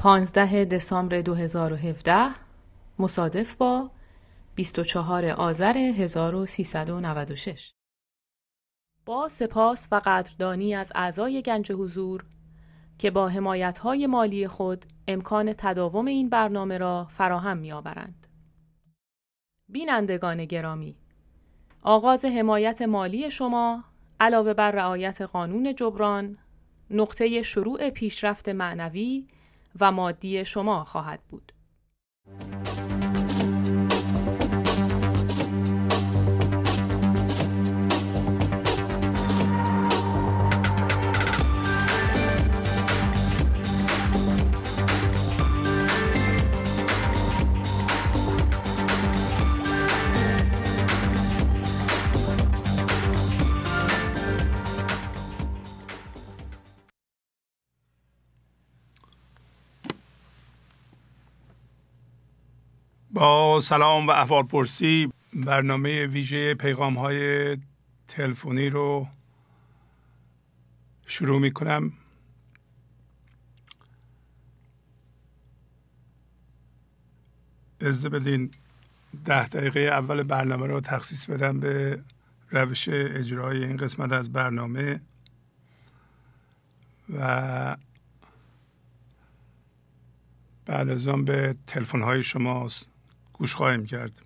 15 دسامبر 2017 مصادف با 24 آذر 1396 با سپاس و قدردانی از اعضای گنج حضور که با حمایت‌های مالی خود امکان تداوم این برنامه را فراهم می‌آورند. بینندگان گرامی آغاز حمایت مالی شما علاوه بر رعایت قانون جبران نقطه شروع پیشرفت معنوی و مادی شما خواهد بود. با سلام و احوال پرسی برنامه ویژه پیغام های تلفنی رو شروع می کنم از بدین ده دقیقه اول برنامه رو تخصیص بدم به روش اجرای این قسمت از برنامه و بعد از آن به تلفن های شماست. گوش خواهیم کرد.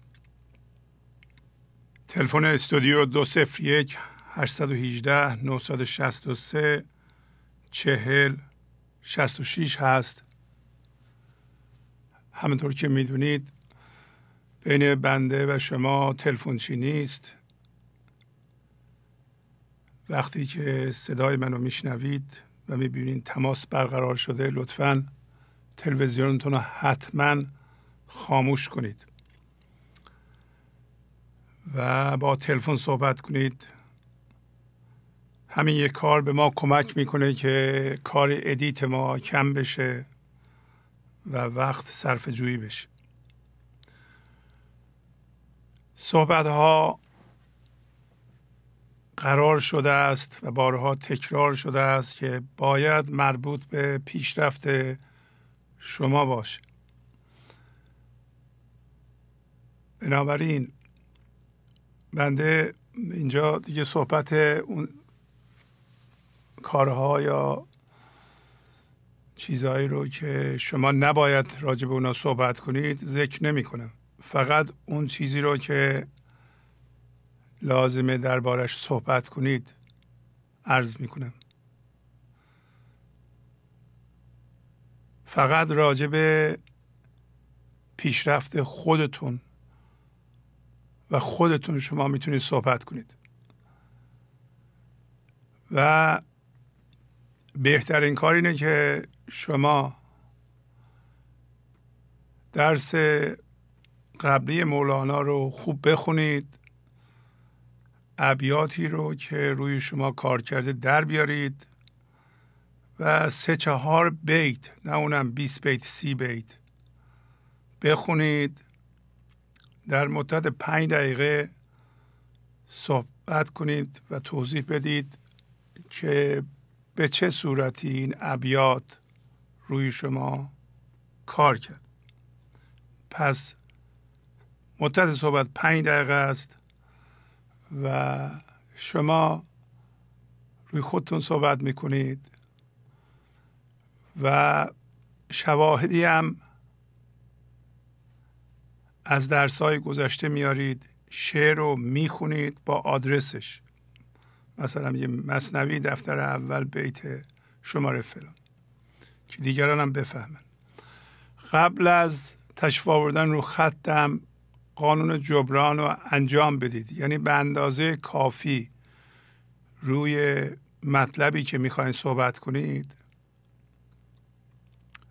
تلفن استودیو دو صفر یک 818 963 چهل 66 هست. همونطور که می‌دونید بین بنده و شما تلفنچی نیست. وقتی که صدای منو میشنوید و می‌بینید تماس برقرار شده لطفا تلویزیونتون رو حتما خاموش کنید. و با تلفن صحبت کنید. همین یک کار به ما کمک می‌کنه که کار ادیت ما کم بشه و وقت صرف جویی بشه. صحبت ها قرار شده است و بارها تکرار شده است که باید مربوط به پیشرفت شما باشه. بنابراین بنده اینجا دیگه صحبت اون کارها یا چیزهایی رو که شما نباید راجع به اونا صحبت کنید ذکر نمی کنم فقط اون چیزی رو که لازمه دربارش صحبت کنید عرض می کنم فقط راجع به پیشرفت خودتون و خودتون شما می‌تونید صحبت کنید. و بهترین کار اینه که شما درس قبلی مولانا رو خوب بخونید ابیاتی رو که روی شما کار کرده در بیارید و سه چهار بیت نه اونم 20 بیت سی بیت بخونید. در مدت پنج دقیقه صحبت کنید و توضیح بدید که به چه صورتی این ابیات روی شما کار کرد. پس مدت صحبت پنج دقیقه است و شما روی خودتون صحبت می‌کنید و شواهدی هم از درس های گذشته میارید شعر رو می‌خونید با آدرسش. مثلا یه مصنوی دفتر اول بیت شماره فلان. که دیگران هم بفهمن. قبل از تشریف آوردن رو خطم قانون جبران رو انجام بدید. یعنی به اندازه کافی روی مطلبی که می‌خواین صحبت کنید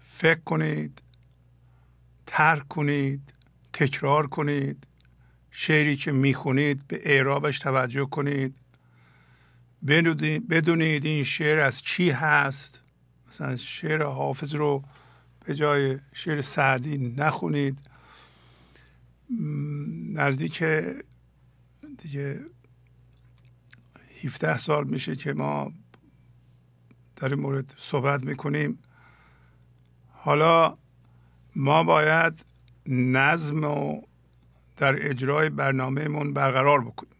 فکر کنید ترک کنید تکرار کنید. شعری که می‌خونید به اعرابش توجه کنید. بدونید این شعر از چی هست. مثلا شعر حافظ رو به جای شعر سعدی نخونید. نزدیک دیگه 17 سال میشه که ما در این مورد صحبت می‌کنیم. حالا ما باید نظم و در اجرای برنامهمون برقرار بکنیم.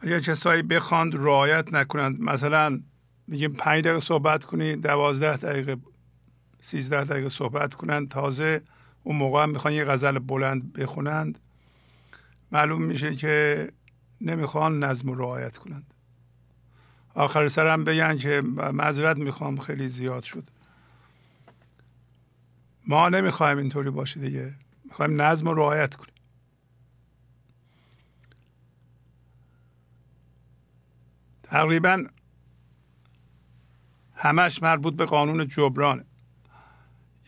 اگر کسایی بخواند رعایت نکنند مثلا میگیم پنج دقیقه صحبت کنید دوازده دقیقه سیزده دقیقه صحبت کنند تازه اون موقع هم می‌خوان یه غزل بلند بخونند. معلوم میشه که نمی‌خوان نظم و رعایت کنند. آخر سر هم بگن که معذرت می‌خوام خیلی زیاد شد. ما نمی‌خوایم اینطوری باشه دیگه. می‌خوایم نظم و رعایت کنیم. تقریبا همش مربوط به قانون جبران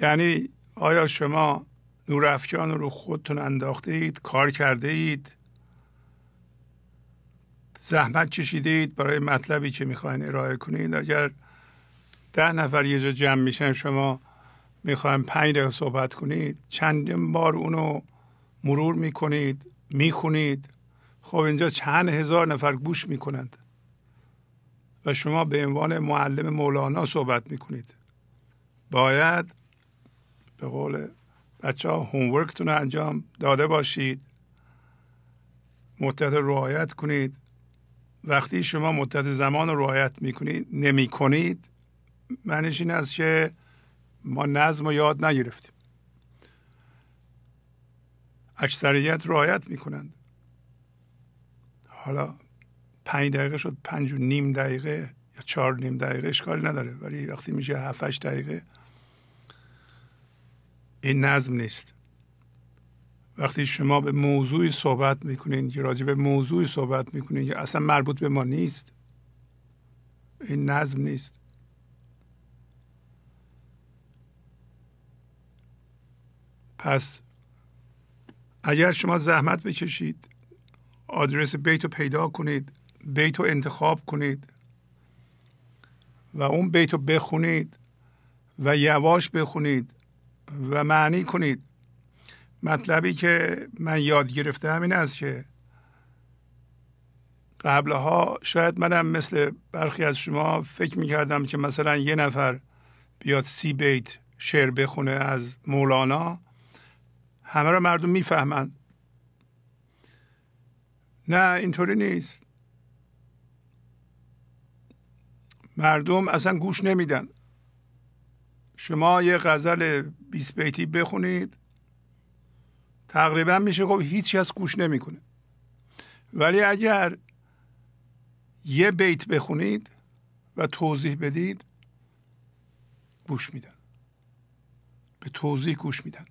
یعنی آیا شما نور افکان رو خودتون انداخته اید کار کرده اید زحمت چشیده اید برای مطلبی که می‌خواین ارائه کنید؟ اگر ده نفر یه جا جمع میشن شما می‌خوایم پنج دقیقه صحبت کنید. چندین بار اونو مرور می‌کنید می‌خونید. خب اینجا چند هزار نفر گوش می‌کنند. و شما به عنوان معلم مولانا صحبت می‌کنید. باید به قول بچه ها هومورکتون رو انجام داده باشید. مدت رعایت کنید. وقتی شما مدت زمان رو رعایت می‌کنید نمی کنید معنیش این است که ما نظم رو یاد نگرفتیم. اکثریت رعایت می‌کنند. حالا پنج دقیقه شد پنج و نیم دقیقه یا چهار نیم دقیقه اشکالی نداره ولی وقتی میشه هفت دقیقه این نظم نیست. وقتی شما به موضوعی صحبت می‌کنین که راجع به موضوعی صحبت می‌کنین که اصلا مربوط به ما نیست این نظم نیست. پس اگر شما زحمت بکشید آدرس بیت رو پیدا کنید بیت رو انتخاب کنید و اون بیت رو بخونید و یواش بخونید و معنی کنید. مطلبی که من یاد گرفتم این است که قبلها شاید منم مثل برخی از شما فکر می‌کردم که مثلا یه نفر بیاد سی بیت شعر بخونه از مولانا. همه رو مردم می‌فهمن. نه اینطوری نیست. مردم اصلا گوش نمیدن. شما یه غزل 20 بیتی بخونید تقریبا میشه خب هیچ از گوش نمی‌کنه. ولی اگر یه بیت بخونید و توضیح بدید گوش میدن. به توضیح گوش میدن.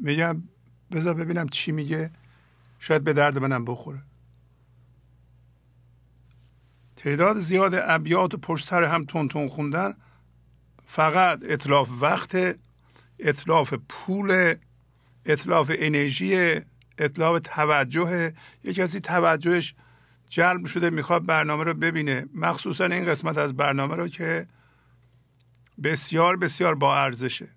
میگم بذار ببینم چی میگه. شاید به درد منم بخوره. تعداد زیاد ابیات و پشت سر هم تون تون خوندن فقط اطلاف وقت اطلاف پول اطلاف انرژی اطلاف توجه. یک کسی توجهش جلب شده می‌خواد برنامه رو ببینه. مخصوصا این قسمت از برنامه رو که بسیار بسیار با ارزشه.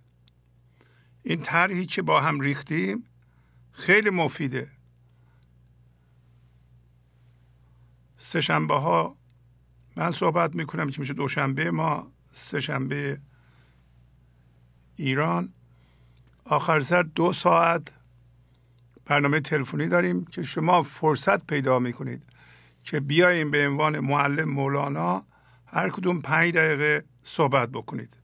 این طرحی که با هم ریختیم خیلی مفیده. سه شنبه ها من صحبت می‌کنم که میشه دوشنبه ما سه شنبه ایران. آخر سر دو ساعت برنامه تلفنی داریم که شما فرصت پیدا می‌کنید که بیایم به عنوان معلم مولانا هر کدوم پنج دقیقه صحبت بکنید.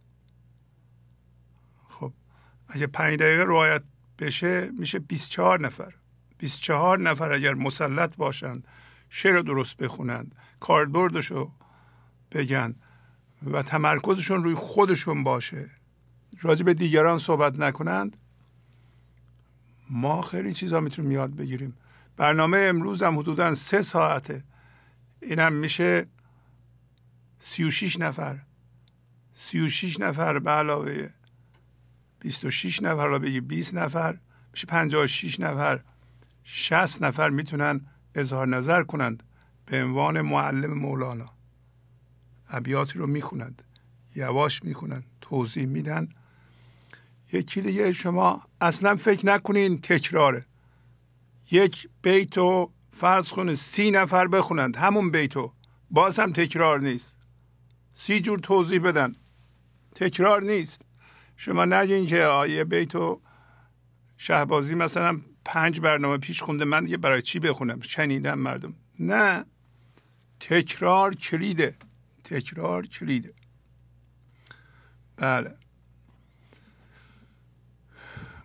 اگه پنج دقیقه رعایت بشه میشه 24 نفر. 24 نفر اگر مسلط باشند شعر درست بخونند کاربردشو بگن و تمرکزشون روی خودشون باشه راجع به دیگران صحبت نکنند ما خیلی چیزا می‌تونیم یاد بگیریم. برنامه امروز هم حدودا سه ساعته. اینم میشه سی و شیش نفر. سی و شیش نفر به علاوه بیست و شیش نفر را بگی بیست نفر میشه پنجاه و شیش نفر شست نفر می‌تونن اظهار نظر کنند به عنوان معلم مولانا. ابیاتی رو می‌خونند یواش می‌خونند توضیح میدن. یکی دیگه شما اصلا فکر نکنین تکراره. یک بیتو فرض کنه سی نفر بخونند همون بیتو باز هم تکرار نیست. سی جور توضیح بدن. تکرار نیست. شما نگین که آیه بیتو شهبازی مثلا پنج برنامه پیش خونده من دیگه برای چی بخونم؟ شنیدم مردم. نه. تکرار کلیده. تکرار کلیده. بله.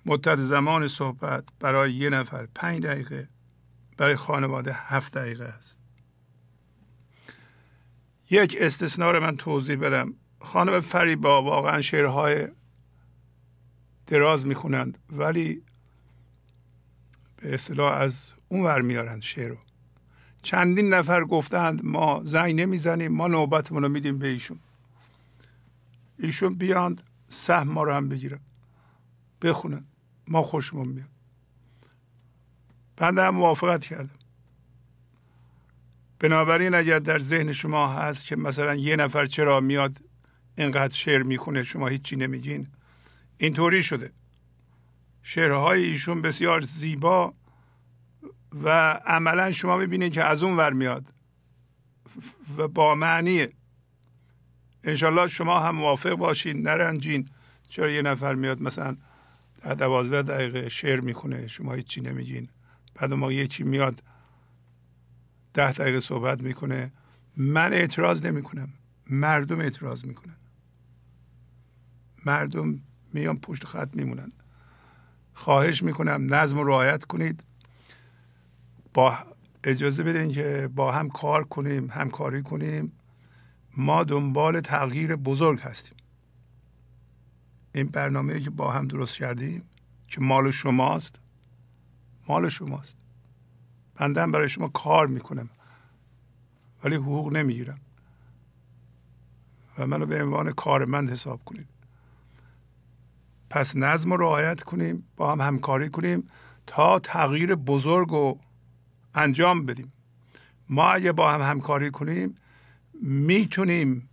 مدت زمان صحبت برای یه نفر پنج دقیقه برای خانواده هفت دقیقه است. یک استثنا رو من توضیح بدم. خانم فریبا واقعا شعرهای دراز می‌خونند ولی به اصطلاح از اون ور میارند شعر رو. چندین نفر گفتند ما زنگ نمی‌زنیم ما نوبتمون رو میدیم به ایشون. ایشون بیاند سهم ما رو هم بگیرن بخونن ما خوشمون میاد. بنده هم موافقت کردم. بنابراین اگر در ذهن شما هست که مثلا یه نفر چرا میاد اینقدر شعر می‌خونه شما هیچی نمیگین اینطوری شده. شعرهای ایشون بسیار زیبا و عملا شما می‌بینید که از اون ور میاد و با معنیه. انشالله شما هم موافق باشین نرنجین. چرا یه نفر میاد مثلا در دوازده دقیقه شعر می‌خونه شما هیچی نمیگین. بعد ما یکی میاد ده دقیقه صحبت می‌کنه. من اعتراض نمی‌کنم. مردم اعتراض می‌کنن. مردم میان پشت خط میمونن. خواهش می‌کنم نظم رو رعایت کنید. با اجازه بدین که با هم کار کنیم همکاری کنیم. ما دنبال تغییر بزرگ هستیم. این برنامه که با هم درست کردیم که مال شماست مال شماست. بنده برای شما کار می‌کنم. ولی حقوق نمی‌گیرم. و منو به عنوان کارمند حساب کنید. پس نظم رو رعایت کنیم با هم همکاری کنیم تا تغییر بزرگ رو انجام بدیم. ما اگه با هم همکاری کنیم می‌تونیم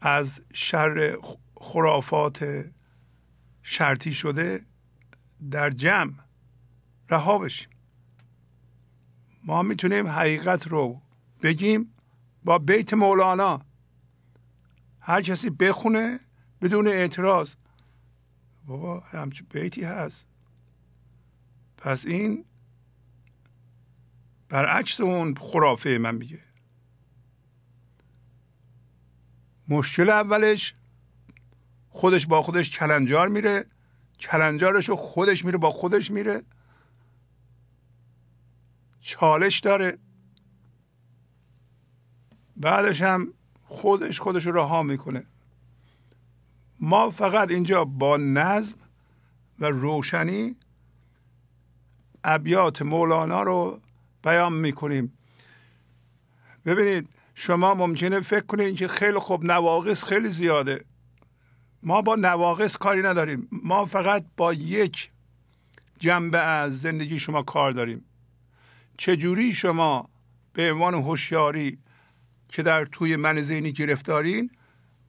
از شر خرافات شرطی شده در جمع رها بشیم. ما می‌تونیم حقیقت رو بگیم با بیت مولانا. هر کسی بخونه بدون اعتراض بابا همچون بیتی هست. پس این برعکس اون خرافه من میگه. مشکل اولش خودش با خودش کلنجار میره کلنجارش خودش میره با خودش میره. چالش داره. بعدش هم خودش خودش رو رها می‌کنه. ما فقط اینجا با نظم و روشنی ابیات مولانا رو بیان می‌کنیم. ببینید شما ممکنه فکر کنید که خیلی خوب نواقص خیلی زیاده. ما با نواقص کاری نداریم. ما فقط با یک جنبه از زندگی شما کار داریم. چجوری شما به عنوان هوشیاری که در توی من ذهنی گرفتارین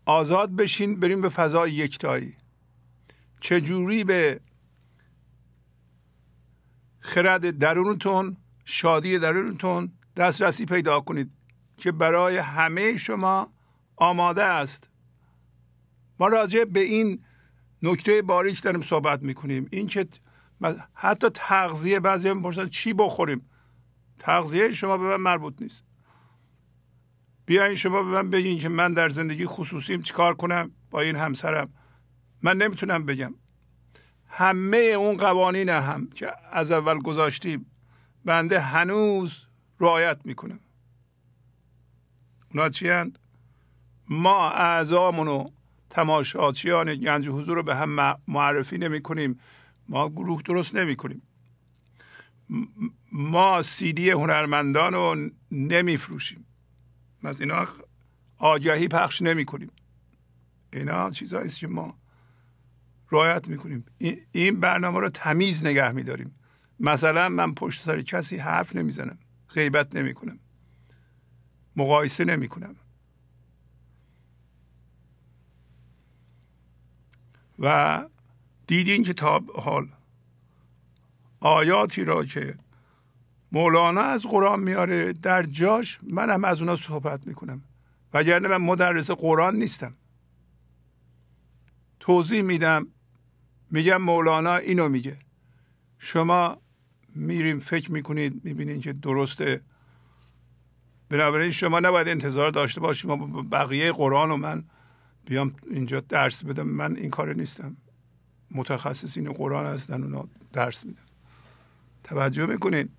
آزاد بشین بریم به فضای یکتایی. چجوری به خرد درونتون شادی درونتون دسترسی پیدا کنید که برای همه شما آماده است؟ ما راجع به این نکته باریک داریم صحبت می‌کنیم. این که حتی تغذیه بعضی هم چی بخوریم؟ تغذیه شما به من مربوط نیست. بیاین شما به من بگین که من در زندگی خصوصیم چیکار کنم با این همسرم؟ من نمی‌تونم بگم. همه اون قوانین هم که از اول گذاشتیم بنده هنوز رعایت می‌کنم. اونا چی هند؟ ما اعضامون و تماشاچیان گنج حضور رو به هم معرفی نمی کنیم ما گروه درست نمی کنیم ما سیدی هنرمندان رو نمیفروشیم. از اینا آگهی پخش نمی کنیم. اینا چیزهایی که ما رعایت می‌کنیم این برنامه رو تمیز نگه میداریم مثلا من پشت سر کسی حرف نمی‌زنم غیبت نمی‌کنم مقایسه نمی‌کنم و دیدین که تا حال آیاتی را که مولانا از قرآن میاره. در جاش من هم از اونا صحبت می‌کنم. وگرنه من مدرس قرآن نیستم. توضیح میدم. میگم مولانا اینو میگه. شما میریم فکر می‌کنید می‌بینید که درسته. بنابراین شما نباید انتظار داشته باشید ما بقیه قرآن و من بیام اینجا درس بدم. من این کار نیستم. متخصصین قرآن هستن اونا درس میدن. توجه می‌کنید؟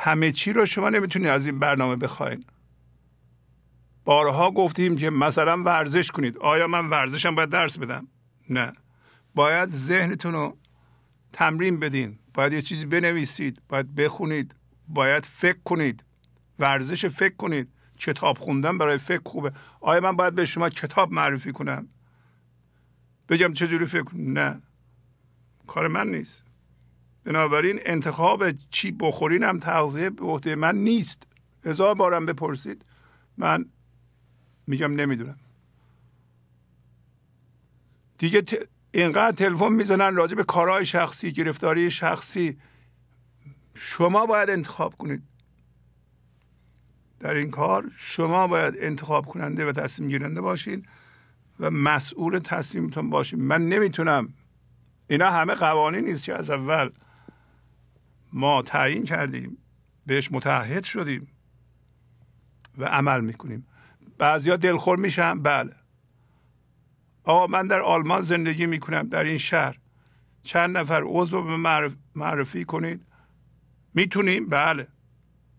همه چی رو شما نمی‌تونید از این برنامه بخواین. بارها گفتیم که مثلا ورزش کنید. آیا من ورزشم باید درس بدم؟ نه. باید ذهنتون رو تمرین بدین. باید یه چیزی بنویسید. باید بخونید. باید فکر کنید. ورزش فکر کنید. کتاب خوندن برای فکر خوبه. آیا من باید به شما کتاب معرفی کنم؟ بگم چجوری فکر نه. کار من نیست. بنابراین انتخاب چی بخورین هم تغذیه به عهده من نیست. هزار بارم بپرسید. من میگم نمی‌دونم. دیگه اینقدر تلفن می‌زنن راجع به کارهای شخصی گرفتاری شخصی. شما باید انتخاب کنید. در این کار شما باید انتخاب کننده و تصمیم گیرنده باشین و مسئول تصمیمتون باشین. من نمی‌تونم. اینا همه قوانین نیست که از اول ما تعیین کردیم بهش متحد شدیم و عمل می‌کنیم. بعضیا دلخور میشن بله. آقا من در آلمان زندگی می‌کنم در این شهر. چند نفر عضو به معرفی کنید؟ می‌تونیم؟ بله.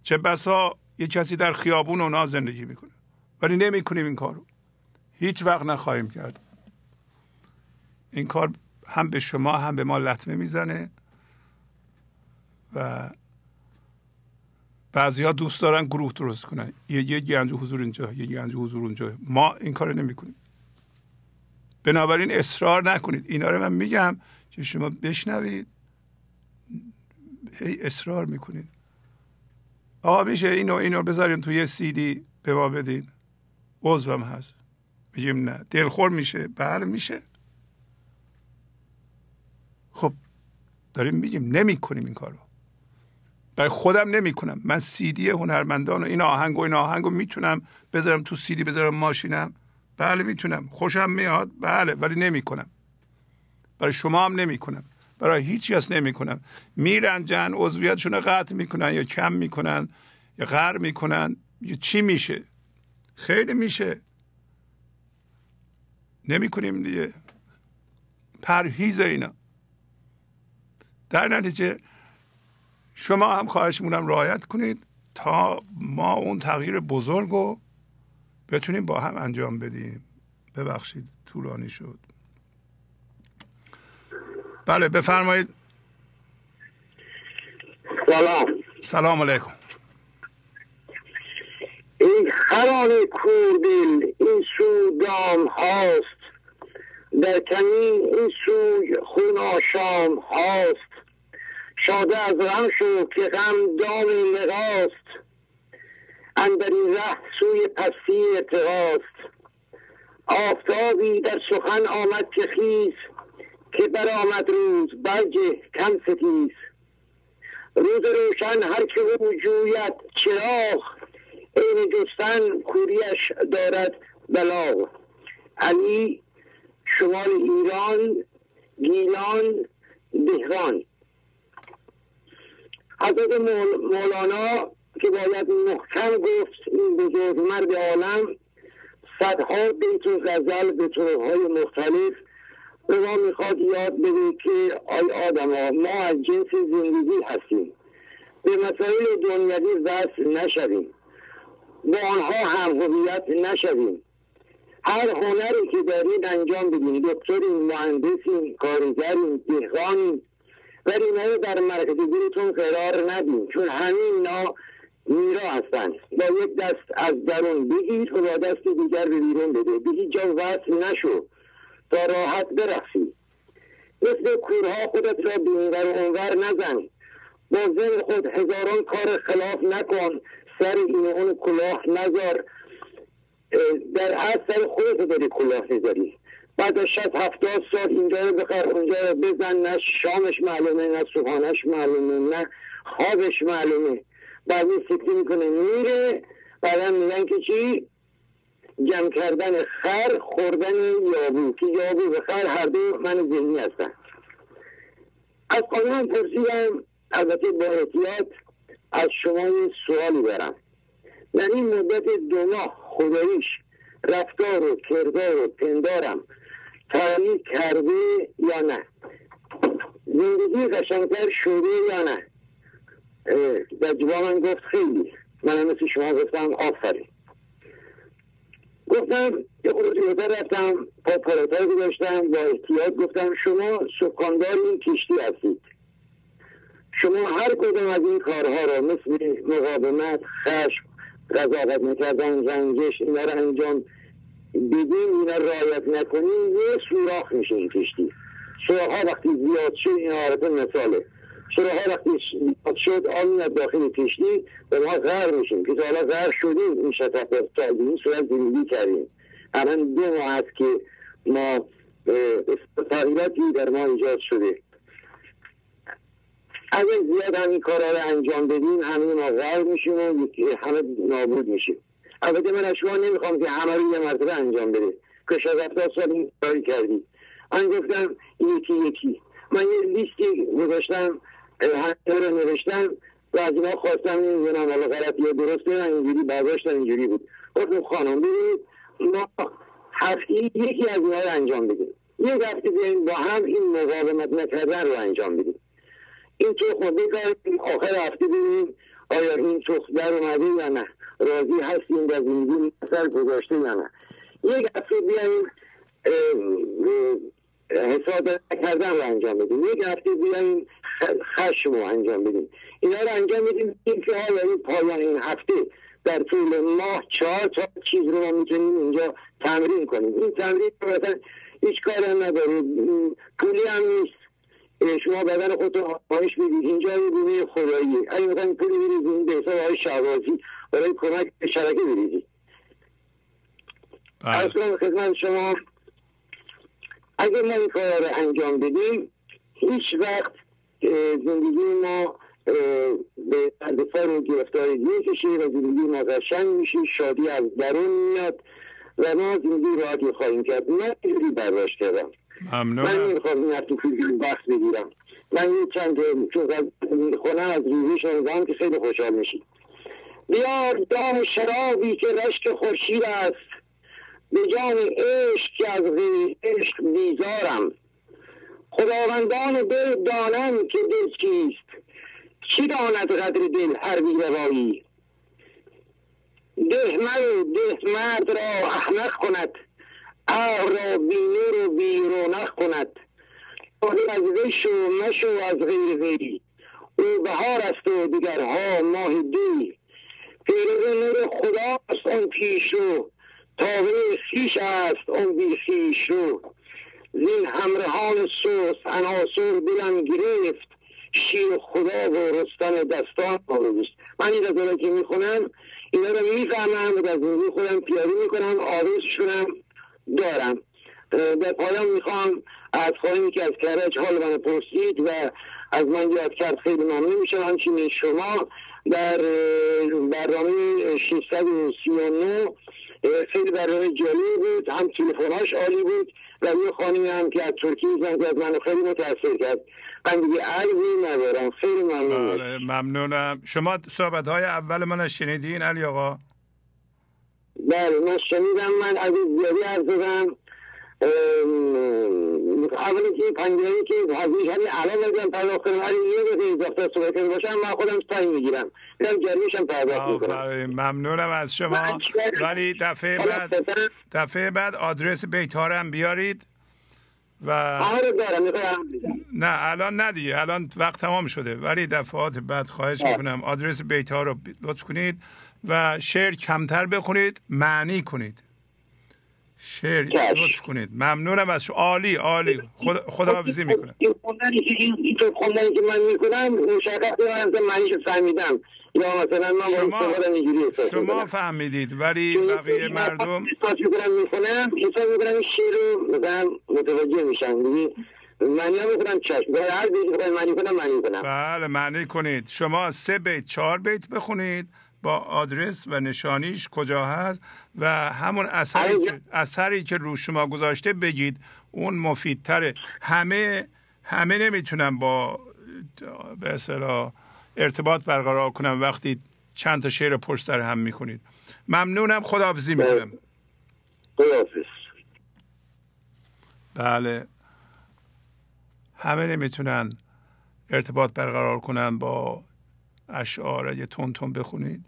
چه بسا یه کسی در خیابون اونا زندگی می‌کنه. ولی نمی‌کنیم این کارو. هیچ وقت نخواهیم کرد. این کار هم به شما هم به ما لطمه می‌زنه. و بعضی ها دوست دارن گروه درست کنن. یه یه گنج حضور اینجا یه گنج حضور اونجا. ما این کار نمی کنیم بنابراین اصرار نکنید. اینا رو من میگم که شما بشنوید. هی اصرار می‌کنید. آقا میشه اینو اینو بذارین توی سی دی به ما بدین. عضوم هست. میگیم نه. دلخور میشه. بله میشه. خب داریم میگیم. نمی کنیم این کارو. برای خودم نمی کنم من سیدی هنرمندان و این آهنگ و این آهنگ رو می‌تونم بذارم تو سیدی بذارم ماشینم. بله می‌تونم. خوشم میاد. بله ولی نمی کنم برای شما هم نمی کنم برای هیچ کس نمی کنم میرنجن عضویتشون رو قطع می‌کنن یا کم می‌کنن یا غر می‌کنن. یا چی میشه؟ خیلی میشه. نمی کنیم دیگه. پرهیز اینا. در نتیجه شما هم خواهشمونم رعایت کنید تا ما اون تغییر بزرگ رو بتونیم با هم انجام بدیم. ببخشید طولانی شد. بله بفرمایید. سلام. سلام علیکم. این خران کوردل این سو دام هاست. در کمین این سوی خون آشام هاست. شاده از غم شو که غم دام نراست اندر این ره سوی پستی اعتراست آفتابی در سخن آمد که خیز که برآمد روز برجه کم ستیز. روز روشن هر که او جوید چراغ عین جستن کوریش دارد بلاغ علی شمال ایران گیلان دهران حضرت مولانا که باید محکم گفت این بزرگ مرد عالم صدها بیت و غزل به طورهای مختلف به ما می‌خواد یاد بده که آی آدم ها ما از جنس زندگی هستیم. به مسائل دنیوی وصل نشویم. با آنها هم هویت نشویم. هر هنری که دارید انجام بدین. دکترین مهندسین کارگرین دهقانین ولی اینا در مرکز دلتون قرار ندیم چون همین اینا میرا هستن. با یک دست از درون بگیر و با دست دیگر به بیرون بده. به هیچ جا وصل نشو تا راحت برخصی. مثل کورها خودت را به و اونور نزن. با ذهن خود هزاران کار خلاف نکن. سر این اون کلاه نذار. در اصل سر خودت داری کلاه می‌ذاری بعد از شد هفتاد سال اینجا رو بخر اونجا رو بزن نه شامش معلومه نه صبحانش معلومه نه خوابش معلومه. بعد این فکر می‌کنه میره. بعدا میگن که چی؟ جمع کردن خر خوردن یابو. که یابو و خر هر دو من ذهنی هستن. از قانون پرسیدم البته با احتیاط از شما یه سوالی دارم. در این مدت دو ماه خداییش رفتار و کردار و پندارم تغییر کرده یا نه؟ زندگی قشنگتر شده یا نه؟ در جوابم گفت خیلی. من مثل شما گفتم آفرین. گفتم یه خود رفتم پا پالاتر گذاشتم با احتیاط گفتم شما سکاندار این کشتی هستید. شما هر کدوم از این کارها را مثل مقاومت خشم قضاوت نکردن رنجش اینا رو انجام بدین اینا رعایت نکنین یه سوراخ میشه این کشتی. سوراخ ها وقتی زیاد شد این عارف مثاله. سوراخ ها وقتی زیاد شد آن میاد داخل کشتی به ما غر میشیم که حالا غر شدیم این شطف تا این صورت زندگی کردیم. الان دو ماه هست که ما تغییراتی در ما ایجاد شده. اگر زیاد همین کارا رو انجام بدیم همین ما غرق میشیم و همه نابود میشیم. البته من از شما نمی‌خوام که همه رو یه مرتبه انجام بده که شاید سال این کاری کردی من گفتم یکی یکی. من یه لیستی گذاشتم همه رو نوشتم و از اینا خواستم نمی‌دونم حالا غلط یا درسته من اینجوری برداشتم اینجوری بود. گفتم خانم ببینید ما هفته یکی از اینا رو انجام بدیم. یه هفته بیاییم با هم این مقاومت نکردن رو انجام بدیم. این تخم بگردیم آخر هفته ببینیم آیا این تخم در اومده یا نه. راضی هستیم در زندگی مثل گذاشته یا نه. یک هفته بیاییم حساب کردن رو انجام بدیم. یک هفته بیاییم خشم رو انجام بدیم. اینا رو انجام بدیم که آیا این پایان این هفته. در طول ماه چهار تا چیز رو ما می‌تونیم اینجا تمرین کنیم. این تمرین مثلا هیچ کار هم نداره پولی هم نیست. شما بدن خودتون آمایش بدید اینجا یه بیمه خداییه اگه مثلا پولی بریزید به حساب های شهبازی. برای کمک به شرکه بریزید از خدمت شما اگر ما این کار رو انجام بدیم هیچ وقت زندگی ما به دفاع رو گرفتاری نمی‌کشه و زندگی ما قشنگ میشه شادی از درون میاد و ما زندگی راحتی خواهیم کرد. من اینجوری برداشت کردم. ممنون من نمی‌خوام این تو وقت بگیرم. من یه چند چون از ریزی شنیدم که خیلی خوشحال میشید بیار دام شرابی که رشک خورشید است. به جان عشق که از غیر عشق بیزارم. خداوندان دل دانم که دل چیست چی داند قدر دل هر بیروایی ده مرد ده مرد را احمق کند. عقل را بینور و بیرونق کند. از وش و مشو از غیر غیری او بهار است و دیگرها ماه دی پیرو نور خداست آن پیش رو. خیش است آن بی خیش رو. زین همرهان سوس عناصر دلم گرفت. شیر خدا و رستن دستان روست من این رو که می‌خونم اینا رو می‌فهمم و در زندگی خودم پیاده می‌کنم کنم دارم. در پایان می‌خوام از خواهیم که از کرج حال من پرسید و از من یاد کرد خیلی ممنون میشم. همچنین شما در برنامه 639 خیلی برنامه جالبی بود. هم تلفناش عالی بود و یه خانمی هم که از ترکیه زنگ از من خیلی متاثر کرد. من دیگه عرضی ندارم. خیلی ممنون. ممنونم. شما صحبت های اول من شنیدین علی آقا؟ بله من شنیدم. من از زیادی عرض دادم اولی که پنجایی که هزینش همین الان بگم پرداخت کنم هر یه دفعه اضافه صحبت باشم من خودم تایم می‌گیرم. میرم جریمش هم پرداخت می‌کنم. ممنونم از شما. ولی دفعه بعد دفعه بعد آدرس بیتارم بیارید و آره دارم نه الان ندیگه الان وقت تمام شده. ولی دفعات بعد خواهش می‌کنم آدرس بیتار رو لطف کنید و شعر کمتر بخونید معنی کنید. شعر لطف کنید. ممنونم از شما. عالی عالی. خدا خداحافظی می‌کنم این خوندنی که این خوندنی که من می‌کنم مشخص من معنیش فهمیدم. یا مثلا من شما, شما فهمیدید ولی بقیه مردم احساس می‌کنم می‌خونم احساس می‌کنم این شعر رو مثلا متوجه میشن. معنی هم می‌کنم چشم. هر بیت معنی کنم معنی کنم بله معنی کنید. شما سه بیت چهار بیت بخونید. با آدرس و نشانیش کجا هست و همون اثری که, اثری که رو شما گذاشته بگید اون مفیدتره. همه همه نمی‌تونن با به اصطلاح ارتباط برقرار کنم وقتی چند تا شعر پشت سر هم می‌کنید ممنونم. خداحافظی می‌کنم. خداحافظ. بله. همه نمی‌تونن ارتباط برقرار کنن با اشعار یه تون تون بخونید.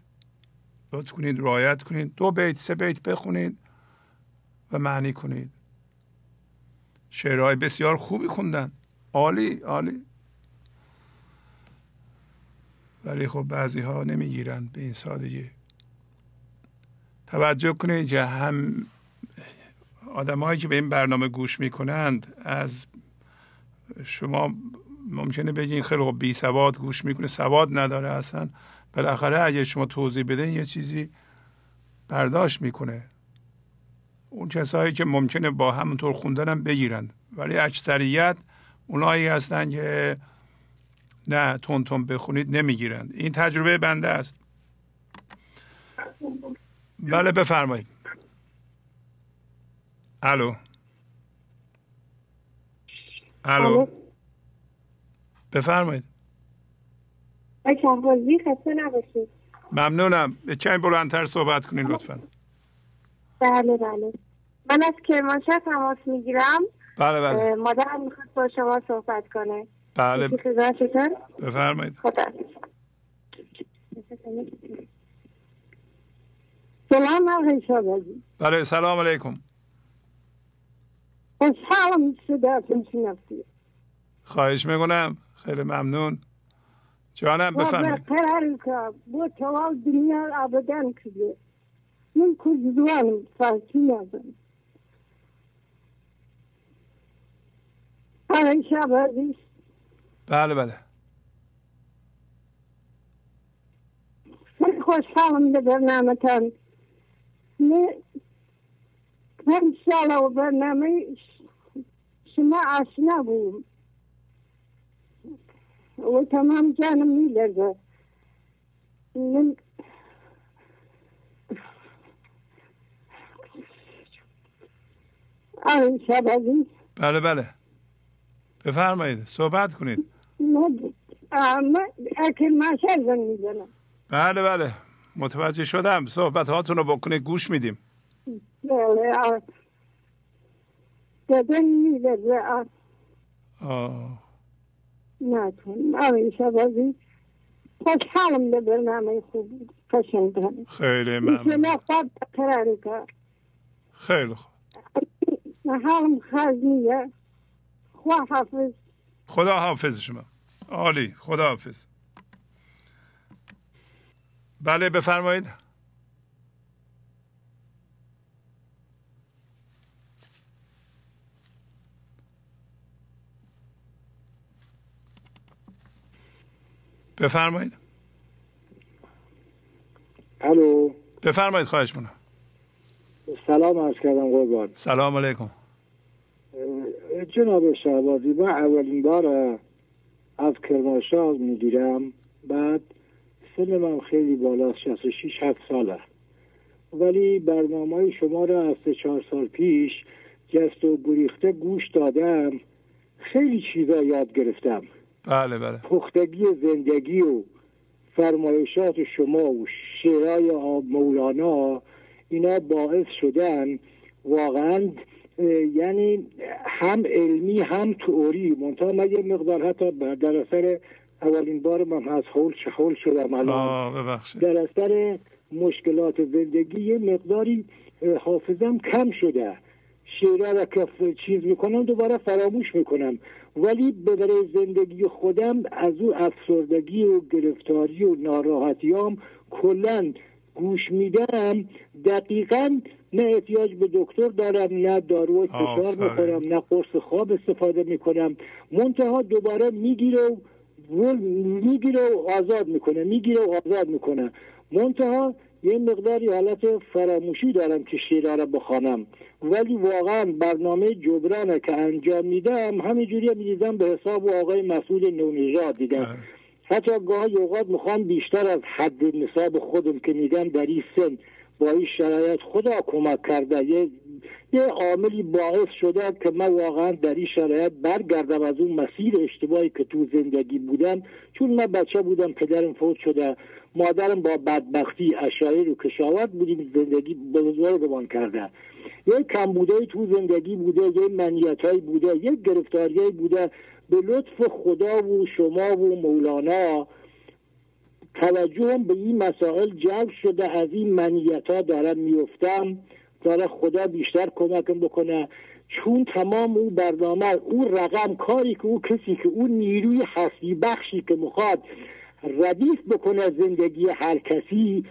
لطف کنید رعایت کنید. دو بیت سه بیت بخونید و معنی کنید. شعرهای بسیار خوبی خوندن. عالی عالی. ولی خب بعضی ها نمی‌گیرند به این سادگی. توجه کنید که هم آدمایی که به این برنامه گوش می‌کنند از شما ممکنه بگین خیلی خب بی سواد گوش می‌کنه. سواد نداره اصلا. بالاخره اگه شما توضیح بدین یه چیزی برداشت می‌کنه. اون کسایی که ممکنه با همونطور خوندنم بگیرن. ولی اکثریت اونایی هستن که نه تون تون بخونید نمی‌گیرند این تجربه بنده است. بله بفرمایید. الو. الو. بفرمایید. ممنونم. به چند بلندتر صحبت کنین لطفا. بله بله. من از کرمانشاه تماس می‌گیرم. بله بله. مادرم می‌خواد با شما صحبت کنه. بله. بفرمایید. سلام آقای بله سلام علیکم. خوشحالم صداتون شنفتی خواهش می‌کنم. خیلی ممنون. جانم بفرمایید. قرار که با توال دنیا آبادان کرده من کردوانم فارسی ندارم بله بله. خیلی خوشحالم به برنامه تان من ساله و برنامه شما آشنا بودم. و تمام جانم میلرزه من آره شب عزیز بله بله بفرمایید صحبت کنید اکل ماشل زن می‌زنم بله بله متوجه شدم صحبت هاتون رو بکنید گوش میدیم بله بدن میلرزه آه نکنم آره شب عزیز خوشحالم به برنامه خوب قشنگ خیلی ممنون. خیلی خوب. حالم خزنیه. خدا حافظ خدا حافظ شما. عالی خدا حافظ بله بفرمایید. بفرمایید. الو. بفرمایید خواهش مونم سلام عرض کردم قربان. سلام علیکم. جناب شهبازی من اولین بار از کرمانشاه می‌گیرم. بعد سن من خیلی بالا 66 7 ساله. ولی برنامه شما را از سه چهار سال پیش جست و گریخته گوش دادم. خیلی چیزا یاد گرفتم. بله بله. پختگی زندگی و فرمایشات شما و شعرهای مولانا اینا باعث شدن واقعا یعنی هم علمی هم تئوری. منتها من یه مقدار حتی در اثر اولین بار من از حول شحول شدم الان. در اثر مشکلات زندگی یه مقداری حافظم کم شده. شیره را که چیز می‌کنم دوباره فراموش می‌کنم. ولی به برای زندگی خودم از او افسردگی و گرفتاری و ناراحتیام کلا گوش میدم. دقیقا نه احتیاج به دکتر دارم نه دارو فشار می‌خورم نه قرص خواب استفاده می‌کنم. منتها دوباره می‌گیره و می‌گیره و آزاد می‌کنه می‌گیره و آزاد می‌کنه. منتها یه مقداری حالت فراموشی دارم که شیره را بخوانم. ولی واقعا برنامه جبرانه که انجام میدم همینجوری می‌دیدم به حساب آقای مسئول نونژاد دیدم. بله. حتی گاهی اوقات می‌خوام بیشتر از حد نصاب خودم که میگم در این سن با این شرایط خدا کمک کرده. یه یه عاملی باعث شده که من واقعا در این شرایط برگردم از اون مسیر اشتباهی که تو زندگی بودم. چون من بچه بودم پدرم فوت شده. مادرم با بدبختی اشایر و کشاورز بودیم زندگی بزرگمان کرده. یک کمبودهی تو زندگی بوده یک منیتهایی بوده یک گرفتاریایی بوده. به لطف خدا و شما و مولانا توجهم به این مسائل جلب شده از این منیت ها دارم میفتم داره خدا بیشتر کمکم بکنه. چون تمام او برنامه او رقم کاری که او کسی که او نیروی حسی بخشی که می‌خواد ردیف بکنه زندگی هر کسی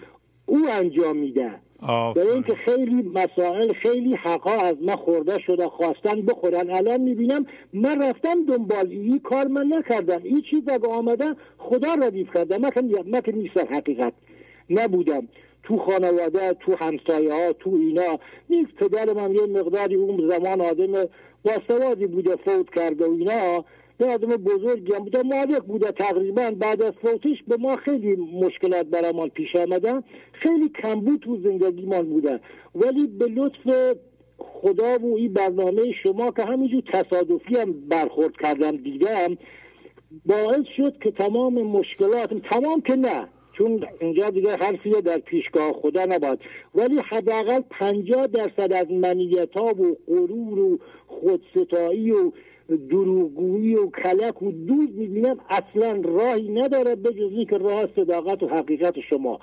او انجام میده. برای اینکه خیلی مسائل خیلی حقا از من خورده شده خواستن بخورن. الان می‌بینم من رفتم دنبال این کار من نکردم. این چیز اگه آمده خدا ردیف کرده. من که نیستم حقیقت. نبودم. تو خانواده تو همسایه ها تو اینا. نیست. پدر من یه مقداری اون زمان آدم باسوادی بوده فوت کرده و اینا. یه آدم بزرگی هم بوده مالک بوده تقریبا. بعد از فوتش به ما خیلی مشکلات برمان پیش آمدن. خیلی کمبود تو زندگیمان بوده. ولی به لطف خدا و این برنامه شما که همینجور تصادفی هم برخورد کردم دیدم باعث شد که تمام مشکلات تمام که نه چون اینجا دیگه حرفی در پیشگاه خدا نباد. ولی حداقل پنجاه درصد از منیت ها و غرور و خودستایی و دروغگویی و کلک و دوز می‌بینم اصلا راهی نداره به جز که راه صداقت و حقیقت شما.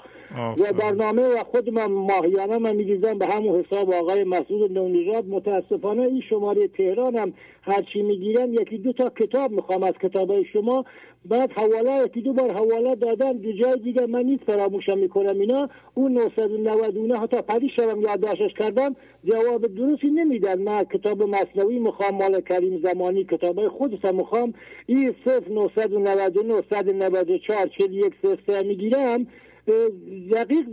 و برنامه و خود من ماهیانه من میگیزم به همون حساب آقای مسعود نونیجاد متاسفانه این شماره تهران هم هرچی می‌گیرم یکی دو تا کتاب می‌خوام از کتاب شما. بعد حواله یکی دو بار حواله دادن دو جای دیگه من نیست فراموشم می‌کنم اینا. اون 999 حتی پری شبم یادداشتش کردم. جواب درستی نمیدن. من کتاب مصنوی می‌خوام مال کریم زمانی کتاب خودشم می‌خوام. این صفر 999 194 41 03 می‌گیرم دقیق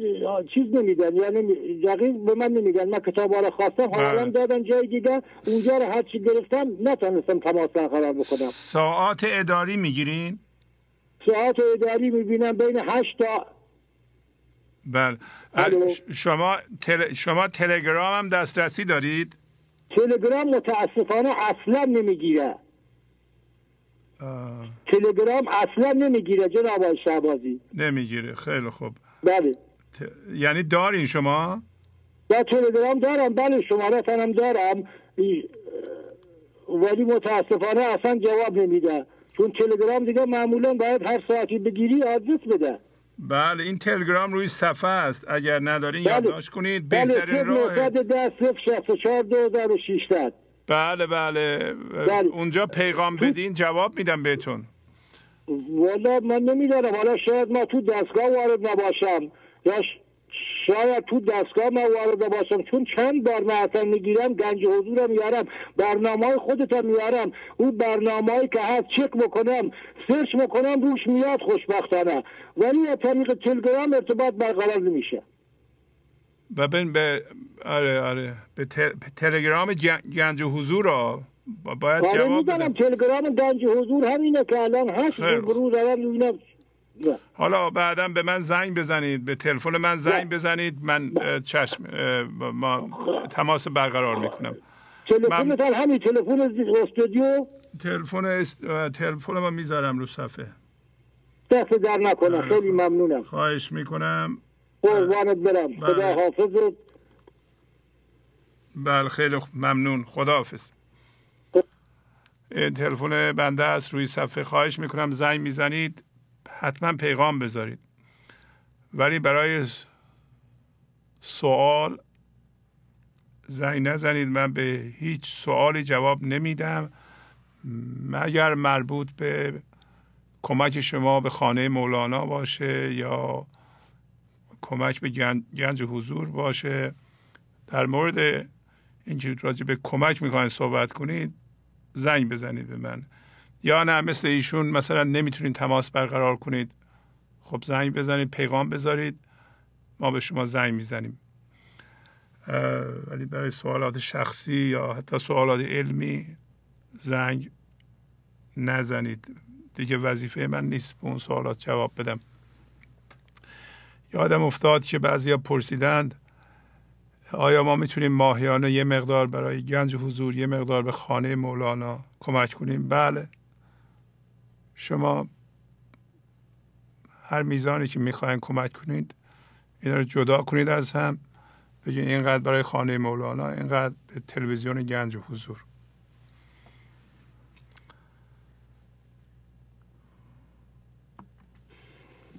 چیز نمیدن یعنی دقیق به من نمیدن. من کتاب رو خواستم حالا بله. دادن جای دیگه. اونجا رو هرچی گرفتم نتونستم تماس برقرار بکنم. ساعات اداری می‌گیرین؟ ساعت اداری می‌بینم بین هشت تا بله. شما تل... شما تلگرام هم دسترسی دارید؟ تلگرام متاسفانه اصلا نمی‌گیره تلگرام اصلا نمی‌گیره جناب آقای شعبازی نمی‌گیره. خیلی خوب. بله. یعنی دارین شما؟ با تلگرام دارم. بله شماره هم دارم. ولی متاسفانه اصلا جواب نمیده. چون تلگرام دیگه معمولا باید هر ساعتی بگیری آدرس بده. بله این تلگرام روی صفحه است. اگر ندارین بله. یادداشت کنید. بهترین بله. راه بله بله. بله. اونجا پیغام بدین جواب میدم بهتون. والا من نمیدارم حالا شاید ما تو دستگاه وارد نباشم. یا شاید تو دستگاه ما وارد نباشم. چون چند بار من اصلا می‌گیرم گنج حضورم میارم برنامه های خودتم میارم. اون برنامه که هست چک بکنم سرچ بکنم روش میاد خوشبختانه. ولی از طریق تلگرام ارتباط برقرار نمیشه. و به آره آره. به تلگرام گنج حضور رو باید آره جواب بدم. تلگرام گنج حضور همینه که الان هست گروه حالا بعدا به من زنگ بزنید. به تلفن من زنگ بزنید. من چشم ما تماس برقرار می‌کنم. تلفن من... همین تلفن استودیو. تلفن تلفن ما می‌ذارم رو صفحه. دست در نکنم آره، خیلی ممنونم. خواهش می‌کنم. قربانت برم. خدا حافظت. بله خیلی ممنون. خداحافظ. تلفن بنده است. روی صفحه خواهش می‌کنم. زنگ می‌زنید. حتما پیغام بذارید. ولی برای سوال زنگ نزنید. من به هیچ سوالی جواب نمیدم. مگر مربوط به کمک شما به خانه مولانا باشه یا کمک به گنج حضور باشه. در مورد اینکه راجع به کمک می‌خواین صحبت کنید زنگ بزنید به من. یا نه مثل ایشون مثلا نمی‌تونید تماس برقرار کنید. خب زنگ بزنید پیغام بذارید. ما به شما زنگ می‌زنیم. ولی برای سوالات شخصی یا حتی سوالات علمی زنگ نزنید. دیگه وظیفه من نیست به اون سوالات جواب بدم. یادم افتاد که بعضی پرسیدند آیا ما می‌تونیم ماهیانه یه مقدار برای گنج حضور یه مقدار به خانه مولانا کمک کنیم؟ بله. شما هر میزانی که می‌خواین کمک کنید این رو جدا کنید از هم بگید اینقدر برای خانه مولانا اینقدر به تلویزیون گنج حضور.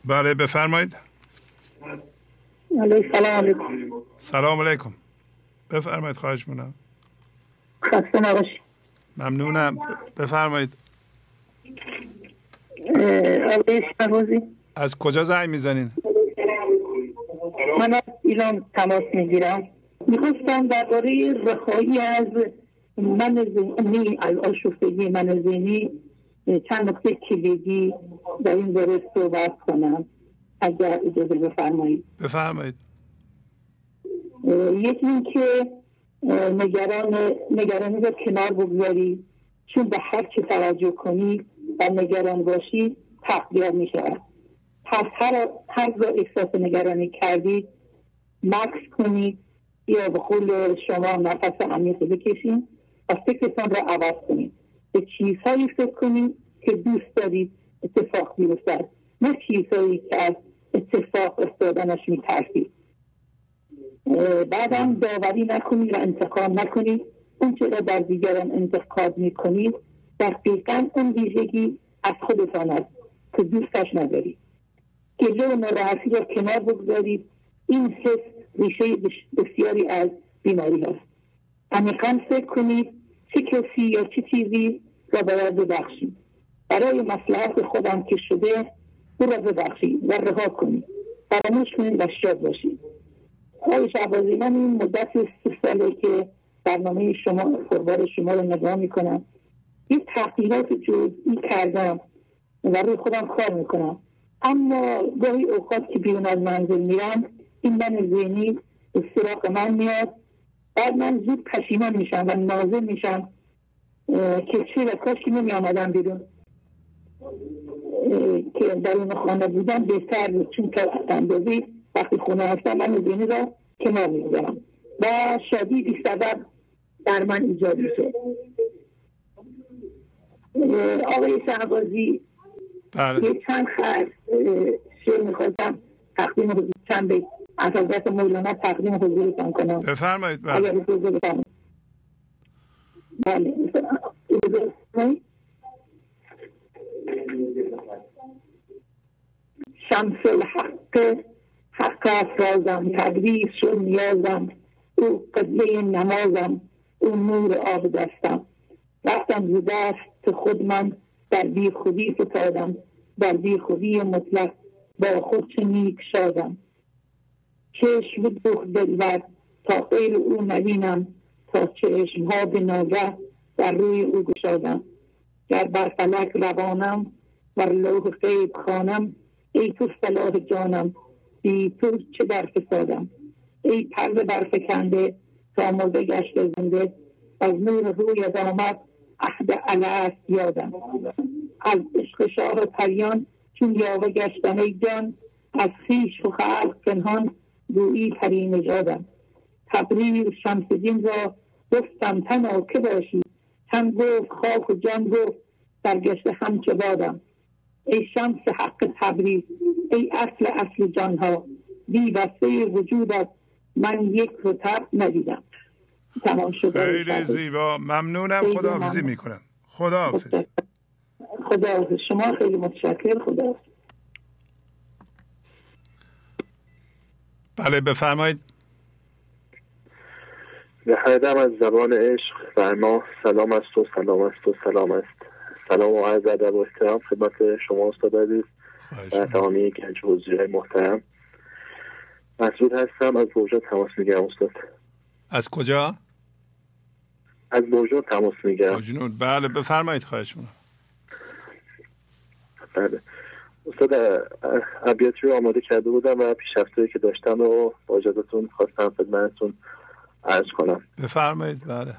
بله بفرمایید. سلام علیکم. سلام علیکم. بفرمایید خواهش مونم خسته نباشید ممنونم. بفرمایید. از کجا زنگ می‌زنین؟ من از ایران تماس می‌گیرم. می‌خواستم درباره رهایی از من زینی از آشفتگی من زینی چند نکته کلیدی در این باره صحبت کنم. اگر اجازه بفرمایید. بفرمایید. یکی این که نگران نگرانی رو کنار بگذاری چون به هر چی توجه کنی و نگران باشی تقدیر می شود پس هر هر احساس نگرانی کردید مکس کنید یا به قول شما نفس عمیق بکشید و فکرتان را عوض کنید. به چیزهایی فکر کنید که دوست دارید اتفاق بیفتد. نه چیزهایی که از اتفاق افتادنش میترسید بعدم داوری نکنید و انتقام نکنید اون چرا در دیگران انتقاد می‌کنید دقیقا اون ویژگی از خودتان است که دوستش ندارید گله و ناراحتی را کنار بگذارید این حس ریشه بسیاری از بیماری هست عمیقا فکر کنید چه کسی یا چه چیزی را باید ببخشید برای مسلحت خودم که شده او را ببخشید و رها کنید فراموش کنید و شاد باشید آقای شعبازی من این مدت سه ساله که برنامه شما فربار شما رو نگاه می‌کنم یه تحقیقات جزئی کردم و روی خودم کار می‌کنم. اما گاهی اوقات که بیرون از منزل میرم این من ذهنی به سراغ من میاد. بعد من زود پشیمان میشم و نازل میشم که چه و کاش که نمی آمدم بیرون. که در اون خانه بودم بهتر بود. چون که اندازی وقتی خونه هستم من ذهنی را کنار می‌گذارم. و شادی بی سبب در من ایجاد میشه آقای شهبازی بله. یه چند خط شعر می‌خواستم تقدیم چند بیت از حضرت مولانا تقدیم حضورتان کنم. بفرمایید بله. بله اجازه شمس الحق حق افرازم تدریس شد نیازم او قبله نمازم او نور آب دستم. رفتم ز دست خود من در بی خودی فتادم در بی خودی مطلق با خود چه نیک شادم. چشم دوخ دلبر تا غیر او نبینم تا چشم ها به ناگه در روی او گشادم. گر بر روانم بر لوح غیب خانم ای تو صلاح جانم. بی تو چه در فسادم ای پرده برفکنده تا مرده گشت زنده. از نور روی آمد عهد الست یادم. از عشق شاه پریان چون یاوه گشتم ای جان از خیش و خلق پنهان گویی پری نژادم. شمس دین را گفتم تنا که باشی. تن گفت خاک و جان گفت سرگشته همچه بادم. ای شمس حق تبریز ای اصل اصل جانها بی بسته وجودت من یک رتب ندیدم. تمام شده خیلی زیبا. ممنونم. خداحافظی می‌کنم. خداحافظ. خداحافظ. شما خیلی متشکر خداحافظ. بله بفرمایید. نهایدم از زبان عشق فرما سلام است و سلام است و سلام است. سلام و عرض ادب و احترام خدمت شما استاد عزیز و تمامی گنج حضوری محترم مسعود هستم. از برجا تماس می‌گیرم استاد. از کجا؟ از برجا تماس می‌گیرم. بله بفرمایید خواهش بله. استاد ابیاتی رو آماده کرده بودم و پیشرفته که داشتم و با اجازتون خواستم خدمتتون عرض کنم. بفرمایید بله.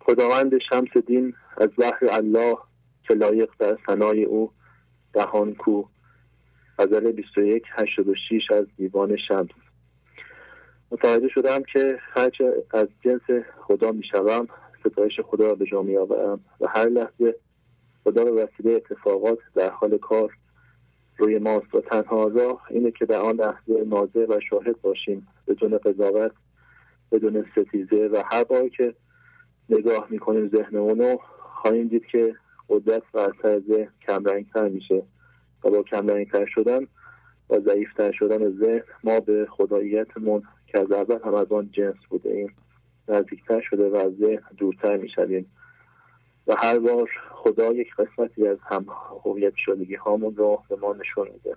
خداوند شمس دین از بحر الله که لایق در ثنای او دهان کو. غزل 21 86 از دیوان شمس. متوجه شدم که هرچه از جنس خدا می‌شوم ستایش خدا را به جا میآورم و هر لحظه خدا به وسیله اتفاقات در حال کار روی ماست و تنها راه اینه که در آن لحظه ناظر و شاهد باشیم. بدون قضاوت بدون ستیزه و هر بار که نگاه می‌کنیم ذهنمونو خواهیم دید که قدرت و اثر ذهن کمرنگتر میشه و با کمرنگتر شدن و ضعیفتر شدن ذهن ما به خداییتمون که از اول هم از آن جنس بوده ایم نزدیکتر شده و از ذهن دورتر می‌شویم. و هر بار خدا یک قسمتی از هم هویت شدگی هامون رو به ما نشون میده.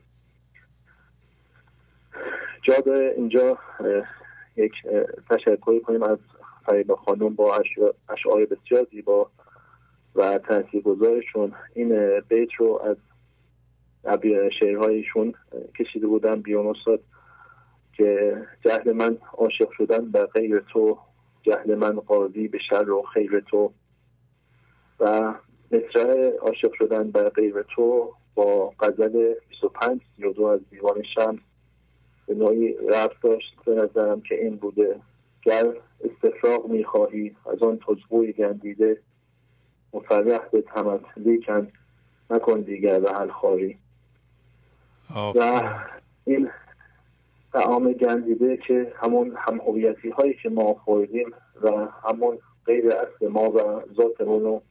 جا اینجا یک تشکر کنیم از فریبا خانم با اشعار بسیار زیبا و گذارشون. این بیت رو از شعرهایشون کشیده بودن بیان که جهل من عاشق شدن به غیر تو جهل من قاضی به شر و خیر تو. و مصرع عاشق شدن به غیر تو با غزل 25 32 از دیوان شمس. به نوعی رفت داشت به نظرم که این بوده. گر استفراغ می‌خواهی از آن تزبوی گندیده مفرح به تمت لیکن نکن دیگر به حل خاری و این تعام گندیده که همون هم هویتی هایی که ما خوردیم و همون غیر اصل ما و ذاتمون رو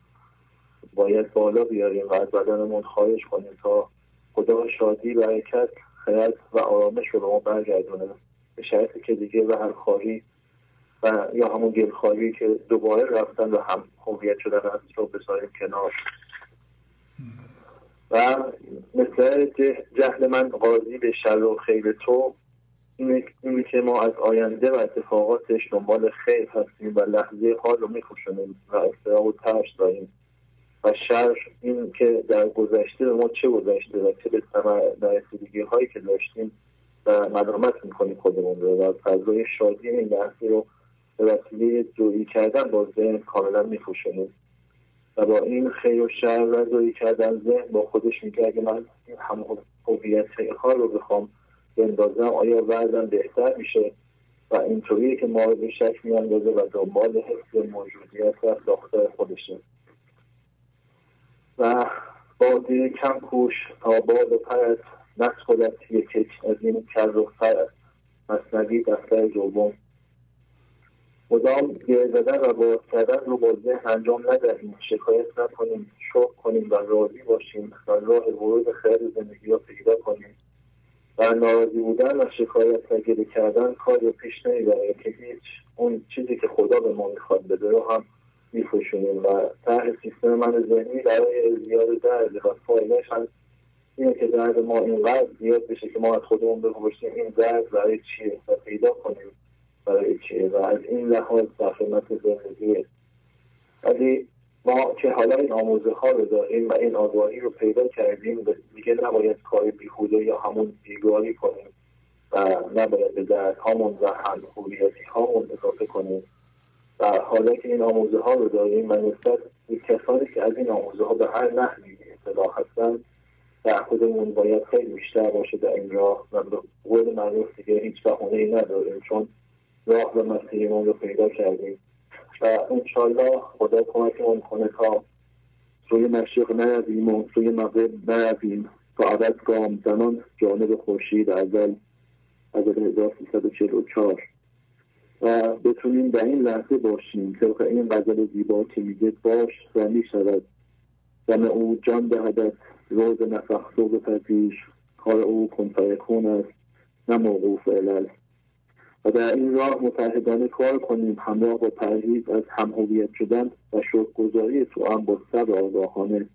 باید بالا بیاریم و از بدنمون خواهش کنیم تا خدا شادی برکت خیرت و آرامش رو به ما برگردونه. به شرطی که دیگه به هر خواهی و یا همون گلخواهی که دوباره رفتن و هم هویت شدن از رو بذاریم کنار. و مثل جهل من قاضی به شر و خیر تو اینه که ما از آینده و اتفاقاتش دنبال خیر هستیم و لحظه حال رو میخوشونیم و افتراق و ترش داریم. و شر این که در گذشته ما چه گذشته و چه به نرسیدگی هایی که داشتیم و مدامت می‌کنیم خودمون رو و فضای شادی این لحظه رو به وسیله دویی کردن با ذهن کاملا میپوشونیم و با این خیر و شر و دویی کردن ذهن با خودش میگه اگه من هم هویت ها رو بخوام بندازم آیا وضعم بهتر میشه؟ و اینطوریه که ما رو به شک میاندازه و دنبال حفظ موجودیت و ساختار خودشه. و با کم کوش تا باد و پرت نسخلت یک از این کر و فرت مصنوی دفتر دوم مدام گیر زدن و باز کردن رو با ذهن انجام ندهیم. شکایت نکنیم. شوق کنیم و راضی باشیم و راه ورود خیر زندگی را پیدا کنیم. و ناراضی بودن و شکایت نگیری کردن کار رو پیش نمی‌بره که هیچ اون چیزی که خدا به ما می‌خواد بده رو هم میفوشونیم و طرح سیستم من ذهنی برای زیاد درد و فایلش هم اینه که درد ما اینقدر زیاد بشه که ما از خودمون بپرسیم این درد برای چیه و پیدا کنیم. برای چیه و از این لحاظ خدمت زندگیه. ولی ما که حالا این آموزه ها رو داریم و این آگاهی رو پیدا کردیم دیگه نباید کار بیهوده یا همون بیگاری کنیم و نباید به درد هامون و هم هویتی هامون اضافه کنیم. و حالا که این آموزه ها رو داریم و نسبت کسانی که از این آموزه ها به هر نحوی اطلاع هستن در خودمون باید خیلی بیشتر باشه در این راه و به قول معروف دیگه هیچ بهونه ای نداریم چون راه و مسیرمون رو پیدا کردیم. و انشالله خدا کمکمون کنه تا سوی مشرق نرویم و سوی مغرب نرویم. عدد گام زنان جانب خورشید ازل از 1344 و بتونیم در این لحظه باشیم. طبق این غزل زیبا که میگه باش و می‌شود دم او جان دهدت روز نفخ و پذیش کار او کن است نه موقوف علل. و در این راه متحدانه کار کنیم. همراه با پرهیز از همهویت شدن و شکرگزاری تو هم با صبر آگاهانه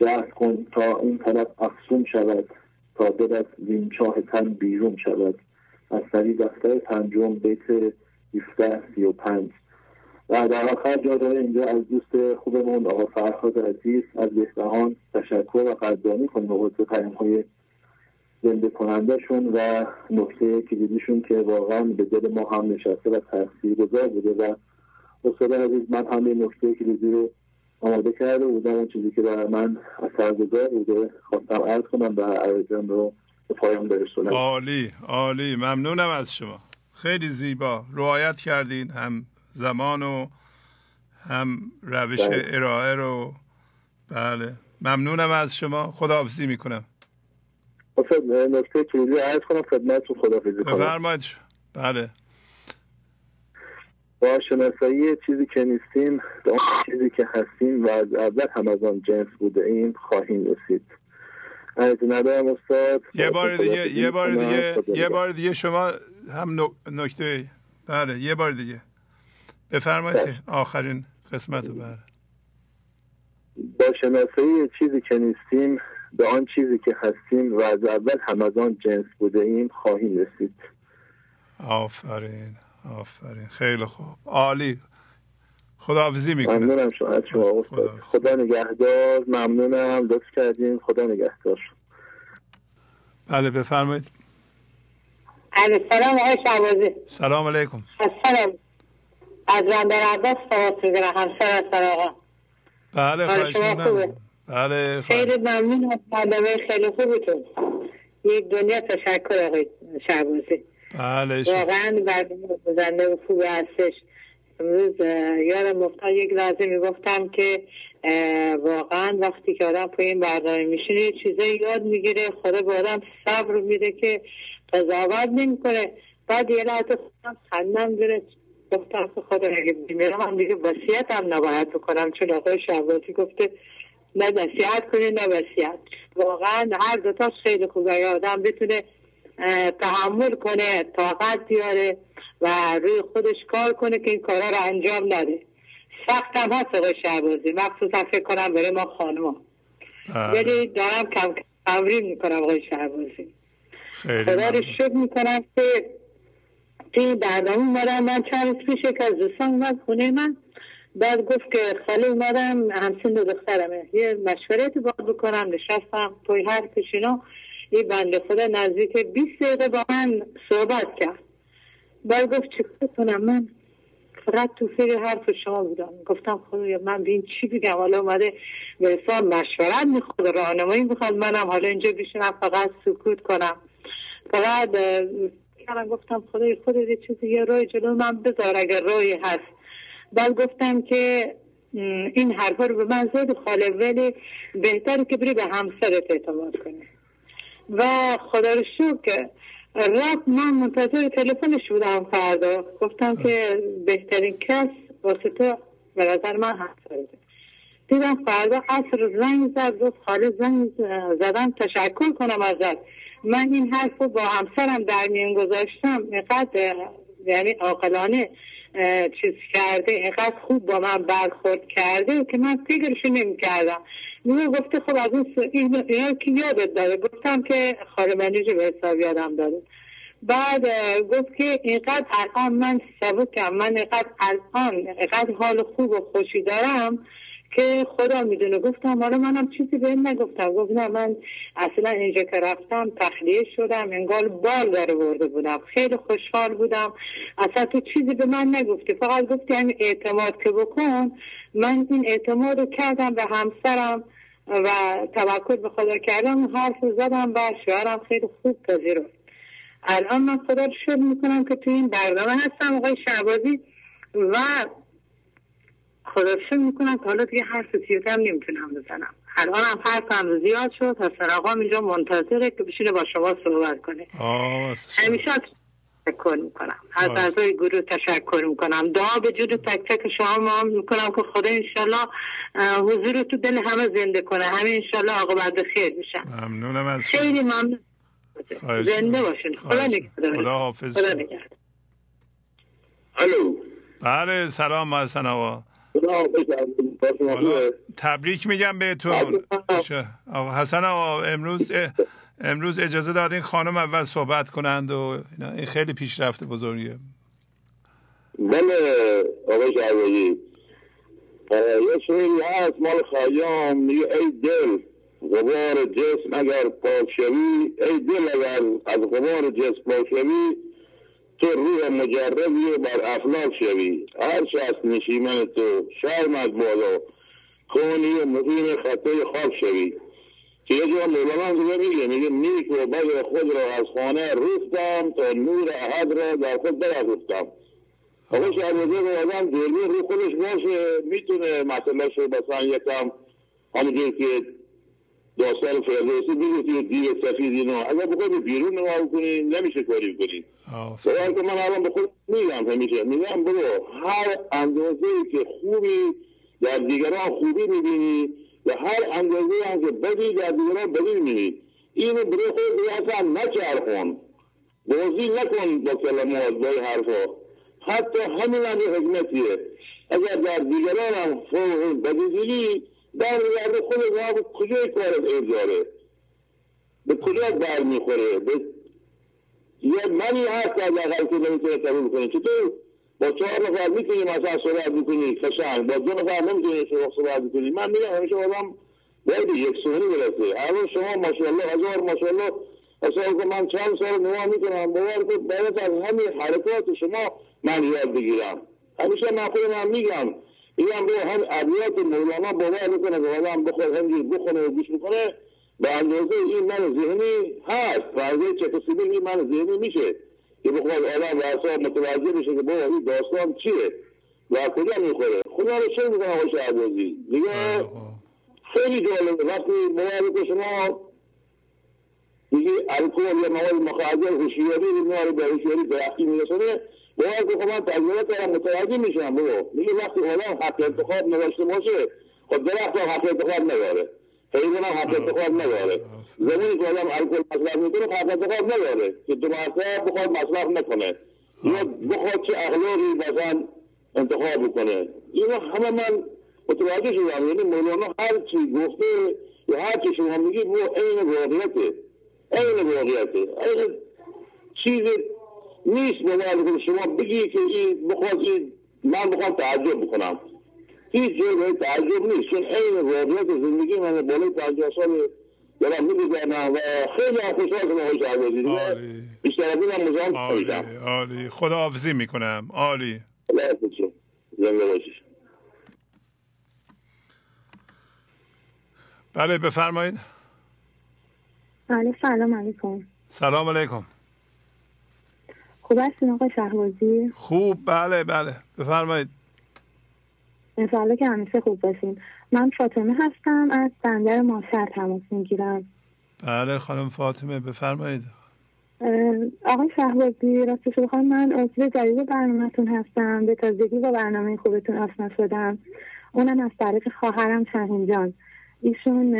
جهد کن تا این طرف افسون شود تا دل از چاه تن بیرون شود. از سری دفتر پنجم بیت 17 سی و پنج. و در آخر جا داره اینجا از دوست خوبمون آقا فرهاد عزیز از بهبهان تشکر و قدردانی کنیم. پیام های زنده کنندهشون و نکته کلیدیشون که واقعا به دل ما هم نشسته و تاثیر گذار بوده و استاد عزیز من هم نکته کلیدی رو آماده کرده بودم اون چیزی که در من اثرگذار بوده خواستم عرض کنم و عرضم رو به پایان برسونم. عالی عالی ممنونم از شما. خیلی زیبا. رعایت کردین هم زمان و هم روش بله. ارائه رو. بله. ممنونم از شما. خداحافظی می‌کنم. نکته کلیدی عرض کنم خدمتتون خداحافظی کنم. بفرمایید. بله. با شناسایی چیزی که نیستیم اون چیزی که هستیم و از اول هم از آن جنس بوده ایم خواهیم رسید. از ندارم استاد. یه بار دیگه یه بار دیگه یه بار دیگه شما هم نکته بله یه بار دیگه. بفرمایید. بله. آخرین قسمت بله. با شناسایی چیزی که نیستیم به آن چیزی که هستیم و از اول هم از آن جنس بوده ایم خواهیم رسید. آفرین آفرین. خیلی خوب. عالی. خداحافظی می‌کنم ممنونم شما از شما خدا, خدا نگهدار. ممنونم. لطف کردین خدا نگهدار بله بفرمایید. سلام آقای شعبازی سلام علیکم. سلام. از بندر عباس تماس می‌گیرم همسر هستن آقا. بله خواهش بله خیلی ممنون از برنامه خیلی خوبتون یک دنیا تشکر آقای شعبازی بله واقعا برنامه بزنده و خوب هستش. امروز یادم افتاد یک لحظه می‌گفتم که واقعا وقتی که آدم پای این برنامه میشینه یه چیزایی یاد می‌گیره خدا به آدم صبر میده که قضاوت نمی‌کنه. بعد یه لحظه خودم خندم گرفت گفتم که خدا اگه بیمیرم هم دیگه وسیعت هم نباید بکنم. چون آقای شعباتی گفته نه نصیحت کنه نه وسیعت واقعا هر دوتا خیلی خوبه. آدم بتونه تحمل کنه طاقت بیاره و روی خودش کار کنه که این کارا رو انجام نده. سخت هم هست آقای شهبازی. مخصوصا فکر کنم برای ما خانما بله. ولی دارم کم تمرین می‌کنم آقای شهبازی. خدا رو شکر می‌کنم که این برنامه اومدم. من چند روز پیش که از دوستان اومد خونه من. بعد گفت که خاله اومدم همسن دخترمه یه مشورتی باید بکنم نشستم توی هر کشینا این بنده خدا نزدیک 20 دقیقه با من صحبت کرد. بعد گفت چه کنم؟ من فقط تو فکر حرف شما بودم. گفتم خدا من بین چی بگم؟ حالا اومده به حساب مشورت می‌خواد راهنمایی می‌خواد منم. حالا اینجا بیشنم فقط سکوت کنم. فقط کردم گفتم خدای خودت یه چیزی یه رای جلو من بذار. اگر رای هست بعد گفتم که این حرفا رو به من زد خاله ولی بهتره که بری به همسرت اعتماد کنه و خدا رو شکر رفت من منتظر تلفنش بودم فردا. گفتم که بهترین کس واسه تو به نظر من همسرت دیدم فردا عصر زنگ زد گفت خاله زنگ زدم تشکر کنم ازت. من این حرف رو با همسرم در میان گذاشتم. اینقدر یعنی عاقلانه. چیز کرده اینقدر خوب با من برخورد کرده که من فکرشو نمی کردم گفته خب از اون اینا که یادت داره؟ گفتم که خاله منیجه به حساب یادم داره. بعد گفت که اینقدر الان من سبکم من اینقدر الان اینقدر حال خوب و خوشی دارم که خدا می‌دونه. گفتم حالا منم چیزی به نگفتم گفتم من اصلا اینجا که رفتم تخلیه شدم انگار بال داره برده بودم. خیلی خوشحال بودم. اصلا تو چیزی به من نگفتی. فقط گفتی اعتماد که بکن. من این اعتماد رو کردم به همسرم و توکل به خدا کردم. حرف زدم و شوهرم خیلی خوب پذیرفت. الان من خدا رو شکر می‌کنم که تو این برنامه هستم آقای شعبازی و شکر می‌کنم که حالا دیگه حرف هم نمی‌تونم بزنم. الان هم حرفم زیاد شد حسن آقام اینجا منتظره که بشینه با شما صحبت کنه. همیشه تشکر می‌کنم. از اعضای گروه تشکر می‌کنم. دعا به جود تک تک شما ما می‌کنم که خدا انشالله حضور تو دل همه زنده کنه. همه انشالله عاقبت خیر بشن ممنونم از خیلی ممنون. زنده باشین. خدا نگهدار. خدا حافظ خدا نگهدار. الو. بله سلام حسن آقا. تبریک میگم بهتون. آقا حسن آقا امروز امروز اجازه دادین خانم اول صحبت کنند و این خیلی پیشرفت بزرگیه. بله آقای جعبایی یه شعری هست مال خیام. میگه ای دل غبار جسم اگر پاک شوی ای دل اگر از غبار جسم پاک شوی تو روح مجربی و بر افلاک شوی. هر شخص نشیمن تو شرم از بالا کنی و مقیم خطه خواب شوی. که یه جا مولانا دیگه میگه میگه نیک و بد خود را از خانه رفتم تا نور احد را در خود درافروختم آقا شهبازه به آدم دوربین رو خودش باشه می‌تونه مسئله شو مثلا یکم. همونجور که داستان فردوسی میگه دیو سفید اینا. اگر بخواد بیرون نگاه کنی نمیشه کاری کنی باید که من الان به خود میگم همیشه. میگم برو هر اندازه که خوبی در دیگران خوبی می‌بینی و هر اندازه هم که بدی در دیگران بدی می‌بینی. اینو برو خود اصلا نچرخون بازی نکن با کلمات با حرفا. حتی همین هم حکمتیه. اگر در دیگران هم فوق بدی دیدی برمیگرده خود ما کجای کارت ایزاره به کجا بر می‌خوره به یه منی هست که از اقل که نمی‌تونه قبول کنی. چطور؟ با چهار نفر می‌تونی مثلا صحبت می‌کنی قشنگ. با دو نفر نمی‌تونی صحبت می‌کنی من میگم همیشه آدم باید یک سونی برسه. الان شما ماشاءالله هزار ماشاءالله حساب که من چند سال نما می‌کنم باور کن باید از همین حرکات شما من یاد بگیرم. همیشه من خودم هم میگم. میگم به هم ابیات مولانا باور می‌کنه که آدم بخواد همینجور بخونه و گوش می‌کنه به اندازه این من ذهنی هست. به اندازه چکسیبی این من ذهنی میشه که بخواد آدم اصلا متوجه بشه که بابا این داستان چیه و کجا می‌خوره. خدا رو چه می‌کنه آقای شهبازی دیگه خیلی جالبه. وقتی باور که شما میگه الکل یا مواد مخدر هوشیاری رو به هوشیاری درختی میرسونه باید که من تجربه کردم متوجه میشم بابا. میگه وقتی آدم حق انتخاب نداشته باشه خب درخت حق انتخاب نداره. حیوان حق انتخاب نداره. زمینی که آدم الکل مصرف می‌کنه حق انتخاب نداره. که دو مرتبه بخواد مصرف نکنه. یا بخواد چه اخلاقی مثلا انتخاب بکنه. اینا همه من متوجه شدم. یعنی مولانا هر چی گفته یا هر چی شما میگی بو عین واقعیته. عین واقعیته. عین چیز نیست به شما بگی که این بخواد این من بخوام تعجب بکنم. هیچ جای تعجب نیست. چون عین واقعیت زندگی من بالای پنجاه سال دارم میگذرنم و خیلی هم خوشحال شدم آقای شهبازی. بیشتر از این هم مزام عالی عالی. خدا حافظی می‌کنم. عالی. زنده باشید. بله بفرمایید. بله سلام علیکم. سلام علیکم. خوب هستین آقای شهبازی؟ خوب بله بله. بفرمایید. انشاءالله که همیشه خوب باشین. من فاطمه هستم از بندر ماشر تماس می‌گیرم. بله خانم فاطمه بفرمایید. آقای شهبازی راستش بخوام من عضو جدید برنامهتون هستم. به تازگی با برنامه خوبتون آشنا شدم. اونم از طریق خواهرم شهین جان. ایشون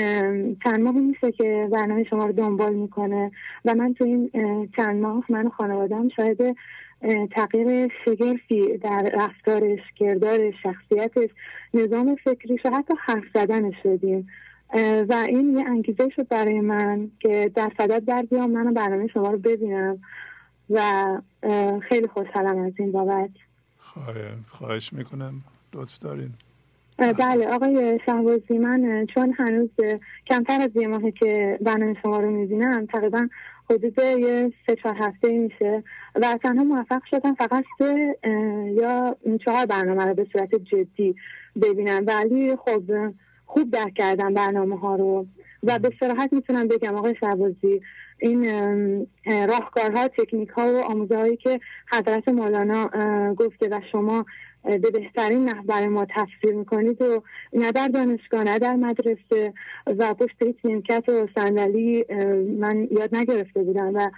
چند ماه میشه که برنامه شما رو دنبال می‌کنه و من تو این چند ماه من و خانوادم شاید تغییر شگرفی در رفتارش کردارش شخصیتش نظام فکریش و حتی حرف زدنش شدیم. و این یه انگیزه شد برای من که در صدد در بیام من برنامه شما رو ببینم و خیلی خوشحالم از این بابت. خواهش می‌کنم. لطف دارین. بله آقای شهبازی من چون هنوز کمتر از یه ماهه که برنامه شما رو می‌بینم تقریبا حدود یه سه چهار هفته میشه و تنها موفق شدم فقط سه یا چهار برنامه رو به صورت جدی ببینم. ولی خب خوب درک کردم برنامه ها رو و به صراحت می‌تونم بگم آقای شهبازی این راهکارها تکنیک ها و آموزه هایی که حضرت مولانا گفته و شما به بهترین نحو برای ما تفسیر می‌کنید و نه در دانشگاه نه در مدرسه و پشت یک نیمکت و صندلی من یاد نگرفته بودم و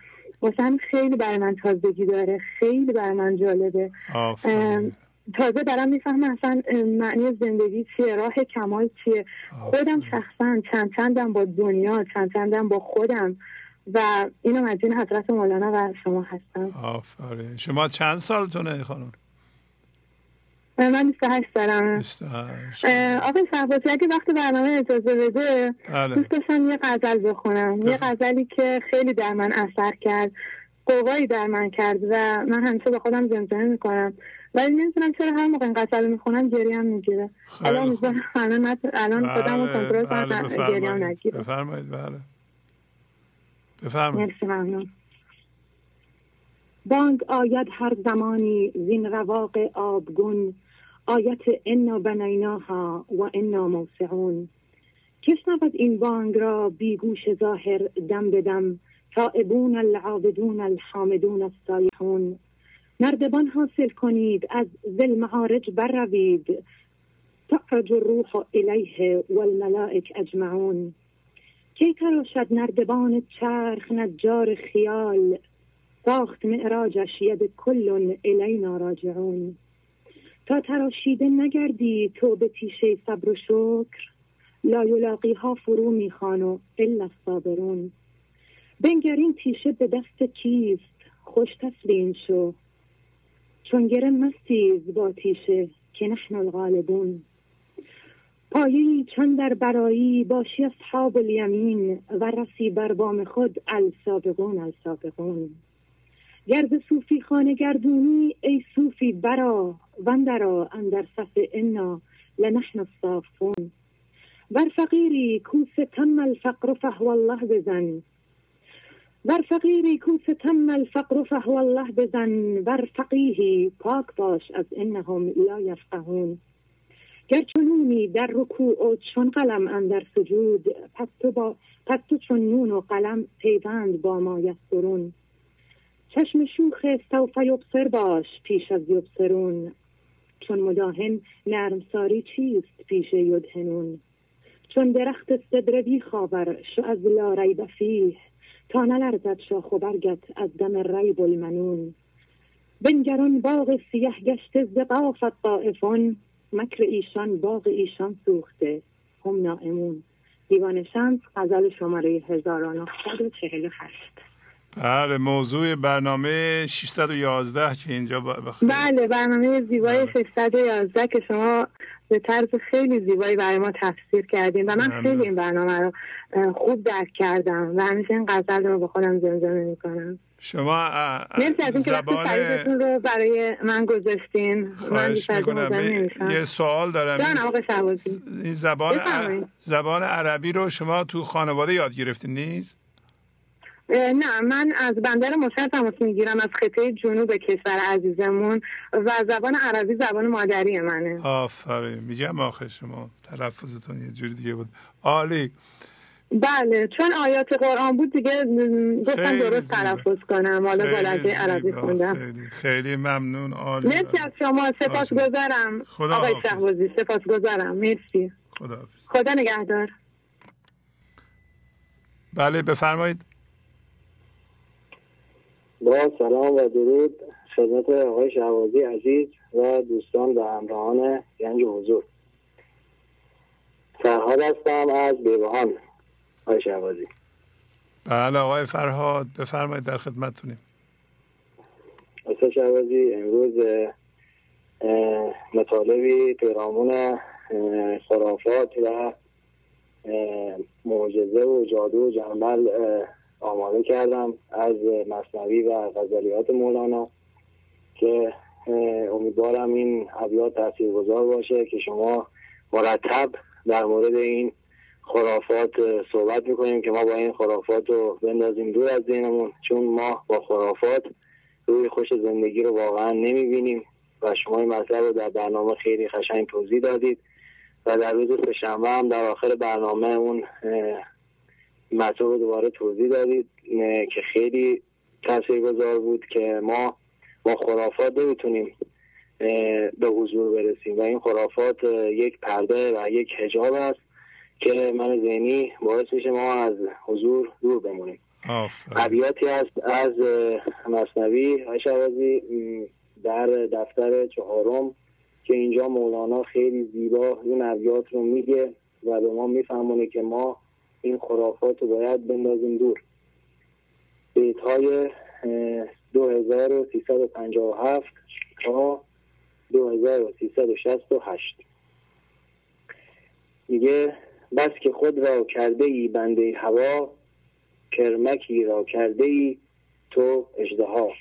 واسه خیلی برای من تازگی داره خیلی برای من جالبه. تازه دارم می‌فهمم اصلا معنی زندگی چیه راه کمال چیه. خودم شخصا چند چندم با دنیا چند چندم با خودم و اینو مدین حضرت مولانا و شما هستم. آفرین. شما چند سالتونه خانم؟ من 28 سالم آقای شهبازی اگه وقت برنامه اجازه بده بله. دوست داشتم یه غزل بخونم. یه غزلی که خیلی در من اثر کرد قوایی در من کرد و من همیشه به خودم زمزمه می‌کنم. ولی نمی‌تونم چرا هر موقع این غزل می‌خونم گریه هم می‌گیره حالا می‌ذارم الان الان خودم رو کنترل کنم گریه هم نگیره. بفرمایید بله. بفرمایید. مرسی ممنون. بانگ آید هر زمانی زین رواق آبگون آیت انا بنیناها و انا موسعون. کشنود این بانگ را بیگوش ظاهر دم بدم تائبون العابدون الحامدون الصالحون. نردبان حاصل کنید از ذل معارج بروید. تعرج الروح الیه والملائک اجمعون. کی تراشد نردبان چرخ نجار خیال؟ ساخت معراجش ید کل الینا راجعون. تا تراشیده نگردی تو به تیشه صبر و شکر. لا یلاقی ها فرو می‌خوان و الا الصابرون. بنگر این تیشه به دست کیست؟ خوش تسلیم شو. چون گره مستیز با تیشه که نحن الغالبون. پایه چند در برایی باشی اصحاب الیمین و رسی بر بام خود السابقون السابقون. گرد صوفی خانه گردونی ای صوفی برا وندرا اندر صف انا لنحن الصافون. بر فقیری کو ستم الفقر فهو الله بزن. بر فقیری کو ستم الفقر فهو الله بزن. بر فقیهی پاک باش از انهم لا یفقهون. گر چنونی در رکوع و چون قلم اندر سجود پس تو, با پس تو چون نون و قلم پیوند با ما یسترون چشم شوخ سوف یبصر باش پیش از یبصرون چون مداهن نرمساری چیست پیش یدهنون؟ چون درخت صدر خاور شو از لا ریب فیه تا نلرزد شاخ و از دم ریب المنون. بنگران باغ سیه گشته زقافت طائفون مکر ایشان باغ ایشان سوخته. هم نائمون. دیوان شمس غزل شماره 1948 بله موضوع برنامه 611 که اینجا بخیر. بله برنامه زیبای 611 بله. که شما به طرز خیلی زیبایی برای ما تفسیر کردیم و من خیلی این برنامه رو خوب درک کردم و همیشه این غزل رو به خودم زمزمه می‌کنم. شما زبان رو برای من گذاشتین. من یه سوال دارم. این زبان زبان عربی رو شما تو خانواده یاد گرفتین نیست نه من از بندر مشهد تماس می‌گیرم از خطه جنوب کشور عزیزمون و زبان عربی زبان مادری منه. آفرین. میگم آخه شما تلفظتون یه جوری دیگه بود. عالی. بله چون آیات قرآن بود دیگه گفتم درست تلفظ کنم. حالا بلده عربی خوندم. خیلی, خیلی ممنون. عالی. مرسی از شما. سپاس گذارم. آقای شهبازی سپاس گذارم. مرسی. خدا خدا نگهدار. بله بفرمایید. با سلام و درود خدمت آقای شهوازی عزیز و دوستان و همراهان گنج حضور. فرهاد هستم از بیوهان. آقای شهوازی بله آقای فرهاد بفرمایید در خدمتتونیم. آقای شهوازی امروز مطالبی پیرامون خرافات و معجزه و جادو و جنبل آماده کردم از مصنوی و غزلیات مولانا که امیدوارم این ابیات تاثیرگذار باشه که شما مرتب در مورد این خرافات صحبت می‌کنیم که ما با این خرافات رو بندازیم دور از ذهنمون چون ما با خرافات روی خوش زندگی رو واقعا نمی‌بینیم و شما این مطلب رو در برنامه خیلی خشنگ توضیح دادید و در روز سهشنبه هم در آخر برنامه اون مطلب دوباره توضیح دادید که خیلی تاثیرگذار بود که ما با خرافات نمی‌تونیم به حضور برسیم. و این خرافات یک پرده و یک هجاب است که من ذهنی باعث میشه ما از حضور دور بمونیم. ابیاتی هست از مصنوی شوازی در دفتر چهارم که اینجا مولانا خیلی زیبا این ابیات رو میگه و به ما میفهمونه که ما این خرافات رو باید بندازیم دور. بیت های 2357 تا 2368 میگه بس که خود را کرده ای بنده هوا کرمکی را کرده ای تو اجدها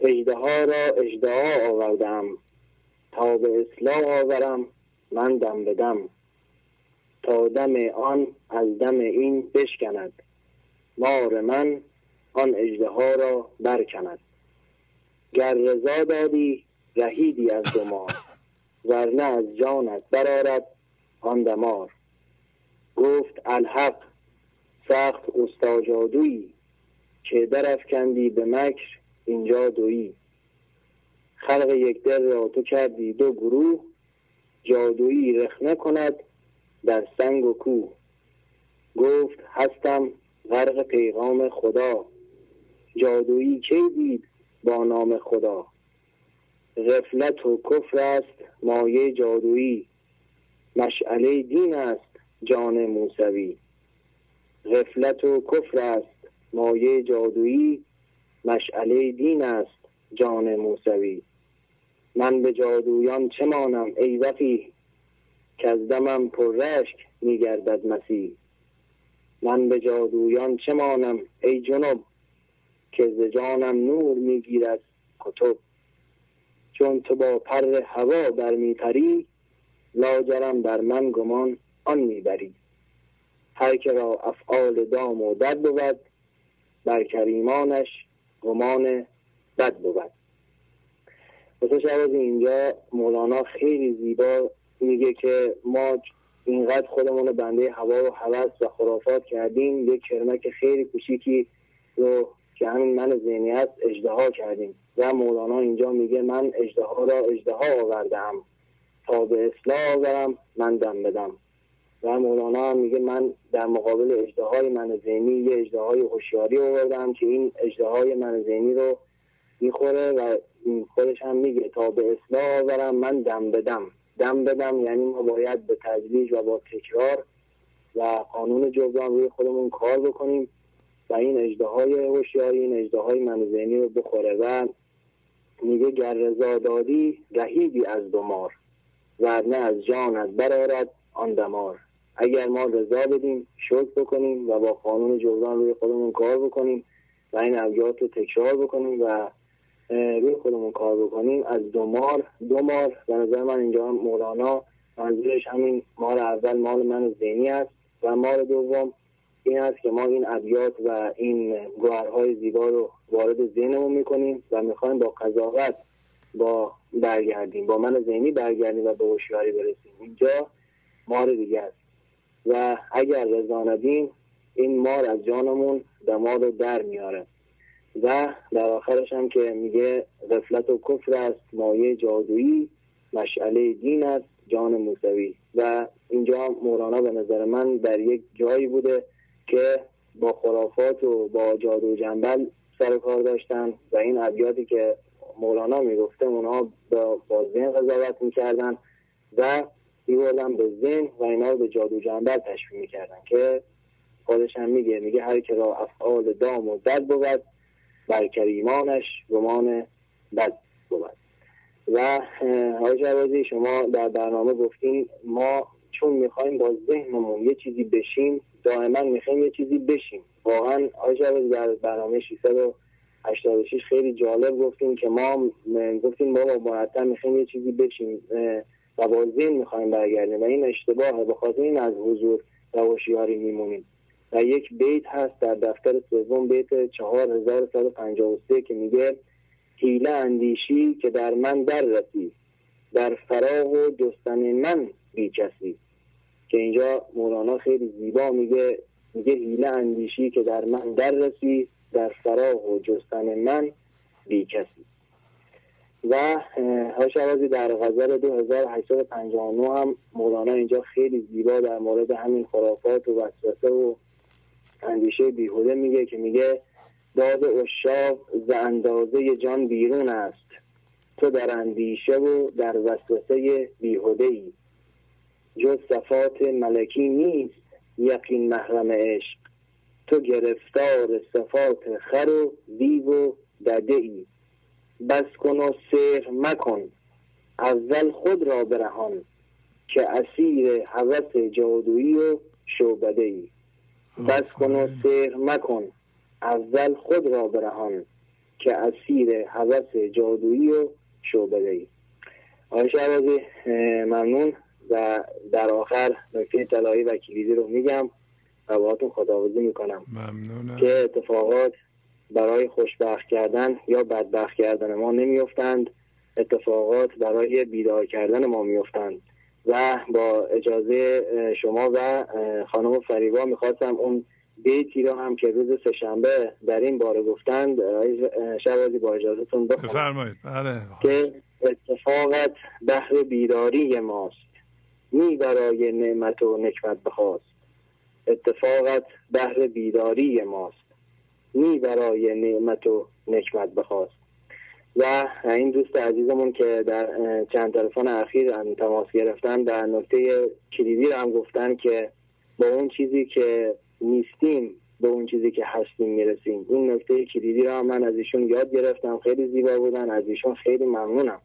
اجدها را اجدها آوردم تا به اصلاح آورم من دم بدم دم آن از دم این بشکند. مار من آن اجدها را برکند. گر رضا دادی رهیدی از دمار ورنه از جانت برارد آن دمار. گفت الحق سخت استاجادویی که درفکندی به مکر اینجا دویی. خلق یک در را تو کردی دو گروه. جادویی رخنه کند در سنگ و کوه. گفت هستم غرق پیغام خدا. جادویی کی دید با نام خدا؟ غفلت و کفر است مایه جادویی. مشعله دین است جان موسوی. غفلت و کفر است مایه جادویی. مشعله دین است جان موسوی. من به جادویان چه مانم ای وفی که از دمم پر رشک میگردد مسیح. من به جادویان چه مانم ای جنوب؟ که ز جانم نور می‌گیرد کتب. چون تو با پر هوا برمیپری لاجرم در من گمان آن می‌بری هر که را افعال دام و دد بود بر کریمانش گمان بد بود. واسه شب اینجا مولانا خیلی زیبا میگه که ما اینقدر خودمون بنده هوا و هوس و خرافات کردیم یک کرمک خیلی کوچیکی رو که همین من ذهنی اجدها کردیم. و مولانا اینجا میگه من اجدها را اجدها آوردم تا به اصلاح آورم من دم بدم. و مولانا میگه من در مقابل اجدهای من ذهنی یه اجدهای هوشیاری آوردم که این اجدهای من ذهنی رو می‌خوره و خودش هم میگه تا به اصلاح آورم من دم بدم. دم بدم یعنی ما باید به تدریج و با تکرار و قانون جبران روی خودمون کار بکنیم و این اجده های هوشیاری این اجده های من ذهنی رو بخوره. و میگه گر رضا دادی رهیدی از دمار ورنه از جانت برارد آن دمار. اگر ما رضا بدیم شکر بکنیم و با قانون جبران روی خودمون کار بکنیم و این ابیات رو تکرار بکنیم و روی خودمون کار بکنیم. از دو مار دو مار به نظر من اینجا مولانا منظورش همین مار اول مال من ذهنی است و مار دوم این است که ما این ابیات و این گوهرهای زیبا رو وارد ذهنمون می‌کنیم و می‌خوایم با قضاوت با برگردیم. با من ذهنی برگردیم و به هوشیاری برسیم. اینجا مار دیگه است. و اگر رضا ندیم این مار از جانمون دماغ رو در میاره. و در آخرش هم که میگه غفلت و کفر است مایه جادویی مشعله دین است جان موسوی. و اینجا مولانا به نظر من در یک جایی بوده که با خرافات و با جادو جنبل سر کار داشتن و این ابیاتی که مولانا می‌گفته اونها با, با ذهن قضاوت می‌کردن و میبردن به ذهن و اینا رو به جادو جنبل تشبیه می‌کردن که خودش هم میگه میگه هر که را افعال دام و دد بود بر کریمانش گمان بد بود. و حاج شما در برنامه گفتین ما چون می‌خوایم با ذهنمون یه چیزی بشیم دائما می‌خوایم یه چیزی بشیم. واقعا حاج در برنامه 686 خیلی جالب گفتیم که ما گفتیم ما با مرتب می‌خوایم یه چیزی بشیم و با ذهن می‌خوایم برگردیم و این اشتباهه. به از حضور و هوشیاری میمونیم. و یک بیت هست در دفتر سوم بیت 4153 که میگه حیله اندیشی که در من در رسی در فراغ و جستن من بی کسی. که اینجا مولانا خیلی زیبا میگه میگه حیله اندیشی که در من در رسی در فراغ و جستن من بی کسی. و هاشوازی در غزل 2859 هم مولانا اینجا خیلی زیبا در مورد همین خرافات و وسوسه و اندیشه بیهوده میگه که میگه داد اشاق ز اندازه جان بیرون است. تو در اندیشه و در وسوسه بیهوده ای جز صفات ملکی نیست یقین محرم عشق. تو گرفتار صفات خر و دیو و دده ای بس کن و سیر مکن اول خود را برهان که اسیر حوث جادویی و شعبده ای بس کن و سیر مکن. اول خود را برهان که اسیر حوث جادویی و شعبده ای. آقای شعبازی ممنون. و در آخر نکته طلایی و کلیدی رو میگم و باهاتون خداوزی می‌کنم. ممنونم. که اتفاقات برای خوشبخت کردن یا بدبخت کردن ما نمیافتند. اتفاقات برای بیدار کردن ما میافتند. و با اجازه شما و خانم فریبا می‌خواستم اون بیتی رو هم که روز سهشنبه در این باره گفتند شبازی با اجازهتون بخونم. بفرمایید. بله. که اتفاقت بحر بیداری ماست. می برای نعمت و نکمت بخواست. اتفاقت بحر بیداری ماست. می برای نعمت و نکمت بخواست. و این دوست عزیزمون که در چند تلفن اخیر هم تماس گرفتن در نکته کلیدی رو هم گفتن که با اون چیزی که نیستیم به اون چیزی که هستیم می‌رسیم. این نکته کلیدی رو هم من از ایشون یاد گرفتم. خیلی زیبا بودن. از ایشون خیلی ممنونم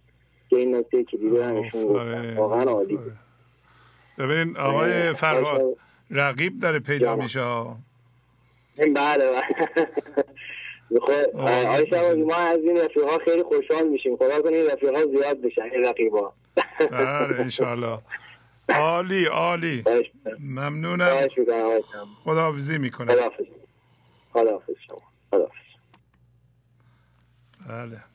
که این نکته کلیدی رو هم ایشون گفتن. واقعا عالی ببینین آقای فرهاد رقیب داره پیدا میشه. بله بله. آقای شبازی ما از این رفیقا خیلی خوشحال میشیم. خدا کنه این رفیقا زیاد بشن این رقیبا. بله انشالله عالی عالی. ممنونم. خداحافظی می‌کنم. خداحافظ شما. خداحافظ. بله.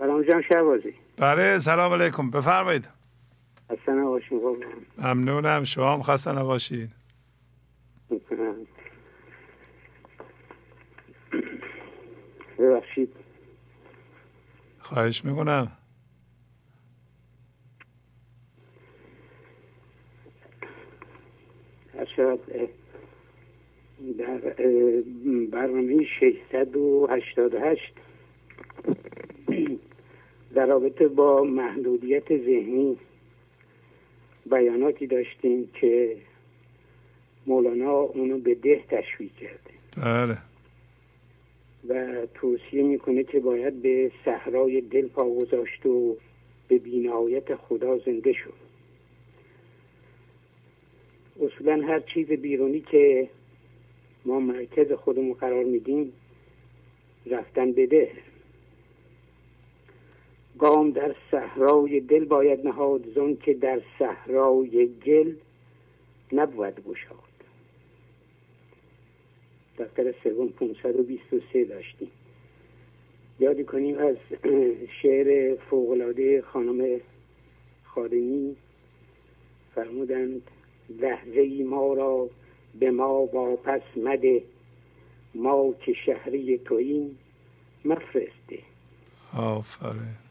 سلام جان شهبازی بله سلام علیکم. بفرمایید. خسته نباشین ممنونم. شما هم خسته نباشید ببخشید. خواهش می‌کنم. شاید در برنامه 688 در رابطه با محدودیت ذهنی بیاناتی داشتیم که مولانا اونو به ده تشویق کرده. بله. و توصیه می‌کنه که باید به صحرای دل پا گذاشت و به بینایت خدا زنده شد. اصولا هر چیز بیرونی که ما مرکز خودمون قرار میدیم رفتن بده گام در صحرای دل باید نهاد زن که در صحرای گل نبود گشاد. دفتر سوم 523 داشتیم. یادی کنیم از شعر فوقلاده خانم خادمی فرمودند لحظه ای ما را به ما واپس مده ما که شهری توییم مفرسته آفرین.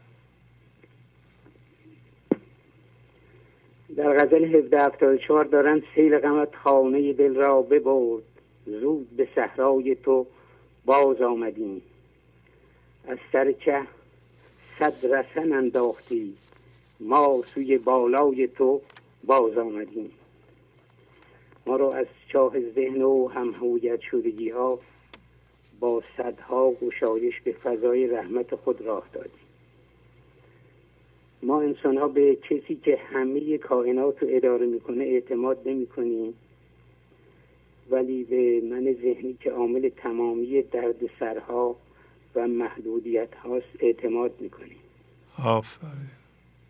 در غزل 1774 دارند سیل غمت خانه دل را ببرد. زود به صحرای تو باز آمدیم. از سر چه صد رسن انداختی ما سوی بالای تو باز آمدیم. ما را از چاه ذهن و همهویت شدگی ها با صدها گشایش به فضای رحمت خود راه دادیم. ما انسان ها به کسی که همه کائنات رو اداره می‌کنه اعتماد نمی کنیم ولی به من ذهنی که عامل تمامی درد سرها و محدودیت هاست اعتماد می‌کنیم. آفرین.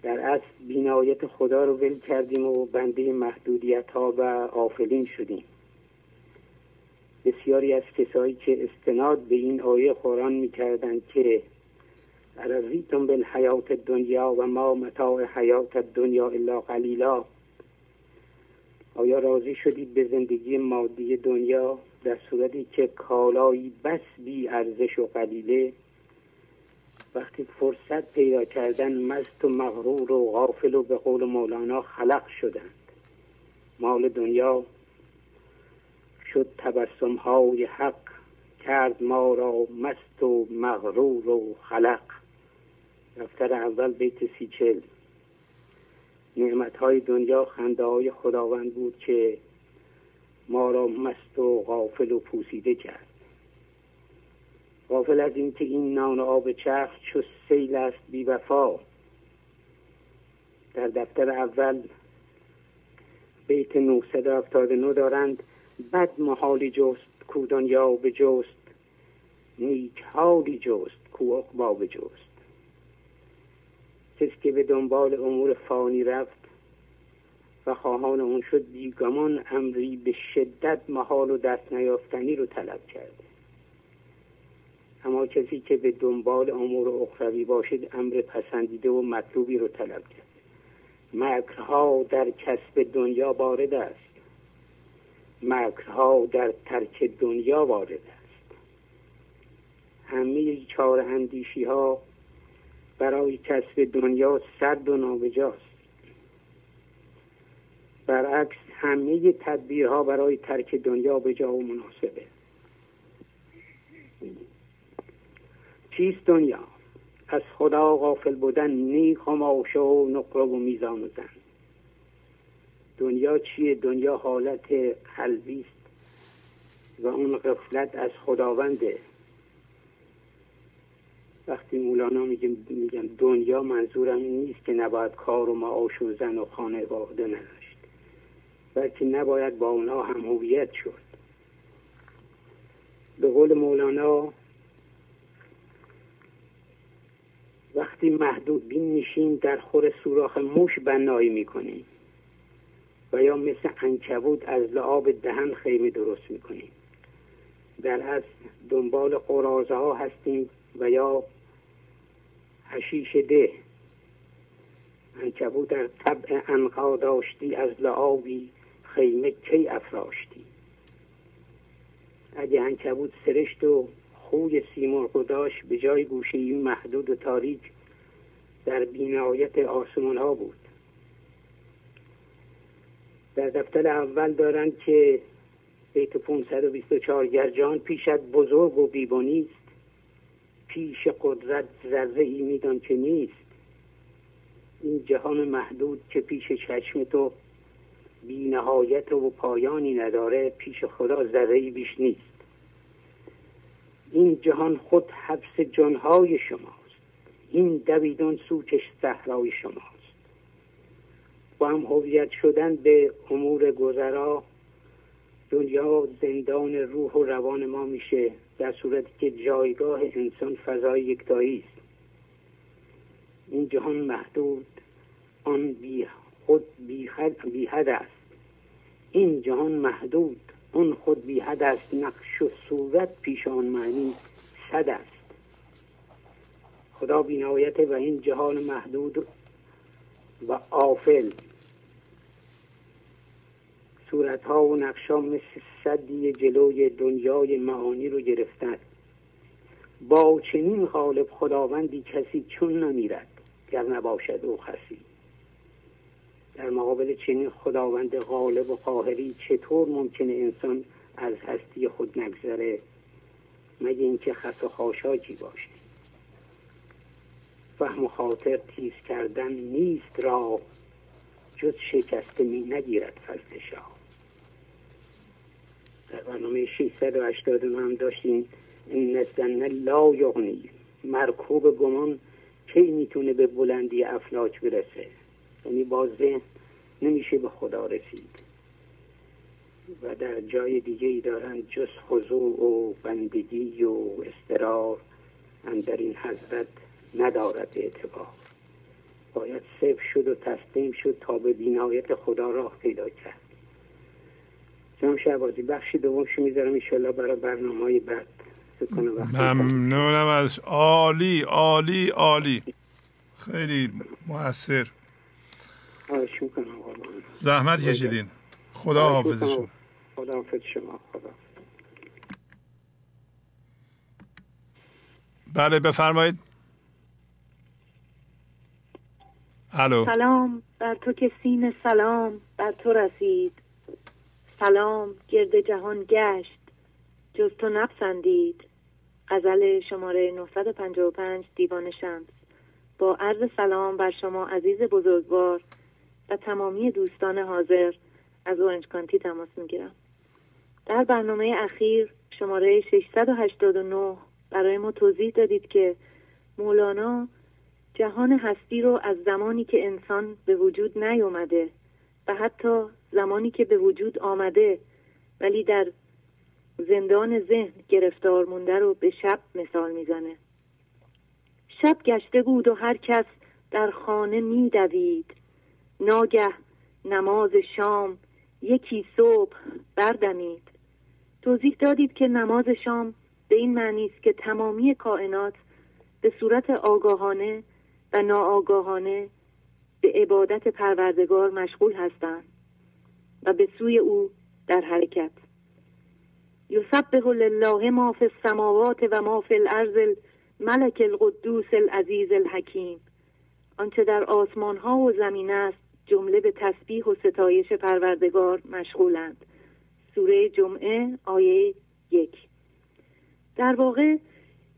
در اصل بینایت خدا رو ول کردیم و بنده محدودیت ها و آفلین شدیم. بسیاری از کسایی که استناد به این آیه قرآن می‌کردند که ارزیتم بالحیات دنیا و ما متاع حیات دنیا الا قلیلا. آیا راضی شدید به زندگی مادی دنیا در صورتی که کالایی بس بی ارزش و قلیله؟ وقتی فرصت پیدا کردن مست و مغرور و غافل و به قول مولانا خلق شدند. مال دنیا شد تبسم های حق کرد ما را مست و مغرور و خلق. دفتر اول بیت سی چل نعمت های دنیا خنده های خداوند بود که ما را مست و غافل و پوسیده کرد. غافل از اینکه این نان و آب چرخ چو سیل است بی وفا. در دفتر اول بیت 979 دارند بد محالی جست کو دنیا به جست نیک حالی جست کو اقبا به جست کسی که به دنبال امور فانی رفت و خواهان اون شد بیگمان امری به شدت محال و دست نیافتنی رو طلب کرده اما کسی که به دنبال امور اخروی باشد امر پسندیده و مطلوبی رو طلب کرد. مکرها در کسب دنیا وارد است. مکرها در ترک دنیا وارد است. همه چهار اندیشی ها برای کسب دنیا سرد و نابجاست. برعکس همه تدبیرها برای ترک دنیا به جا و مناسبه. چیست دنیا؟ از خدا غافل بودن نی خماش و نقره و میزان و دنیا چیه؟ دنیا حالت قلبی است و اون غفلت از خداونده. وقتی مولانا میگم میگم دنیا منظورم این نیست که نباید کار و معاش و زن و خانه واحده نداشت بلکه نباید با اونا هم هویت شد. به قول مولانا وقتی محدود بین میشیم در خور سوراخ موش بنایی می‌کنیم و یا مثل انکبود از لعاب دهن خیمه درست می‌کنیم. در از دنبال قرازه ها هستیم و یا حشیش ده. انکبود در طبع انقا داشتی از لعابی خیمه کی افراشتی؟ اگه انکبود سرشت و خوی سیمرغ داشت به جای گوشه محدود و تاریک در بینایت آسمان ها بود. در دفتر اول دارند که بیت 524 گرجان پیشت بزرگ و بیبانیست پیش قدرت ذره ای میدان که نیست. این جهان محدود که پیش چشم تو بی نهایت و پایانی نداره پیش خدا ذره ای بیش نیست. این جهان خود حبس جانهای شماست. این دویدان سوچش صحرای شماست. با هم هویت شدن به امور گذرا دنیا زندان روح و روان ما میشه. در صورتی که جایگاه انسان فضای یکتایی است. این جهان محدود آن بی خود بی حد است. این جهان محدود اون خود بی حد است. نقش و صورت پیش آن معنی صد است. خدا بینایت و این جهان محدود و آفل. صورت ها و نقشا مثل صدی جلوی دنیای معانی رو گرفتن. با چنین غالب خداوندی کسی چون نمیرد گر نباشد او خسی. در مقابل چنین خداوند غالب و قاهری چطور ممکنه انسان از هستی خود نگذره؟ مگه اینکه خس و خاشاکی باشه. فهم و خاطر تیز کردن نیست را جز شکسته می نگیرد فضل شاه. برنامه 689 هم داشتیم. این زن لا یغنی مرکوب گمان کی می‌تونه به بلندی افلاک برسه؟ یعنی با ذهن نمیشه به خدا رسید. و در جای دیگه ای دارن جز خضوع و بندگی و استرار در این حضرت ندارد اعتبار. باید صفر شد و تسلیم شد تا به بینایت خدا راه پیدا کرد. جناب شعبازی بخشی دومشو می‌ذارم ایشالله برای برنامه های بعد ممنونم از عالی عالی عالی. خیلی موثر. زحمت کشیدین. خدا حافظ شما خدا حافظ شما. خدا بله بفرمایید. الو. سلام. بر تو که سین سلام بر تو رسید. سلام گرد جهان گشت. جز تو نپسندید. غزل شماره 955 دیوان شمس. با عرض سلام بر شما عزیز بزرگوار و تمامی دوستان حاضر از اورنج کانتی تماس می‌گیرم. در برنامه اخیر شماره 689 برای ما توضیح دادید که مولانا جهان هستی رو از زمانی که انسان به وجود نیومده و حتی زمانی که به وجود آمده ولی در زندان ذهن گرفتار مونده رو به شب مثال می‌زنه. شب گشته بود و هر کس در خانه میدوید. ناگه نماز شام یکی صبح بردمید. توضیح دادید که نماز شام به این معنی است که تمامی کائنات به صورت آگاهانه و ناآگاهانه به عبادت پروردگار مشغول هستند. و به سوی او در حرکت. یسبح لله ما فی السماوات و ما فی الارض ملک القدوس العزیز الحکیم. آنچه در آسمان ها و زمین است جمله به تسبیح و ستایش پروردگار مشغولند. سوره جمعه آیه یک. در واقع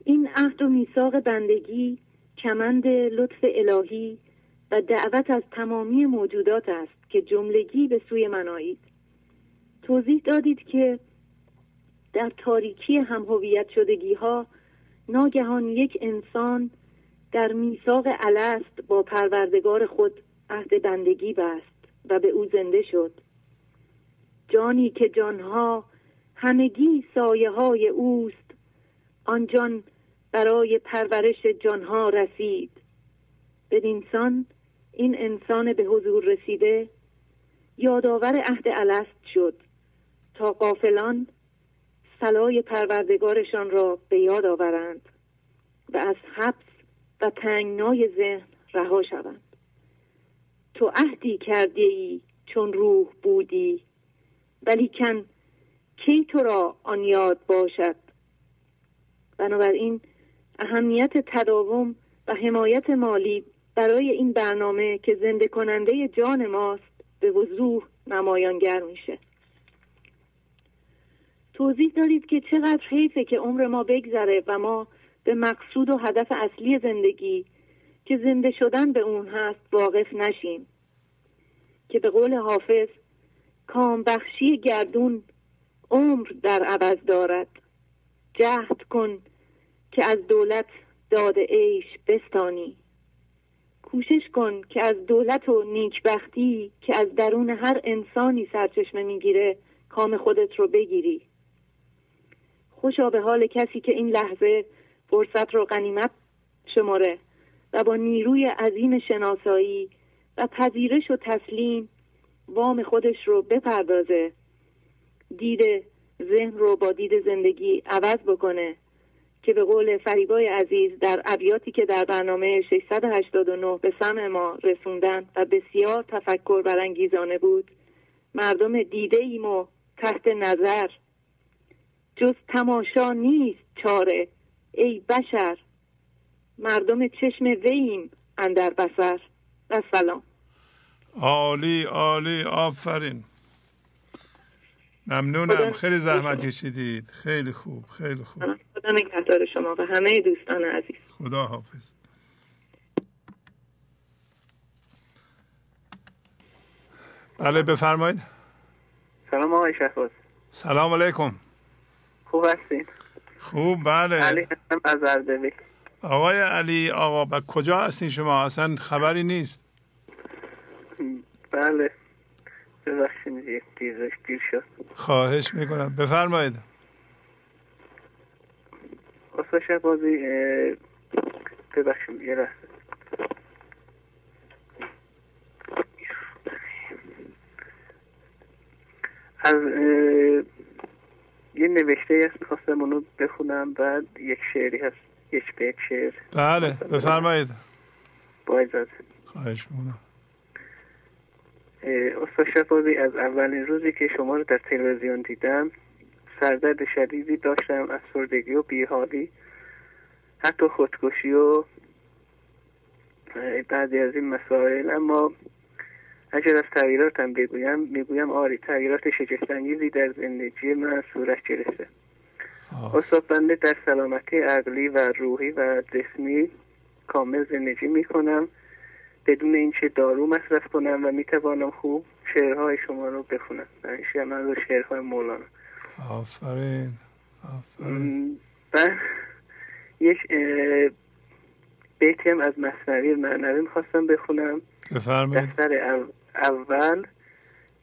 این عهد و میثاق بندگی کمند لطف الهی و دعوت از تمامی موجودات است. که جملگی به سوی من توضیح دادید که در تاریکی هم هویت شدگی ها ناگهان یک انسان در میثاق الست با پروردگار خود عهد بندگی بست و به او زنده شد. جانی که جانها همگی سایه های اوست آن جان برای پرورش جانها رسید. انسان این انسان به حضور رسیده یادآور عهد الست شد تا قافلان سلای پروردگارشان را به یاد آورند و از حبس و تنگنای ذهن رها شوند. تو عهدی کرده ای چون روح بودی ولیکن کی تو را آن یاد باشد؟ بنابراین اهمیت تداوم و حمایت مالی برای این برنامه که زنده کننده جان ماست به وضوح نمایانگر میشه. توضیح دارید که چقدر حیفه که عمر ما بگذره و ما به مقصود و هدف اصلی زندگی که زنده شدن به اون هست واقف نشیم. که به قول حافظ کام بخشی گردون عمر در عوض دارد. جهد کن که از دولت داد عیش بستانی. کوشش کن که از دولت و نیکبختی که از درون هر انسانی سرچشمه می‌گیره کام خودت رو بگیری. خوشا به حال کسی که این لحظه فرصت رو غنیمت شماره و با نیروی عظیم شناسایی و پذیرش و تسلیم وام خودش رو بپردازه. دید ذهن رو با دید زندگی عوض بکنه. که به قول فریبای عزیز در ابیاتی که در برنامه 689 به سمع ما رسوندن و بسیار تفکر برانگیزانه بود مردم دیده ایم و تحت نظر. جز تماشا نیست چاره ای بشر. مردم چشم ویم اندر بسر و سلام. عالی عالی آفرین. ممنونم. خیلی زحمت کشیدید. خیلی خوب خیلی خوب. خدا نگهدار شما و همه دوستان عزیز. خدا حافظ بله بفرمایید. سلام آقای شهباز. سلام علیکم. خوب هستین؟ خوب بله. علی هستم از اردبیل. آقای علی آقا با کجا هستین شما؟ اصلا خبری نیست. بله. ببخشید یک دیر دیر شد. خواهش می‌کنم. بفرمایید. استاد شهبازی اه، ببخشید یه لحظه. از یه نوشته هست می‌خواستم اونو بخونم بعد یک شعری هست یک بیت شعر. بله بفرمایید. با اجازه خواهش می‌کنم. استاد شفاقی از اولین روزی که شما رو در تلویزیون دیدم سردرد شدیدی داشتم افسردگی و بیحالی حتی خودکشی و بعضی از این مسائل. اما اگر از تغییراتم بگویم می‌گویم آری تغییرات شگفتانگیزی در زندگی من صورت گرفته. استاد بنده در سلامتی عقلی و روحی و جسمی کامل زندگی می‌کنم. بدون اینکه دارو مصرف کنم و می‌توانم خوب شعرهای شما رو بخونم. نمیشه من رو شعرهای مولانا. آفرین. آفرین. م، و یک اه، بیتی هم از مصنوی معنوی می‌خواستم بخونم. بفرمایید. دفتر او- اول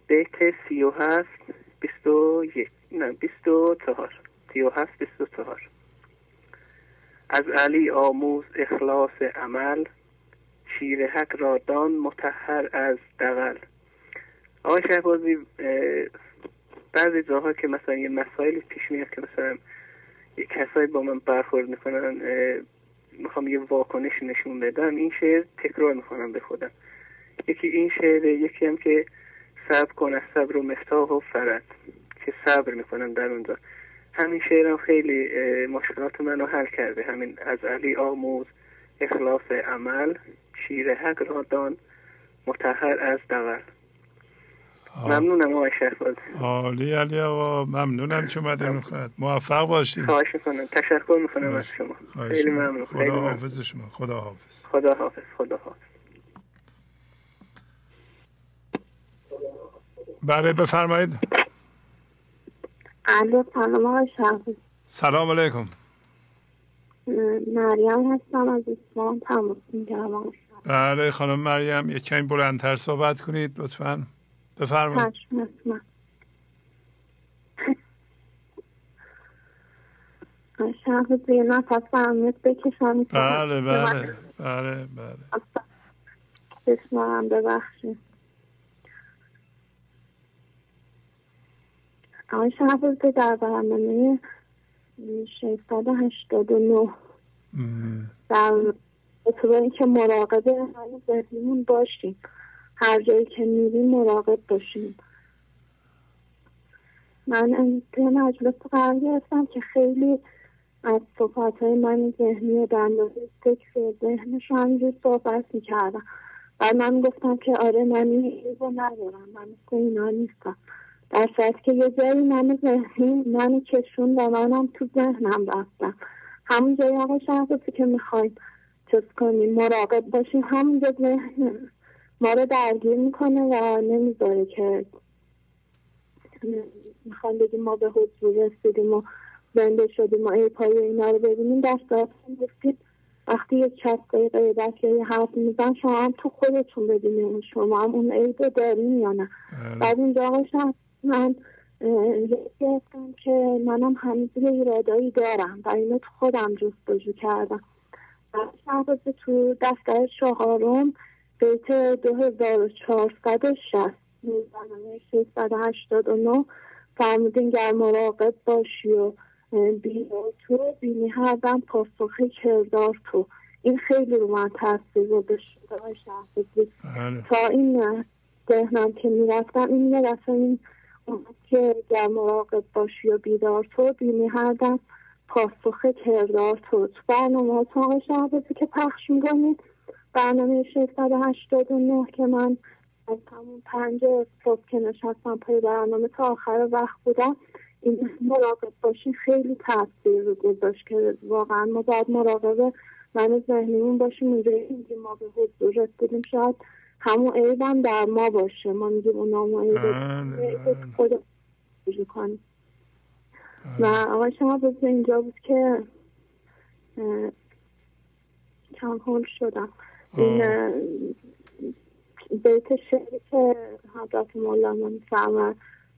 بیت سی و هفت بیست و یک. نه بیست و چهار. سی و هفت بیست و چهار. از علی آموز اخلاص عمل شیر حق را دان متحر از دغل. آقای شهبازی بعضی جاها که مثلا یه مسائلی پیش میاد که مثلا یه کسایی با من برخورد می‌کنن می‌خوام یه واکنش نشون بدم این شعر تکرار می‌کنم به خودم. یکی این شعره یکی هم که صبر کن از صبر و مفتاح و فرد که صبر می‌کنم در اونجا. همین شعرم خیلی مشکلات منو حل کرده. همین از علی آموز اخلاص عمل. شیر حق را دان متحر از دغل ممنونم آقای شهباز. عالی علی آقا ممنونم که اومدین خواهد موفق باشید خواهش می‌کنم. تشکر می‌کنم از شما. خیلی. ممنون. خیلی خدا ممنون. حافظ شما. خدا حافظ. خدا حافظ. خدا حافظ. بله بفرمایید. الو سلام آقای شهباز. سلام علیکم. مریم هستم از اصفهان تماس می‌گیرم. بله خانم مریم یک کمی بلندتر صحبت کنید لطفا. بفرمایید. بله بله بله بله بسمارم ببخشید. آقای شهباز در برنامه 689 در اعتبار اینکه مراقب حال ذهنیمون باشیم. هر جایی که میریم مراقب باشیم. من توی مجلس قرار گرفتم که خیلی از صحبت های من ذهنی در مورد فکر ذهنش همینجور صحبت می‌کردم. و من گفتم که آره من این رو ندارم من مثل اینا نیستم. در که یه جایی من ذهنی منو کشون و منم تو ذهنم رفتم. همون جایی آقا شهبازی که می‌خوایم چیز کنیم مراقب باشیم همونجا ذهن ما رو درگیر می‌کنه و نمی‌ذاره که می‌خوایم بگیم ما به حضور رسیدیم و زنده شدیم و ای پای اینا رو ببینیم. در صورت گفتیم وقتی یک کس به غیبت یا یه حرف میزن شما هم تو خودتون ببینیم شما هم اون عیب رو داریم یا نه. بعد اینجا آقا شهر من گفتم که منم هنوز یه ایرادایی دارم و اینو تو خودم جستجو کردم. بعد تو دفتر چهارم بیت دو هزار و چهارصد و شست. برنامه 689 فرمودین گر مراقب باشی و بیرا تو بینی هر دم پاسخی کردار تو. این خیلی رو من تاثیر گذاشته بله. تا این ذهنم که می‌رفتم این دفعه این که گر مراقب باشی و بیدار تو بینی هر دم پاسخ کردار تو تو برنامه اتاق شهبازی که پخش می‌کنید برنامه 689 که من از همون پنج صبح که نشستم پای برنامه تا آخر وقت بودم این مراقب باشین خیلی تاثیر رو گذاشت که واقعا ما باید مراقب من ذهنیمون باشیم. اونجایی که ما به حضور رسیدیم. شاید همون عیبم در ما باشه. ما میگیم اون نامو عیب خدا کنیم. و آقای شما بود اینجا بود که کم هول شدم. این بیت شعری که حضرت مولانا میفرمد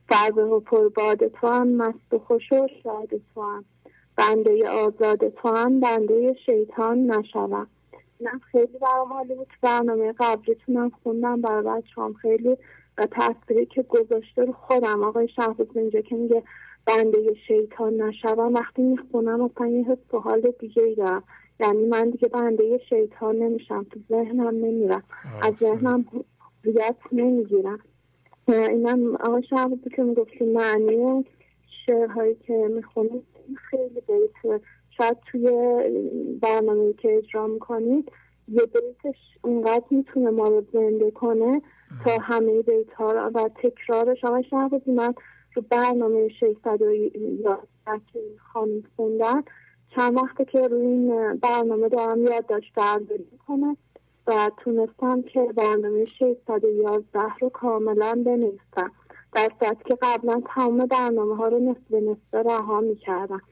فربه و پرباد تو هم مست و خوش و شاد تو هم. بنده آزاد تو هم بنده شیطان نشوم. اینم خیلی برام حالی بود. برنامه قبلیتونم خوندم برای بچه هم خیلی و تصویری که گذاشته رو خودم آقای شهباز اینجا که میگه بنده شیطان نشوم وقتی می‌خونم اصلا یه حس و حال دیگه ای دارم. یعنی من دیگه بنده شیطان نمیشم تو ذهنم نمیرم. از ذهنم هویت نمی‌گیرم. اینم آقای شهبازی که می‌گفتی معنی شعرهایی که می‌خونید خیلی بیت. شاید توی برنامه که اجرا می‌کنید یه بیتش اونقدر می‌تونه ما رو زنده کنه تا همه بیت ها و تکرارش. آقای شهبازی من تو برنامه 611 که خانم خوندن چند وقته که روی این برنامه دارم یادداشت برداری کنه و تونستم که برنامه 611 رو کاملا بنویسم. در صورتی که قبلا تمام برنامه ها رو نصف نصف رها می‌کردم.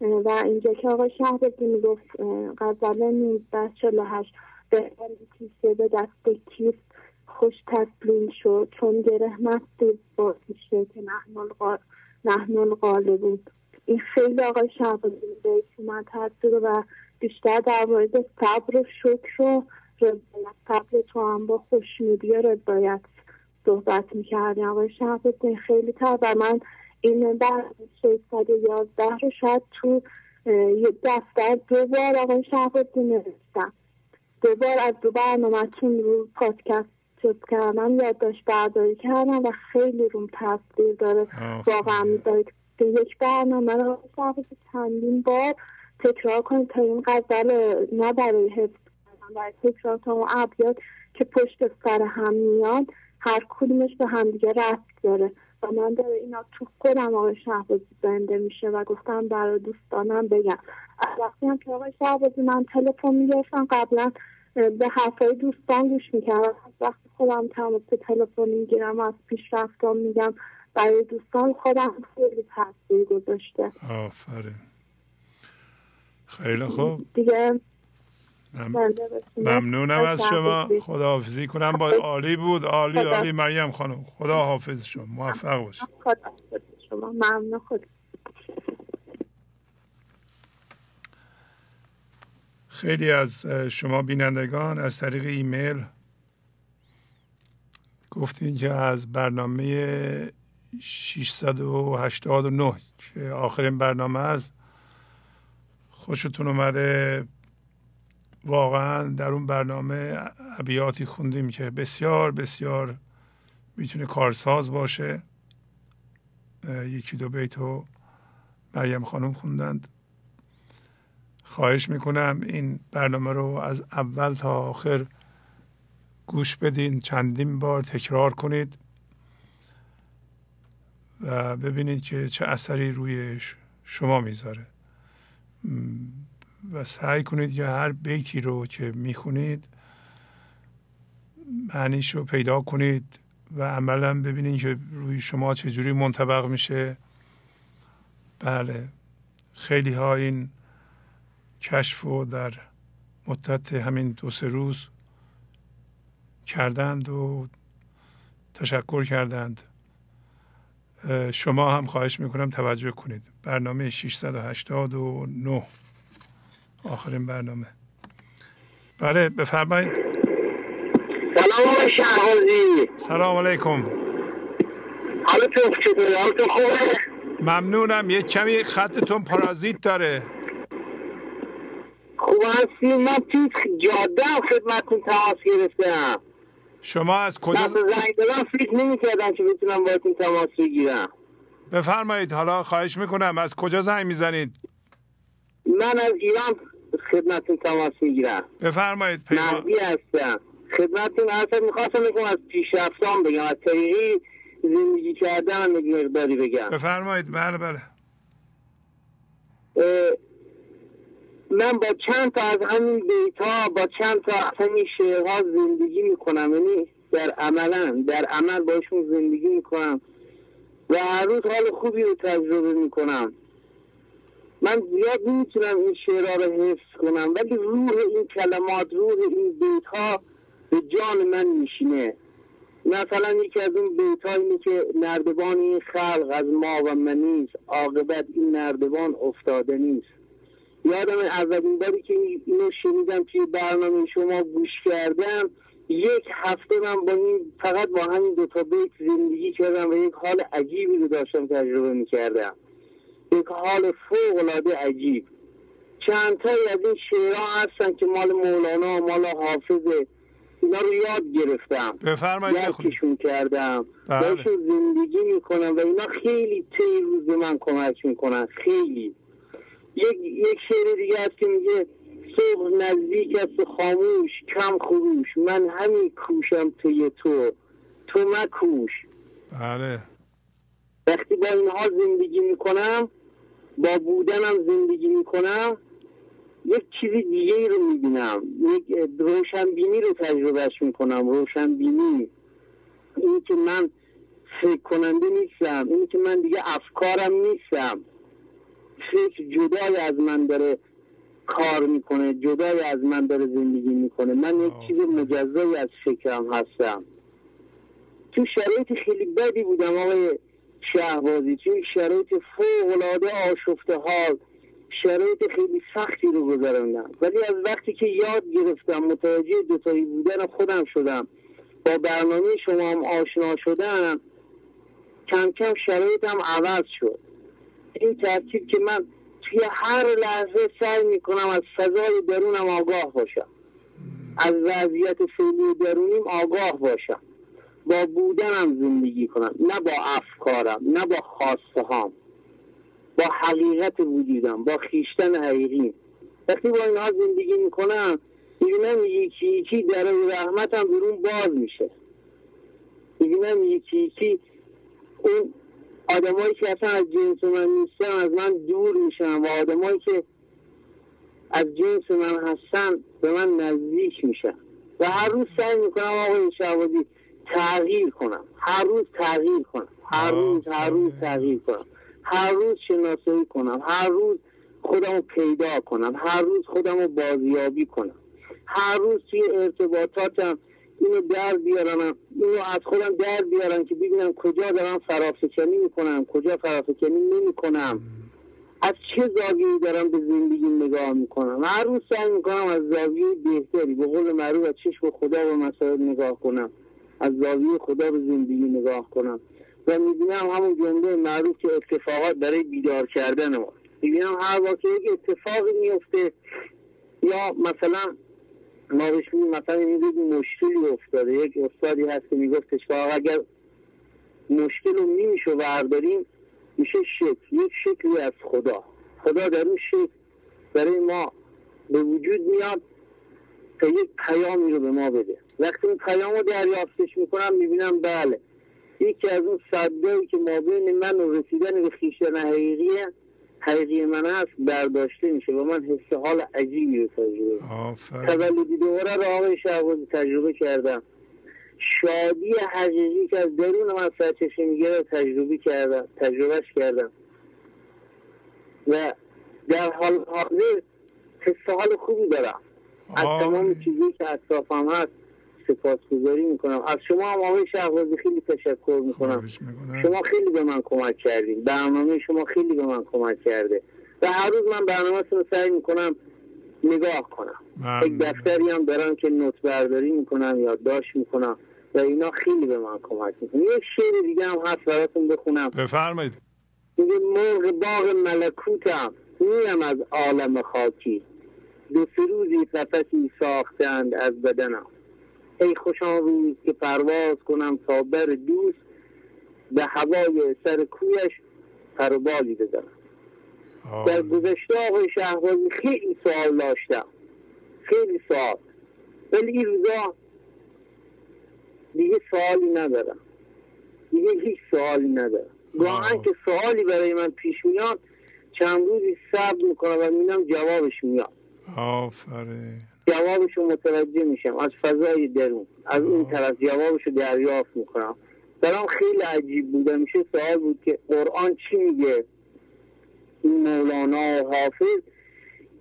و اینجا که آقای شهرزی می‌گفت غزل 1948 بهتر کیسه به دست کیف خوش تسلیم شد چون گره مستی بازیشه که نحن الغالب. بود این خیلی آقای شهبازی بیت من تاثیر و بیشتر در مورد صبر و شکر و رضایت. صبر تو هم با خوشنودی و رضایت صحبت می‌کردیم آقای شهبازی. خیلی تر. و من این در 611 رو شاید تو یه دفتر دو بار آقای شهبازی نوشتم. دو بار از دو برنامهتون رو پادکست چیز کردم یادداشت برداری کردم و خیلی روم تاثیر داره. واقعا می‌ذارید که یک برنامه رو چندین بار تکرار کنید تا این غزل نه برای حفظ کردن برای تکرار تا اون ابیات که پشت سر هم میاد هر کدومش به همدیگه رفت داره. و من داره اینا تو خودم آقای شهبازی زنده میشه و گفتم برای دوستانم بگم. وقتی هم که آقای شهبازی من تلفن می‌گرفتم قبلا به حرفای دوستان گوش می‌کردم. وقتی خودم تماس تلفن می‌گیرم از پیشرفتام میگم برای دوستان خودم خیلی تاثیر گذاشته. آفرین. خیلی خوب. دیگه ممنونم از شما. خداحافظی کنم. با عالی بود. عالی عالی. مریم خانم خدا حافظ شما. موفق باشید خدا شما. ممنون. خود خیلی از شما بینندگان از طریق ایمیل گفتین که از برنامه 689 که آخرین برنامه از خوشتون اومده؟ واقعا در اون برنامه ابیاتی خوندیم که بسیار بسیار می‌تونه کارساز باشه. یکی دو بیتو مریم خانم خوندند. خواهش می‌کنم این برنامه رو از اول تا آخر گوش بدین چندین بار تکرار کنید و ببینید که چه اثری روی شما می‌ذاره. و سعی کنید که هر بیتی رو که می‌خونید معنیش رو پیدا کنید و عملا ببینید که روی شما چجوری منطبق میشه. بله خیلی ها این کشف و در مدت همین دو سه روز کردند و تشکر کردند. شما هم خواهش می‌کنم توجه کنید. برنامه 689 آخرین برنامه. بله بفرمایید. سلام شهرازی. سلام علیکم. حالتون چطوره؟ حالتون خوبه؟ ممنونم. یه کمی خطتون پرازیت داره. خوب هستی من توی جاده خدمتتون تماس گرفتم. شما از کجا زنگ دادم فکر نمی کردم که بتونم باید تماس بگیرم. بفرمایید حالا خواهش می‌کنم از کجا زنگ می‌زنید؟ من از ایران خدمتتون تماس می‌گیرم. بفرمایید مهدی هستم. خدمتتون اصلا می‌خواستم بگم از پیشرفتان بگم از طریقی زندگی کردن هم مقداری بگم. بفرمایید بله بله. من با چند تا از همین بیت ها با چند تا از همین شعرها زندگی می‌کنم. یعنی در عملا در عمل باشون زندگی می‌کنم. و هر روز حال خوبی رو تجربه می‌کنم. من زیاد نمی‌تونم این شعرها رو حفظ کنم ولی روح این کلمات روح این بیت به جان من میشینه. مثلا یکی از اون بیت اینه که نردبان این خلق از ما و منیست عاقبت این نردبان افتاده نیست. یادم اولین باری که اینو شنیدم توی برنامه شما گوش کردم یک هفته من با این فقط با همین دو تا بیت زندگی کردم و یک حال عجیبی رو داشتم تجربه می‌کردم. یک حال فوق العاده عجیب. چند تایی از این شعرها هستن که مال مولانا مال حافظه اینا رو یاد گرفتم. بفرمایید یادشون کردم. بله. زندگی می‌کنم و اینا خیلی تی روز من کمک می‌کنن. خیلی. یک یک شعر دیگه هست که میگه صبح نزدیک است خاموش کم خروش من همین کوشم توی تو تو مکوش. بله. وقتی با اینها زندگی می‌کنم با بودنم زندگی می‌کنم یک چیزی دیگه ای رو می‌بینم. یک روشنبینی رو تجربهش می‌کنم روشنبینی. این که من فکر کننده نیستم این که من دیگه افکارم نیستم. فکر جدای از من داره کار می‌کنه جدای از من داره زندگی می‌کنه. من یک چیز مجزایی از فکرم هستم. تو شرایط خیلی بدی بودم آقای شهبازی. توی شرایط فوق العاده آشفته حال شرایط خیلی سختی رو گذراندم ولی از وقتی که یاد گرفتم متوجه دوتایی بودن خودم شدم. با برنامه شما هم آشنا شدم کم کم شرایطم عوض شد. این ترکیب که من توی هر لحظه سعی می‌کنم از فضای درونم آگاه باشم. از وضعیت فعلی درونیم آگاه باشم. با بودنم زندگی کنم. نه با افکارم نه با خواسته هم با حقیقت وجودم با خیشتن حقیقی. وقتی با اینها زندگی می‌کنم می‌بینم یکی یکی در رحمتم بیرون باز میشه. می‌بینم یکی یکی اون آدمایی که اصلا از جنس من نیستن از من دور میشن و آدمایی که از جنس من هستن به من نزدیک میشن. و هر روز سعی می‌کنم آقای شعبادی تغییر کنم. هر روز تغییر کنم. هر روز هر روز تغییر کنم. هر روز شناسایی کنم. هر روز خودم رو پیدا کنم. هر روز خودم رو بازیابی کنم. هر روز توی ارتباطاتم اینو در بیارم اینو از خودم در بیارم که ببینم کجا دارم فرافکنی می‌کنم کجا فرافکنی نمی‌کنم. از چه زاویه‌ای دارم به زندگی نگاه می‌کنم؟ هر روز سعی می‌کنم از زاویه بهتری به قول معروف از چشم خدا به مسائل نگاه کنم. از زاویه خدا به زندگی نگاه کنم. و می‌بینم همون جمله معروف که اتفاقات برای بیدار کردن ما. می‌بینم هر یک اتفاقی میفته یا مثلا ما بهش مثلا این مشکلی افتاده یک استادی هست که میگفتش که اگر مشکل رو نمیشه برداریم میشه شکل یک شکلی از خدا. خدا در اون شکل برای ما به وجود میاد تا یک پیامی رو به ما بده. وقتی اون پیام رو دریافتش می‌کنم می‌بینم بله یکی از اون صدایی که ما بین من و رسیدن به خیشتن حقیقیه حقیقی من هست برداشته میشه و من حس حال عجیبی رو تجربه تولدی دوباره رو آقای شهبازی تجربه کردم. شادی حقیقی که از درون من سرچشمه میگه تجربه کردم تجربهش کردم. و در حال حاضر حس حال خوبی دارم. از تمام چیزی که اطرافم هست سپاسگزاری می‌کنم. از شما هم آقای شهبازی خیلی تشکر می‌کنم. شما خیلی به من کمک کردید برنامه شما خیلی به من کمک کرده. و هر روز من برنامه رو سعی می‌کنم نگاه کنم. یک دفتری هم دارم که نوت برداری می‌کنم یادداشت می‌کنم و اینا خیلی به من کمک می‌کنه یک شعر دیگه هم هست براتون بخونم. بفرمایید. میگه مرغ باغ ملکوتم میم از عالم خاکی. دو سه روزی قفسی ساختند از بدنم. ای خوشان روز که پرواز کنم تا بر دوست به هوای سر کویش پروبالی بزنم. در گذشته آقای شهبازی خیلی سوال داشتم. خیلی سوال. ولی این روزا دیگه سوالی ندارم. دیگه هیچ سوالی ندارم. گاهن که سوالی برای من پیش میاد چند روزی صبر می‌کنم و می‌بینم جوابش میاد. آفرین. جوابش رو متوجه میشم. از فضای درون. از این طرف جوابش رو دریافت می‌کنم. برام خیلی عجیب بود. میشه سوال بود که قرآن چی میگه؟ این مولانا و حافظ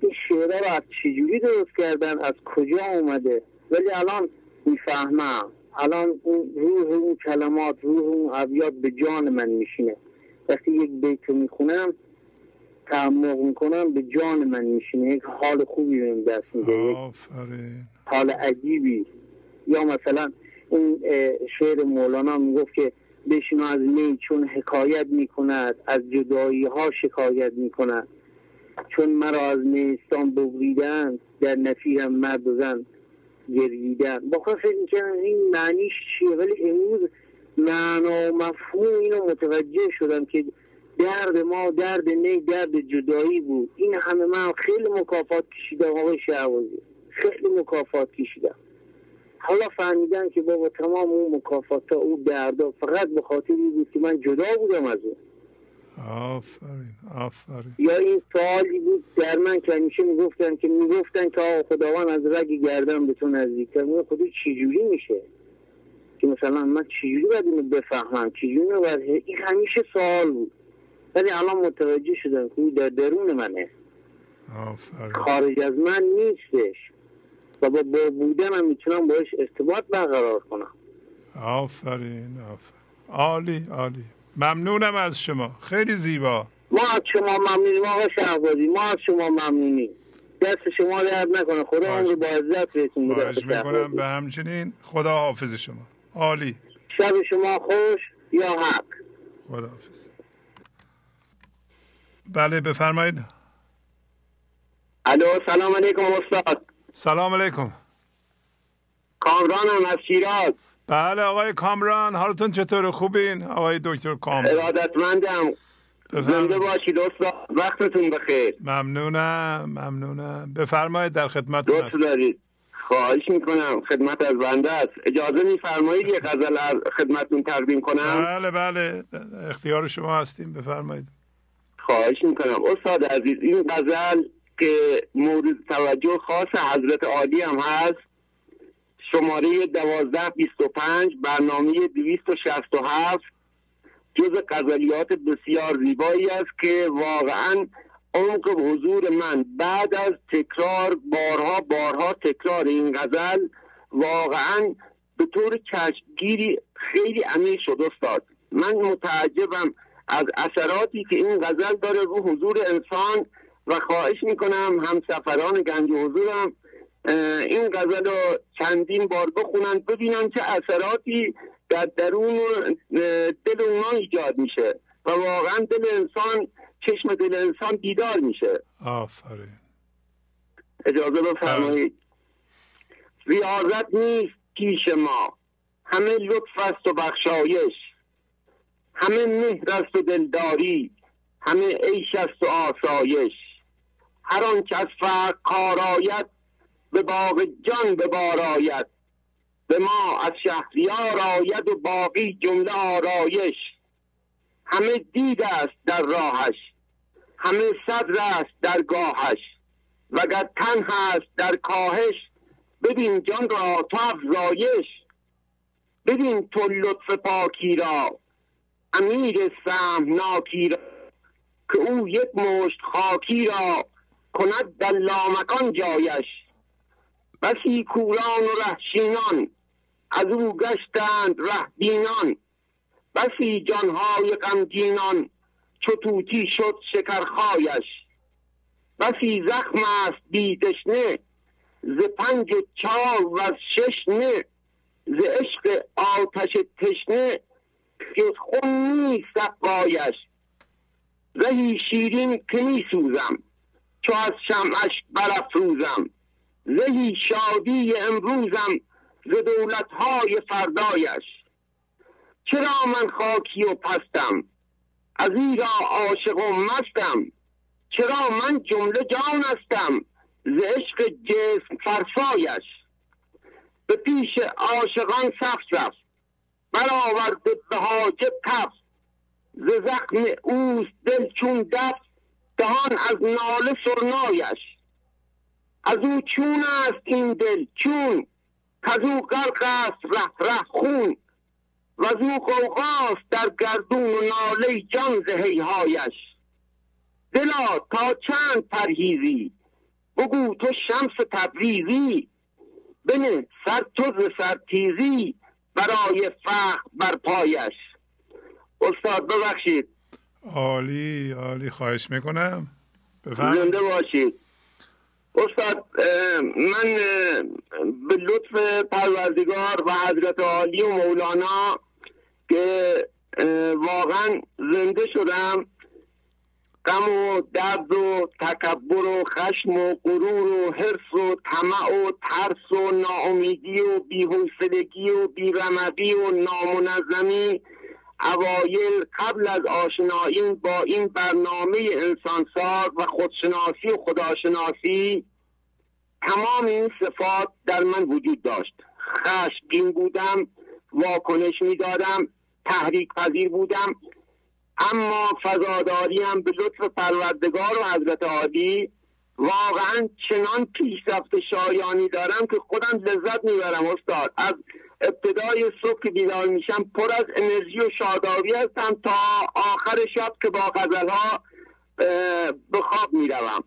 این شعرها رو از چجوری درست کردن؟ از کجا اومده؟ ولی الان می‌فهمم. الان اون روح اون کلمات روح اون ابیات به جان من میشینه. وقتی یک بیت رو می‌خونم تعمق می‌کنم به جان من میشینه. یک حال خوبی بهم دست میده. یک حال عجیبی. یا مثلا این شعر مولانا می‌گفت که بشنو از می چون حکایت می‌کند از جدایی ها شکایت می‌کند. چون مرا از نیستان ببریدن در نفیرم مرد و زن گریدن. با خود فکر می‌کنم این معنیش چیه؟ ولی امروز معنا و مفهوم اینو متوجه شدم که درد ما درد نی درد جدایی بود. این همه من خیلی مکافات کشیدم آقای شهوازی. خیلی مکافات کشیدم. حالا فهمیدم که بابا تمام اون مکافات ها اون دردا فقط به خاطر بود که من جدا بودم از اون. آفرین آفرین. یا این سوالی بود در من که همیشه می‌گفتن که می‌گفتن که خداوند از رگ گردن به تو نزدیکتر میگه خدا چجوری میشه؟ که مثلا من چجوری باید اینو بفهمم؟ چجوری باید این همیشه سوال بود. ولی الان متوجه شدم که در درون منه. آفرین. خارج از من نیستش. و با, با بودنم می‌تونم باش ارتباط برقرار کنم. آفرین آفرین. عالی عالی. ممنونم از شما. خیلی زیبا. ما از شما ممنونیم آقا شهبازی. ما از شما ممنونیم. دست شما درد نکنه. خدا عمر با عزت بهتون بده. می‌کنم به همچنین. خدا حافظ شما. عالی. شب شما خوش یا حق. خدا حافظ بله بفرمایید. الو سلام علیکم استاد. سلام علیکم. کامرانم از شیراز. بله آقای کامران حالتون چطور خوبین؟ آقای دکتر کامران. ارادتمندم. زنده باشید استاد. وقتتون بخیر. ممنونم ممنونم. بفرمایید در خدمتتون دوست دارید. خواهش می‌کنم خدمت از بنده است. اجازه میفرمایید یه غزل از خدمتتون تقدیم کنم؟ بله بله. اختیار شما هستیم. بفرمایید. خواهش می‌کنم. استاد عزیز این غزل که مورد توجه خاص حضرت عالی هم هست شماره دوازده بیست و پنج برنامه دویست و شست و هفت جز قذریات بسیار زیبایی است که واقعا عمق حضور من بعد از تکرار بارها بارها تکرار این غزل واقعا به طور چشمگیری خیلی عمیق شد استاد. من متعجبم از اثراتی که این غزل داره رو حضور انسان و خواهش می‌کنم هم سفران گنج حضورم این غزل رو چندین بار بخونن ببینن چه اثراتی در درون دل اونا ایجاد میشه و واقعا دل انسان چشم دل انسان بیدار میشه. آفرین. اجازه بفرمایید. ریاضت نیست پیش ما. همه لطف است و بخشایش. همه مهر است و دلداری همه عیش است و آسایش. هر آنچه از فرق کار به باغ جان به بار آید. به ما از شهریار آید و باقی جمله آرایش. همه دید است در راهش همه صدر است در گاهش. وگر تن هست در کاهش ببین جان را تو افزایش. ببین تو لطف پاکی را امیر ناکی را که او یک مشت خاکی را کند در لامکان جایش. بسی کوران و رهشینان از او گشتند رهبینان. بسی جانهای غمگینان چو توتی شد شکرخایش. بسی زخم است بیدشنه ز پنج چار و شش نه. ز عشق آتش تشنه که خون نیست سقایش زهی شیرین که می سوزم چو از شمعش برافروزم. زهی شادی امروزم ز دولتهای فردایش. چرا من خاکی و پستم؟ از ایرا عاشق و مستم. چرا من جمله جان هستم ز عشق جسم فرسایش؟ به پیش عاشقان سخت رفت. برآورده به حاجب کف ز زخم اوست دل چون دفت دهان از ناله سرنایش. از او چون است این دل؟ چون؟ از او غرق است ره ره خون. و از او قوقاست در گردون و ناله جان زهیهایش دلا تا چند پرهیزی؟ بگو تو شمس تبریزی. بنه سر تو ز سرتیزی برای فخر بر پایش. استاد ببخشید. عالی عالی. خواهش می‌کنم. زنده باشید. استاد من به لطف پروردگار و حضرت عالی و مولانا که واقعا زنده شدم غم و درد و تکبر و خشم و غرور و حرس و طمع و ترس و ناامیدی و بیحوصلگی و بیرمقی و نامنظمی اوایل قبل از آشنایی با این برنامه انسانساز و خودشناسی و خداشناسی تمام این صفات در من وجود داشت. خشمگین بودم واکنش می‌دادم تحریک پذیر بودم. اما فضاداریم به لطف پروردگار و حضرت عادی واقعا چنان پیشرفت شایانی دارم که خودم لذت می‌برم استاد. از ابتدای صبح که بیدار میشم پر از انرژی و شادابی هستم تا آخر شب که با غزلها به خواب می‌روم.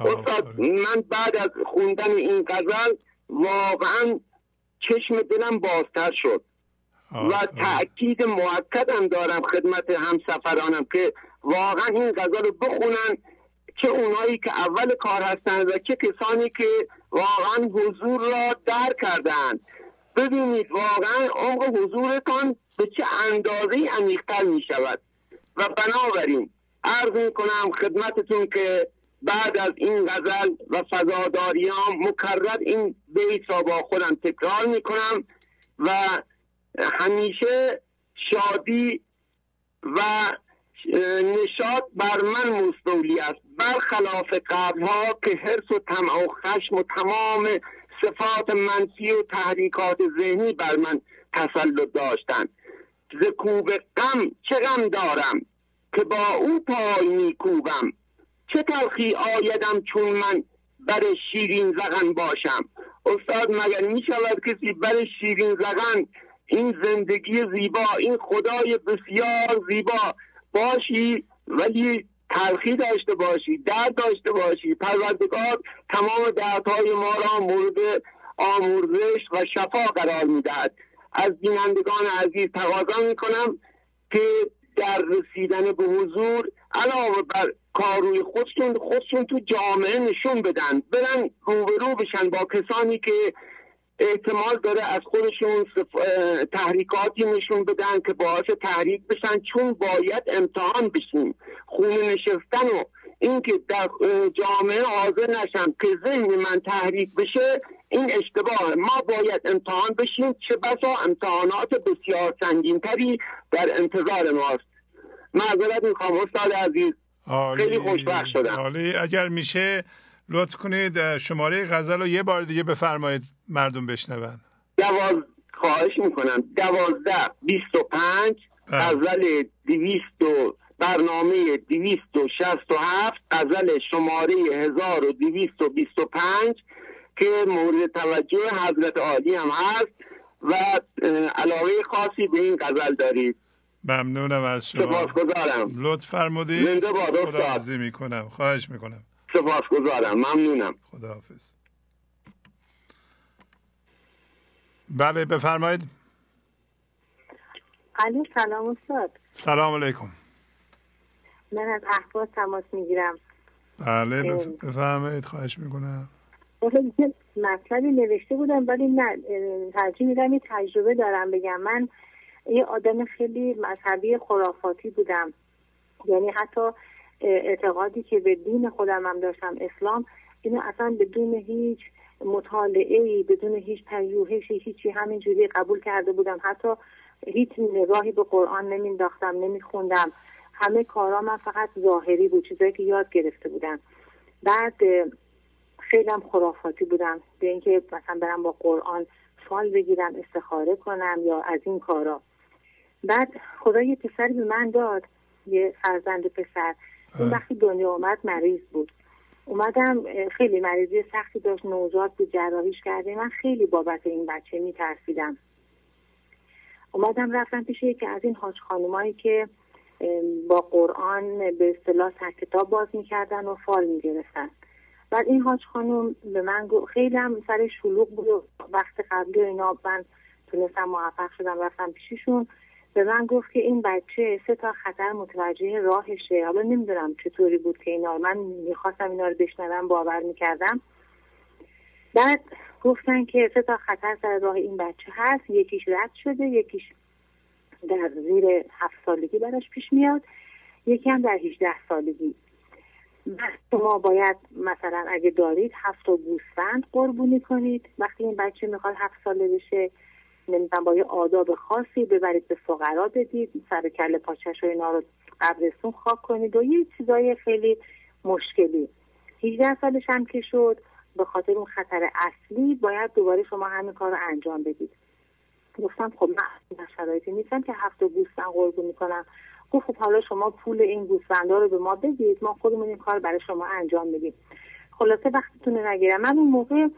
استاد من بعد از خوندن این غزل واقعا چشم دلم بازتر شد. و تاکید موکدم دارم خدمت همسفرانم که واقعا این غزل رو بخونن چه اونایی که اول کار هستند و چه کسانی که واقعا حضور را در کردن. ببینید واقعا عمق حضورتان به چه اندازه عمیقتر می شود و بنابراین عرض می کنم خدمتتون که بعد از این غزل و فضاداریام مکرر این بیت را با خودم تکرار می کنم و همیشه شادی و نشاط بر من مستولی است. برخلاف قبلها که حرس و طمع و خشم و تمام صفات منفی و تحریکات ذهنی بر من تسلط داشتند. ز کوب غم چه غم دارم که با او پای میکوبم؟ چه تلخی آیدم چون من بر شیرین زغن باشم؟ استاد مگر می شود کسی بر شیرین زغن این زندگی زیبا این خدای بسیار زیبا. باشی ولی تلخی داشته باشی درد داشته باشی. پروردگار تمام دردهای ما را مورد آموزش و شفا قرار می‌دهد. از بینندگان عزیز تقاضا می‌کنم که در رسیدن به حضور علاوه بر کاروی خودشون خودشون تو جامعه نشون بدن. برن روبرو بشن با کسانی که احتمال داره از خودشون تحریکاتی نشون بدن که باعث تحریک بشن چون باید امتحان بشیم. خونه نشستن و اینکه در جامعه حاضر نشم که ذهن من تحریک بشه این اشتباه ما باید امتحان بشیم چه بسا امتحانات بسیار سنگینتری در انتظار ماست. معذرت می‌خوام استاد عزیز. خیلی خوشبخت شدم. اگر میشه لطف کنید شماره غزل رو یه بار دیگه بفرمایید مردم بشنون. دواز خواهش می‌کنم. دوازده بیست و پنج بله. غزل دویست و برنامه دویست و شست و هفت غزل شماره هزار و دویست و بیست و پنج که مورد توجه حضرت عالی هم هست و علاقه خاصی به این غزل دارید. ممنونم از شما. سپاسگزارم. لطف فرمودید. خدا می‌کنم. خواهش می‌کنم. سپاسگزارم. ممنونم. خداحافظ. بله بفرمایید. علی سلام استاد. سلام علیکم. من از احواز تماس می‌گیرم. بله بفرمایید خواهش می‌کنم. مطلبی نوشته بودم ولی نه ترجیح میدم این تجربه دارم بگم. من یه آدم خیلی مذهبی خرافاتی بودم. یعنی حتی اعتقادی که به دین خودم هم داشتم اسلام اینو اصلا بدون هیچ مطالعه ای بدون هیچ پژوهشی هیچی همینجوری قبول کرده بودم. حتی هیچ نگاهی به قرآن نمینداختم نمیخوندم. همه کارا من فقط ظاهری بود چیزایی که یاد گرفته بودم. بعد خیلی خرافاتی بودم. به اینکه مثلا برم با قرآن فال بگیرم استخاره کنم یا از این کارا. بعد خدا یه پسری به من داد یه فرزند پسر. اون وقتی دنیا آمد مریض بود. اومدم خیلی مریضی سختی داشت نوزاد بود جراحیش کرده من خیلی بابت این بچه میترسیدم. اومدم رفتم پیش یکی از این حاج خانومایی که با قرآن به اصطلاح سر کتاب باز می‌کردن و فال می‌گرفتن. بعد این حاج خانم به من گفت خیلی هم سر شلوغ بود و وقت قبلی اینا من تونستم موفق شدم رفتم پیششون. به من گفت که این بچه سه تا خطر متوجه راهشه. حالا نمی‌دونم چطوری بود که اینا من می‌خواستم اینا رو بشنوم باور می‌کردم. بعد گفتن که سه تا خطر سر راه این بچه هست. یکیش رد شده یکیش در زیر هفت سالگی براش پیش میاد یکی هم در 18 سالگی. شما باید مثلا اگه دارید هفت تا گوسفند قربونی کنید. وقتی این بچه می‌خواد هفت ساله بشه نمی‌دونم با یه آداب خاصی ببرید به فقرا بدید سر کل پاچش و اینا رو قبرستون خاک کنید و یه چیزای خیلی مشکلی. 18 سالش هم که شد به خاطر اون خطر اصلی باید دوباره شما همین کار رو انجام بدید. گفتم خب من شرایطی نیستم که هفت گوسفند قربون می‌کنم. گفت خب حالا شما پول این گوسفندا رو به ما بدید ما خودمون این کار برای شما انجام میدیم. خلاصه وقتتون رو نگیرم. من اون موقع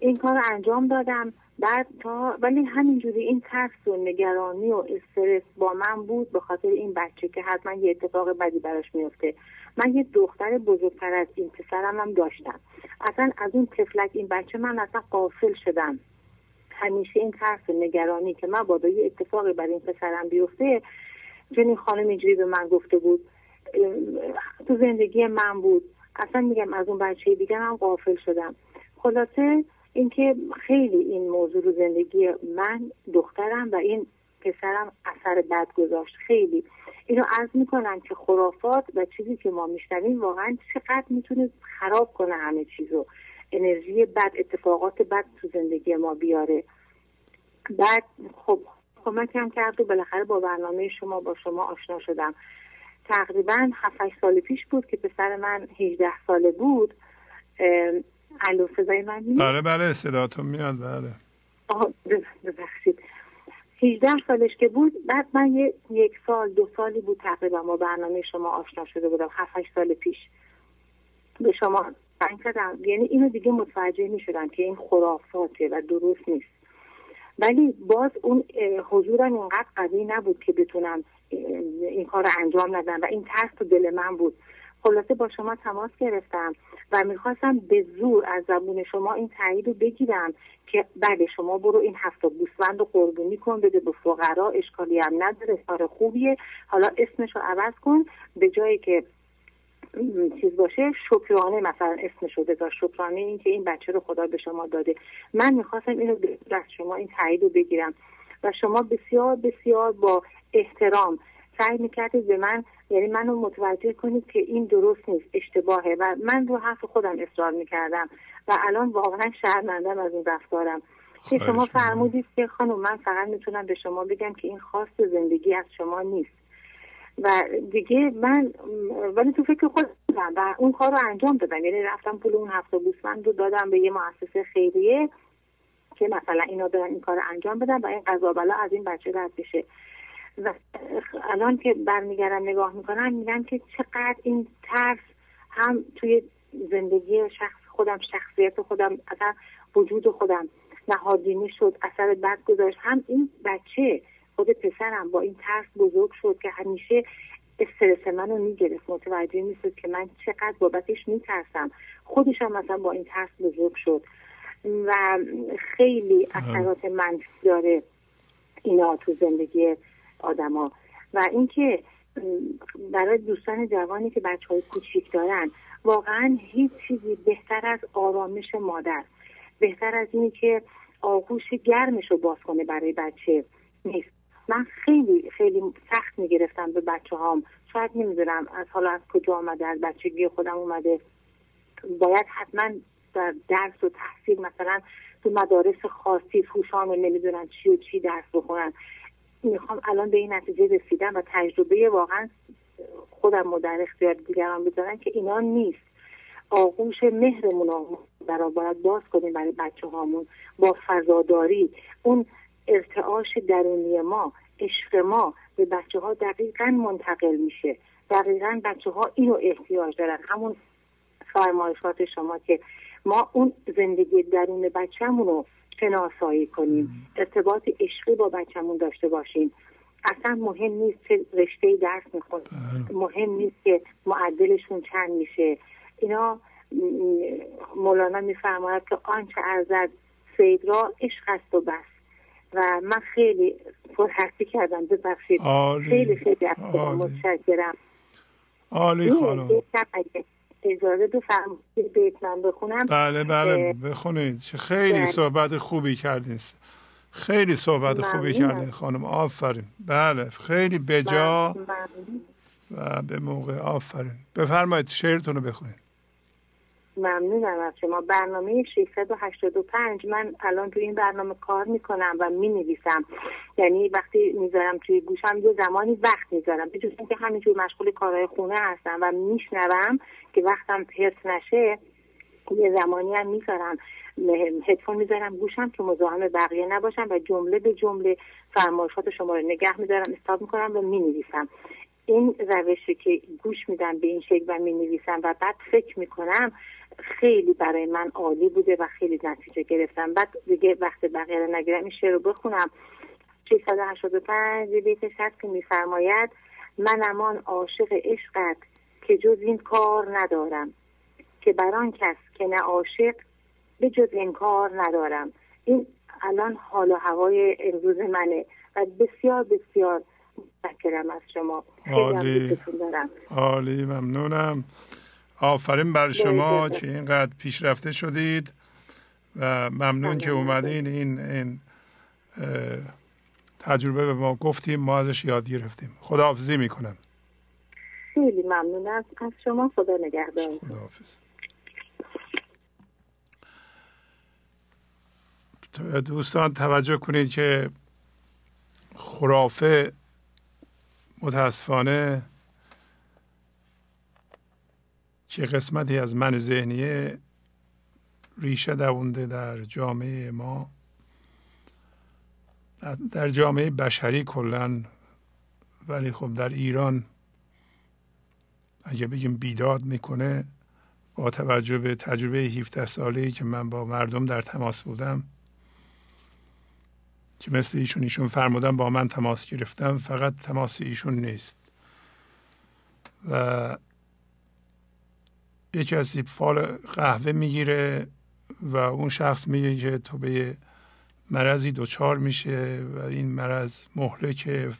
این کار انجام دادم. بعد تا ولی همینجوری این ترس و نگرانی و استرس با من بود به خاطر این بچه که حتما یه اتفاق بدی براش میفته. من یه دختر بزرگتر از این پسرم هم داشتم. اصلا از اون تفلک این بچه من اصلا قافل شدم. همیشه این ترس و نگرانی که من با یه اتفاقی برای این پسرم بیفته این خانم اینجوری به من گفته بود تو زندگی من بود. اصلا میگم از اون بچه دیگه هم قافل شدم. خلاصه اینکه خیلی این موضوع رو زندگی من دخترم و این پسرم اثر بد گذاشت. خیلی. اینو عرض می‌کنم که خرافات و چیزی که ما میشنویم واقعا چقدر می‌تونه خراب کنه همه چیزو انرژی بد اتفاقات بد تو زندگی ما بیاره. بعد خب کمکم کرد و بالاخره با برنامه شما با شما آشنا شدم. تقریبا 7 سال پیش بود که پسر من 18 ساله بود. الو صدای من میاد بله بله صداتون میاد بله. ببخشید. 18 سالش که بود بعد من یه یک سال دو سالی بود تقریبا با برنامه شما آشنا شده بودم. 7 سال پیش. به شما زنگ زدم. یعنی اینو دیگه متوجه می شدم که این خرافاته و درست نیست. ولی باز اون حضورم اینقدر قوی نبود که بتونم این کار رو انجام ندم و این ترس تو دل من بود. خلاصه با شما تماس گرفتم و می‌خواستم به زور از زبون شما این تایید رو بگیرم که بله شما برو این هفته گوسفند رو قربونی کن بده به فقرا اشکالی هم نداره کار خوبیه. حالا اسمش رو عوض کن به جایی که چیز باشه شکرانه مثلا شده تا شکرانه این که این بچه رو خدا به شما داده. من می‌خواستم اینو از شما این تایید رو بگیرم و شما بسیار بسیار با احترام سعی می‌کردید به من یعنی منو متوجه کنید که این درست نیست اشتباهه و من رو حرف خودم اصرار می‌کردم و الان واقعا شرمندم از این رفتارم. که شما فرمودید که خانم من فقط می‌تونم به شما بگم که این خواست زندگی از شما نیست. و دیگه من ولی تو فکر خود و اون کار رو انجام دادم. یعنی رفتم پول اون هفته گوسفند رو دادم به یه مؤسسه خیریه که مثلا اینا دارن این کار انجام بدن و این قضا بلا از این بچه رد بشه و الان که برمیگردم نگاه می‌کنم میگم که چقدر این ترس هم توی زندگی شخص خودم شخصیت خودم اصلا وجود خودم نهادینی شد اثر بد گذاشت. هم این بچه خود پسرم با این ترس بزرگ شد که همیشه استرس منو می‌گرفت متوجه می‌شد که من چقدر بابتش میترسم. خودش هم مثلا با این ترس بزرگ شد و خیلی اثرات منفی داره اینا تو زندگی آدما. و اینکه برای دوستان جوانی که بچه های کوچیک دارن واقعا هیچ چیزی بهتر از آرامش مادر. بهتر از اینی که آغوش گرمش رو باز کنه برای بچه نیست. من خیلی خیلی سخت می‌گرفتم به بچه هام شاید نمی‌دونم از حالا از کجا آمده از بچگی خودم اومده. باید حتما در درس و تحصیل مثلا تو مدارس خاصی فوشان و نمی‌دونم چی و چی درس بخونن. می‌خوام الان به این نتیجه رسیدم و تجربه واقعا خودم رو در اختیار دیگران بذارن که اینا نیست. آغوش مهرمون رو برای باید باز کنیم برای بچه هامون با فضاداری. اون ارتعاش درونی ما عشق ما به بچه ها دقیقا منتقل میشه. دقیقا بچه ها اینو احتیاج دارن. همون فرمایشات شما که ما اون زندگی درون بچهمون رو شناسایی کنیم. ارتباط عشقی با بچهمون داشته باشیم. اصلا مهم نیست چه رشته درس میخون بله. مهم نیست که معدلشون چند میشه. اینا مولانا میفرماید که آنچه ارزد سید را عشق است و بس. و من خیلی پرحرفی کردم ببخشید. عالی. خیلی خیلی از عالی. متشکرم. عالی خانم. اجازه بفرمایید بیت من بخونم. بله بله بخونید. خیلی بله. صحبت خوبی کردین. خیلی صحبت خوبی. کردین خانم. آفرین. بله خیلی بجا ممنون. و به موقع آفرین. بفرمایید شعرتون رو بخونید. ممنونم از شما. برنامه 685 من الان توی این برنامه کار می‌کنم و می نویسم یعنی وقتی می‌ذارم توی گوشم یه زمانی وقت می‌ذارم. به جز اینکه همینجور مشغول کارهای خونه هستم و میشنوم که وقتم پرس نشه یه زمانی هم می‌ذارم هدفون می‌ذارم گوشم که مزاحم بقیه نباشم و جمله به جمله فرمایشات شما رو نگه میدارم استاب می‌کنم و می نویسم این روشی که گوش میدم به این شکل و می نویسم و بعد فکر می‌کنم خیلی برای من عالی بوده و خیلی نتیجه گرفتم. بعد دیگه وقت بقیه رو نگیرم این شعر رو بخونم. 685 بیتش هست که میفرماید من امان عاشق عشقت که جز این کار ندارم. که بر آن کس که نه عاشق به جز این کار ندارم. این الان حال و هوای امروز منه و بسیار بسیار متشکرم از شما. عالی. عالی ممنونم. آفرین بر شما. که اینقدر پیشرفته شدید و ممنون که اومدین این این تجربه به ما گفتیم ما ازش یاد گرفتیم. خداحافظی می‌کنم. خیلی ممنونم از شما خدا نگهدار. دوستان توجه کنید که خرافه متاسفانه که قسمتی از من ذهنیه ریشه دوونده در جامعه ما. در جامعه بشری کلا ولی خب در ایران اگه بگیم بیداد می‌کنه با توجه به تجربه 17 ساله که من با مردم در تماس بودم که مثل ایشون ایشون فرمودن با من تماس گرفتم فقط تماس ایشون نیست. و یکی از فال قهوه می‌گیره و اون شخص میگه که تو به مرضی دچار میشه و این مرض مهلکه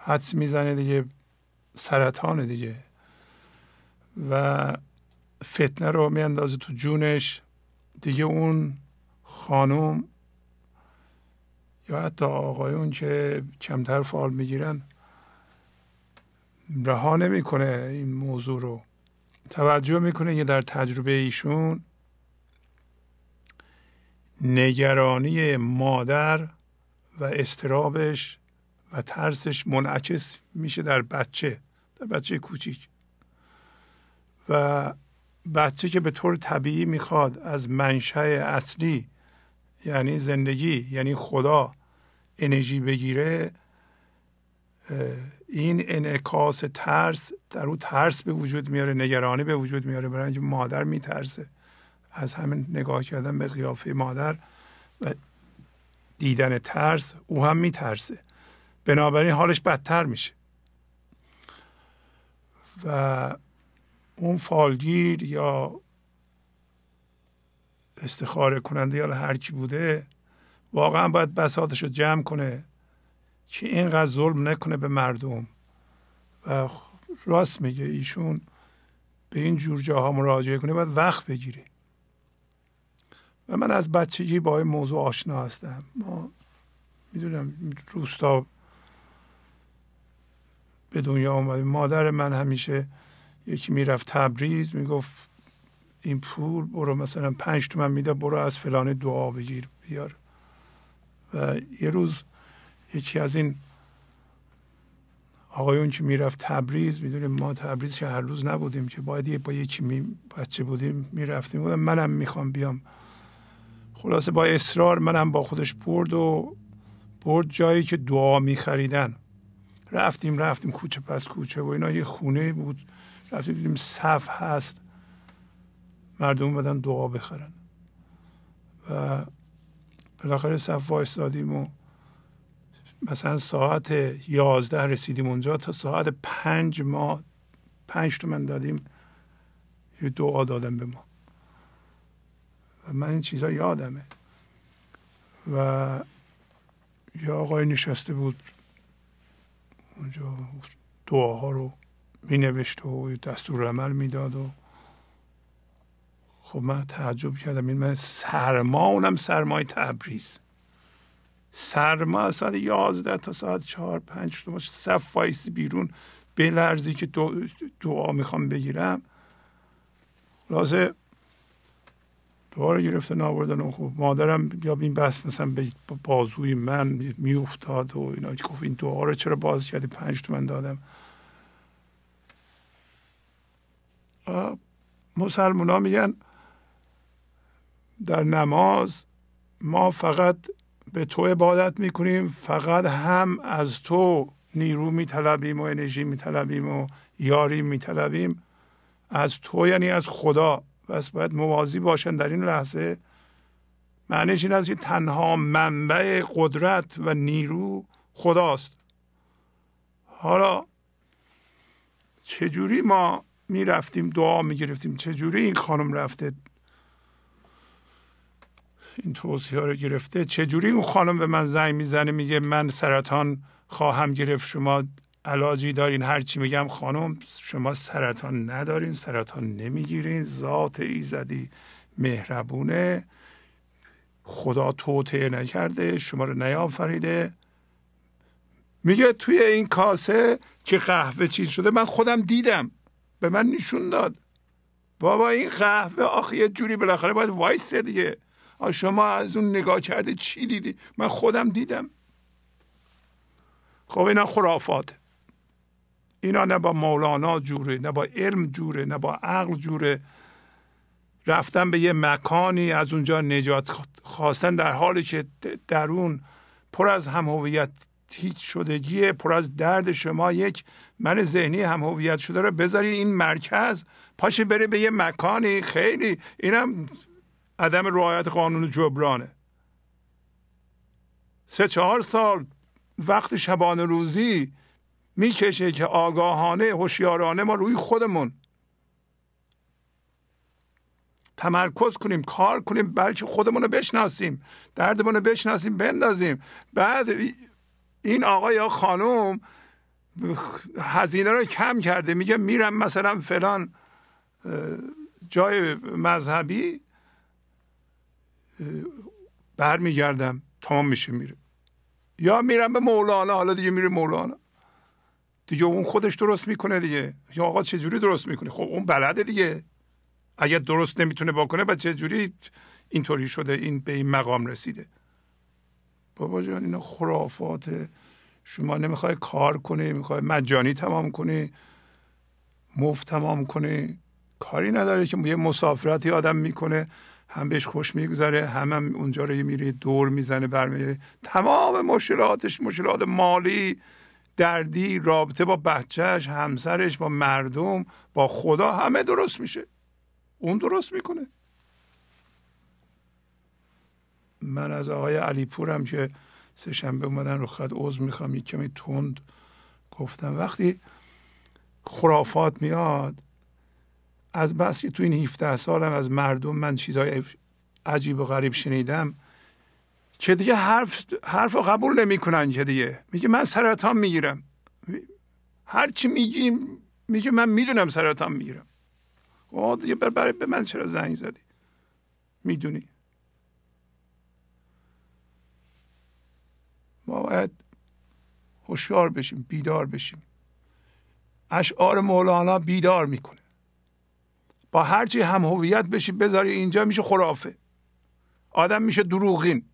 حدس می‌زنه دیگه. سرطان دیگه. و فتنه رو میاندازه تو جونش. دیگه اون خانم یا حتی آقایون که کمتر فعال می‌گیرن رها نمی‌کنه این موضوع رو. توجه می‌کنه که در تجربه ایشون نگرانی مادر و استرابش و ترسش منعکس میشه در بچه. در بچه کوچیک. و بچه که به طور طبیعی می‌خواد از منشأ اصلی یعنی زندگی یعنی خدا انرژی بگیره این انعکاس ترس در او ترس به وجود میاره نگرانی به وجود میاره برای اینکه مادر میترسه. از همین نگاه کردن به قیافه مادر و دیدن ترس او هم میترسه. بنابراین حالش بدتر میشه. و اون فالگیر یا استخاره کننده یا هر کی بوده واقعا باید بساطش رو جمع کنه که اینقدر ظلم نکنه به مردم. و راست میگه ایشون به این جور جاها مراجعه کنه باید وقت بگیره. و من از بچگی با این موضوع آشنا هستم. ما می‌دونم روستا به دنیا آمدیم مادر من همیشه یکی می‌رفت تبریز می‌گفت این پول برو مثلا پنج تومن میده برو از فلان دعا بگیر بیار. و یه روز یکی از این آقایون که می‌رفت تبریز می‌دونیم ما تبریز که هر روز نبودیم که باید یه با یکی می بچه بودیم می‌رفتیم. بودم منم می‌خوام بیام. خلاصه با اصرار منم با خودش برد و برد جایی که دعا میخریدن. رفتیم رفتیم کوچه پس کوچه و اینا یه خونه بود. رفتیم دیدیم صف هست. مردم اومدن دعا بخرن. و بالاخره صف وایستادیم و مثلا ساعت یازده رسیدیم اونجا تا ساعت پنج ما پنج تومن دادیم. یه دعا دادم به ما. و من این چیزا یادمه. و یه آقای نشسته بود. اونجا دعاها رو می نوشت و دستور عمل می‌داد و خب من تعجب کردم. این من سرما اونم سرمای تبریز. سرما ساعت یازده تا ساعت چهار پنج تو صف وایسی بیرون به لرزی که دعا می‌خوام بگیرم. لازه دعا رو گرفته ناوردن و خب مادرم یا این بس مثلا به بازوی من میافتاد و اینا. گفت این دعا رو چرا باز کردی؟ پنج تومن دادم. مسلمان ها میگن در نماز ما فقط به تو عبادت می‌کنیم فقط هم از تو نیرو میطلبیم و انرژی میطلبیم و یاری میطلبیم. از تو یعنی از خدا. بس باید موازی باشن در این لحظه. معنیش این است که تنها منبع قدرت و نیرو خداست. حالا چجوری ما می‌رفتیم دعا می‌گرفتیم چجوری این خانم رفته؟ این توصیه رو گرفته. چجوری اون خانم به من زنگ می‌زنه میگه من سرطان خواهم گرفت شما علاجی دارین. هرچی میگم خانم شما سرطان ندارین سرطان نمی‌گیرین. ذات ایزدی مهربونه. خدا توطعه نکرده شما رو نیافریده میگه توی این کاسه که قهوه چیز شده من خودم دیدم. به من نشون داد. بابا این قهوه آخه یه جوری بالاخره باید وایسه دیگه. شما از اون نگاه کرده چی دیدی؟ من خودم دیدم. خب اینا خرافات. اینا نه با مولانا جوره نه با علم جوره نه با عقل جوره. رفتن به یه مکانی از اونجا نجات خواستن در حالی که درون پر از هم هویت شدگی پر از درد شما یک من ذهنی هم هویت شده رو بذاری این مرکز پاشه بره به یه مکانی. خیلی اینم عدم رعایت قانون جبرانه. سه چهار سال وقت شبانه روزی می‌کشه که آگاهانه هوشیارانه ما روی خودمون. تمرکز کنیم کار کنیم بلکه خودمون رو بشناسیم دردمون رو بشناسیم بندازیم. بعد این آقا یا خانم هزینه رو کم کرده. میگه میرم مثلا فلان جای مذهبی برمیگردم تمام میشه میره. یا میرم به مولانا حالا دیگه میره مولانا. دیگه اون خودش درست می‌کنه دیگه. یا آقا چجوری درست می‌کنه؟ خب اون بلده دیگه. اگر درست نمی‌تونه بکنه و چجوری اینطوری شده این به این مقام رسیده؟ بابا جان اینا خرافات. شما نمی‌خوای کار کنی می‌خوای مجانی تمام کنی مفت تمام کنی. کاری نداره که یه مسافرتی آدم می‌کنه هم بهش خوش میگذره هم, هم اونجا رو میره دور می‌زنه برمیه تمام مشکلاتش مشکلات مالی. دردی رابطه با بچهش همسرش با مردم با خدا همه درست میشه. اون درست می‌کنه. من از آقای علی پورم که سه شنبه اومدن رو خط عضو می‌خوام یک کمی تند گفتم. وقتی خرافات میاد از بس که تو این 17 سالم از مردم من چیزهای عجیب و غریب شنیدم که دیگه حرف حرف قبول نمی‌کنن که دیگه. میگه من سرطان می‌گیرم. هر چی میگیم میگه من می‌دونم سرطان می‌گیرم. خب دیگه برای به من چرا زنگ زدی؟ می‌دونی. ما باید هوشیار بشیم بیدار بشیم. اشعار مولانا بیدار می‌کنه. با هرچی هم هویت بشی بذاری اینجا میشه خرافه. آدم میشه دروغین.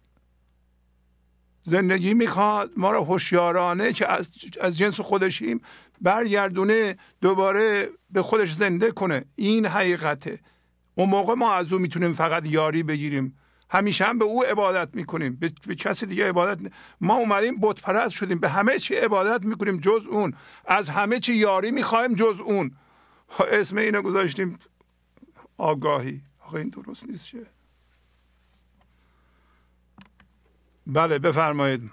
زندگی می‌خواد ما رو هوشیارانه که از, از جنس خودشیم برگردونه دوباره به خودش زنده کنه. این حقیقته. اون موقع ما از او می‌تونیم فقط یاری بگیریم. همیشه هم به او عبادت می‌کنیم. به, به کسی دیگه عبادت ما اومدیم بت پرست شدیم. به همه چی عبادت می‌کنیم جز اون. از همه چی یاری می‌خوایم جز اون. اسم اینو گذاشتیم آگاهی. آقا این درست نیست چه؟ بله بفرمایید.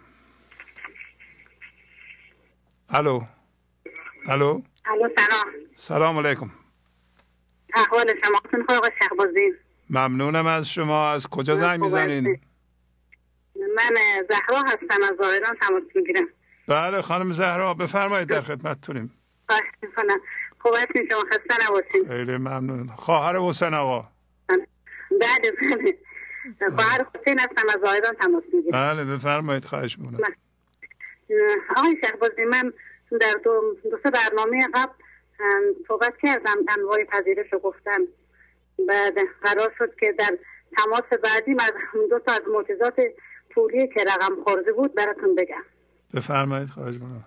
الو. الو. الو سلام. سلام علیکم. احوال شما آقای شهبازی. ممنونم از شما. از کجا زنگ می‌زنین؟ من زهرا هستم از ظاهران تماس می‌گیرم. بله خانم زهرا بفرمایید در خدمتتونیم خواهش می‌کنم. خوب هستین شما؟ خسته نباشین. خیلی ممنون. خواهر حسین آقا. بله بله. خواهر حسین هستم از تماس می‌گیرم. بله بفرمایید خواهش می‌کنم. آقای شهبازی من در دو, دو سه برنامه قبل صحبت کردم انواع پذیرش رو گفتم. بعد قرار شد که در تماس بعدی از دو تا از معجزات پولی که رقم خورده بود براتون بگم. بفرمایید خواهش می‌کنم.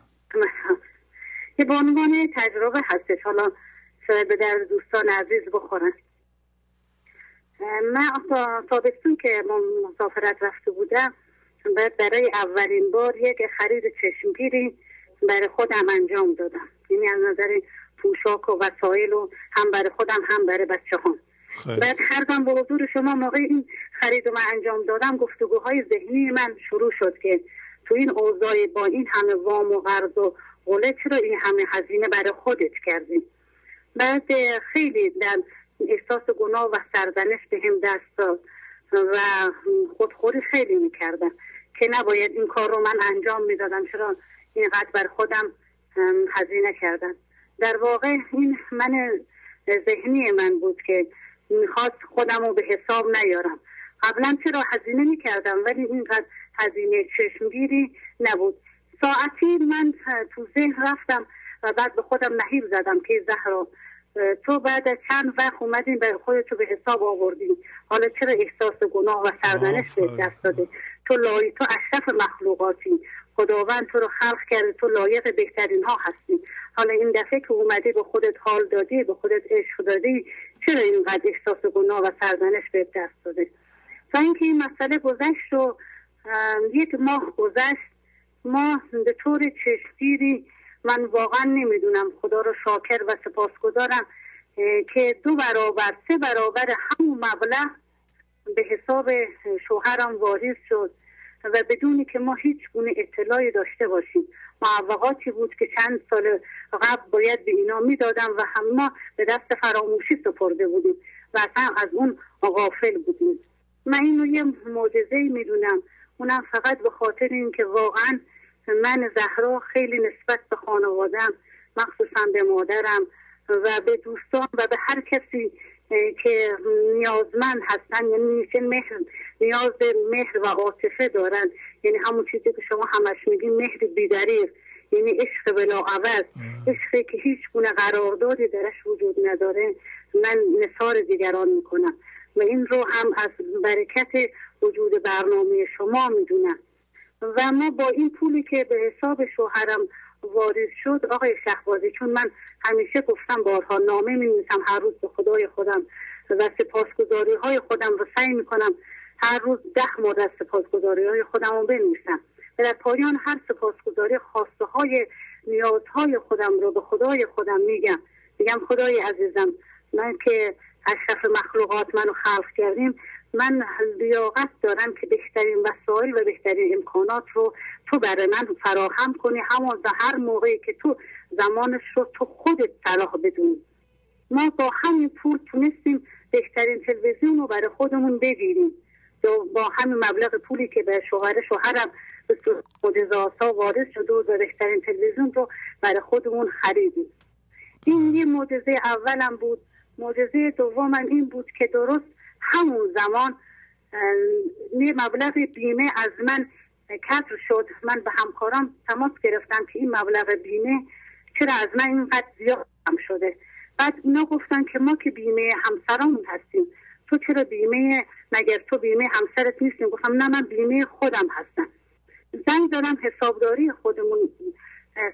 که به عنوان تجربه هستش. حالا شاید به در دوستان عزیز بخورن. من تابستون که مسافرت رفته بودم. بعد برای اولین بار یک خرید چشمگیری برای خودم انجام دادم. یعنی از نظر پوشاک و وسایل و هم برای خودم هم برای بچه هم بعد هر با حضور شما موقع این خرید من انجام دادم گفتگوهای ذهنی من شروع شد که تو این اوضاع با این همه وام و قرض و قله چرا این همه هزینه برای خودت کردی. بعد خیلی در احساس گناه و سرزنش به هم دست داد و خودخوری خیلی می‌کردم که نباید این کار رو من انجام می‌دادم. چرا اینقدر بر خودم هزینه کردم؟ در واقع این من ذهنی من بود که می‌خواست خودم رو به حساب نیارم. قبلا چرا هزینه می‌کردم؟ ولی اینقدر هزینه چشمگیری نبود. ساعتی من تو ذهن رفتم و بعد به خودم نهیب زدم که زهرا تو بعد از چند وقت اومدین به خودتو به حساب آوردین حالا چرا احساس گناه و سرزنش به دست داده؟ تو لای تو اشرف مخلوقاتی. خداوند تو رو خلق کرده تو لایق بهترین ها هستی. حالا این دفعه که اومدی به خودت حال دادی به خودت عشق دادی چرا اینقدر احساس گناه و سرزنش به دست داده؟ تا اینکه این مسئله گذشت و یک ماه گذشت ما به طور چشمگیری من واقعا نمی‌دونم. خدا رو شاکر و سپاسگزارم که دو برابر سه برابر همون مبلغ به حساب شوهرم واریز شد و بدونی که ما هیچ گونه اطلاعی داشته باشیم. معوقاتی بود که چند سال قبل باید به اینا می‌دادم و هم ما به دست فراموشی سپرده بودیم و اصلا از اون غافل بودیم. من اینو یه معجزه می‌دونم. اونم فقط به خاطر اینکه واقعا من زهرا خیلی نسبت به خانوادم مخصوصا به مادرم و به دوستان و به هر کسی که نیازمند هستن یعنی میشه مهر نیاز به مهر و عاطفه دارن. یعنی همون چیزی که شما همش میگین مهر بیدریق یعنی عشق بلا عوض. عشقی که هیچ گونه قراردادی درش وجود نداره. من نثار دیگران می‌کنم. و این رو هم از برکت وجود برنامه شما می‌دونم. و ما با این پولی که به حساب شوهرم وارد شد آقای شهبازی چون من همیشه گفتم بارها نامه می نویسم هر روز به خدای خودم و سپاسگزاری های خودم رو سعی می کنم هر روز ده مورد سپاسگزاری های خودم رو بنویسم. و در پایان هر سپاسگزاری خواسته های نیازهای خودم رو به خدای خودم میگم. میگم خدای عزیزم من که اشرف مخلوقات منو خلق کردیم من لیاقت دارم که بهترین وسایل و بهترین امکانات رو تو برای من فراهم کنی. همون هر موقعی که تو زمانش رو تو خودت صلاح بدونی. ما با همین پول تونستیم بهترین تلویزیون رو برای خودمون بگیریم. با همین مبلغ پولی که به شوهر شوهرم ها وارد شد و بهترین تلویزیون رو برای خودمون خریدیم. این یه معجزه اولم بود. معجزه دومم این بود که درست همون زمان یه مبلغ بیمه از من کسر شد. من به همکارم تماس گرفتم که این مبلغ بیمه چرا از من اینقدر زیاد هم شده. بعد اینا گفتن که ما که بیمه همسرامون هستیم. تو چرا بیمه مگر تو بیمه همسرت نیستیم گفتم نه من بیمه خودم هستم. زنگ دارم حسابداری خودمون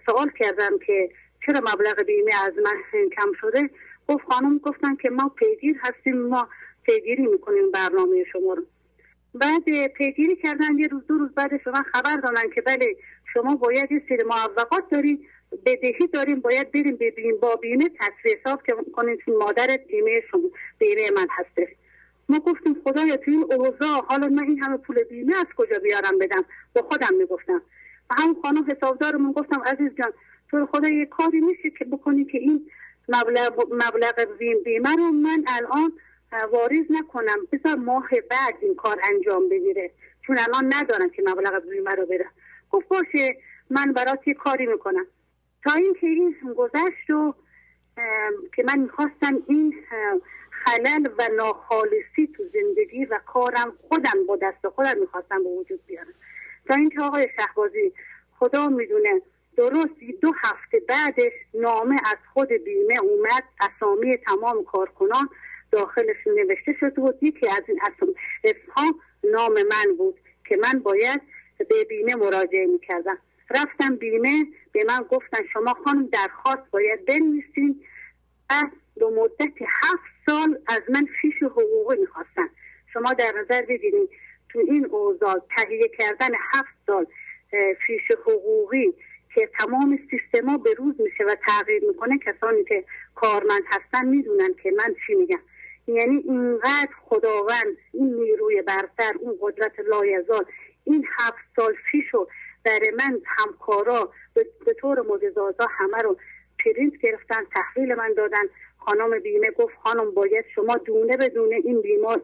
سوال کردم که چرا مبلغ بیمه از من کم شده. گفت خانم گفتن که ما پیگیر هستیم ما پیگیری می‌کنیم برنامه شما رو. بعد پیگیری کردن یه روز دو روز بعد شما خبر دادن که بله شما باید یه سری معوقات دارین بدهی داریم باید بریم ببینیم. با بیمه تصویر حساب که کنید مادرت بیمه شما بیمه من هسته. ما گفتیم خدایا تو این اوضاع حالا من این همه پول بیمه از کجا بیارم بدم؟ با خودم می‌گفتم. و همون خانم حسابدارمون گفتم عزیز جان تو خدا یه کاری میشه که بکنی که این مبلغ, مبلغ بیمه رو من الان واریز نکنم. بذار ماه بعد این کار انجام بگیره. چون الان ندارم که مبلغ بیمه رو بره گفت باشه من برات یه کاری می‌کنم. تا اینکه این گذشت و که من می‌خواستم این خلل و ناخالصی تو زندگی و کارم خودم با دست خودم می‌خواستم به وجود بیارم. تا اینکه آقای شهبازی خدا می‌دونه درست دو هفته بعدش نامه از خود بیمه اومد اسامی تمام کارکنان داخلش نوشته شده بود. یکی از این اسمها نام من بود که من باید به بیمه مراجعه می‌کردم. رفتم بیمه به من گفتن شما خانم درخواست باید بنویسین دو مدت هفت سال از من فیش حقوقی می‌خواستن. شما در نظر بگیرید تو این اوضاع تهیه کردن هفت سال فیش حقوقی که تمام سیستما به روز میشه و تغییر می‌کنه کسانی که کارمند هستن می‌دونن که من چی میگم. یعنی اینقدر خداوند این نیروی برتر اون قدرت لایزال این هفت سال فیشو در من همکارا به طور معجزه‌آسا همه رو پرینت گرفتن تحویل من دادن. خانم بیمه گفت خانم باید شما دونه به دونه این بیمار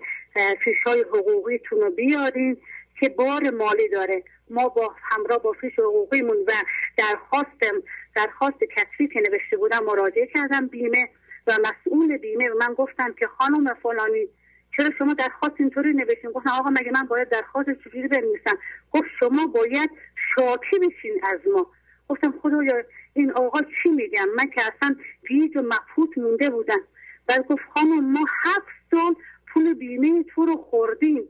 فیشای حقوقیتون رو بیارین که بار مالی داره. ما با همراه با فیش حقوقیمون و درخواستم درخواست کتفی که نوشته بودم مراجعه کردم بیمه و مسئول بیمه من گفتم که خانم فلانی چرا شما درخواست اینطوری نوشتین؟ گفتم آقا مگه من باید درخواست چجوری بنویسم؟ گفت شما باید شاکی بشین از ما. گفتم خدایا این آقا چی میگم من که اصلا گیج و مفهوت مونده بودم. بعد گفت خانم ما هفت سال پول بیمه تو رو خوردیم.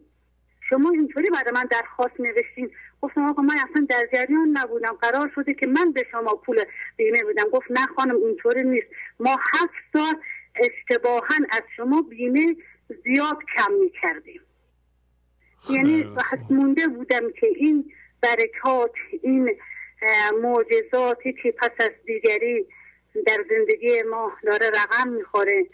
شما اینطوری برای من درخواست نوشتین. گفتم آقا من اصلا در جریان نبودم. قرار شده که من به شما پول بیمه بدم. گفت نه خانم اینطوری نیست. ما هفت سال اشتباها از شما بیمه زیاد کم می کردیم یعنی مونده بودم که این برکات این معجزاتی که پس از دیگری در زندگی ما داره رقم می‌خوره.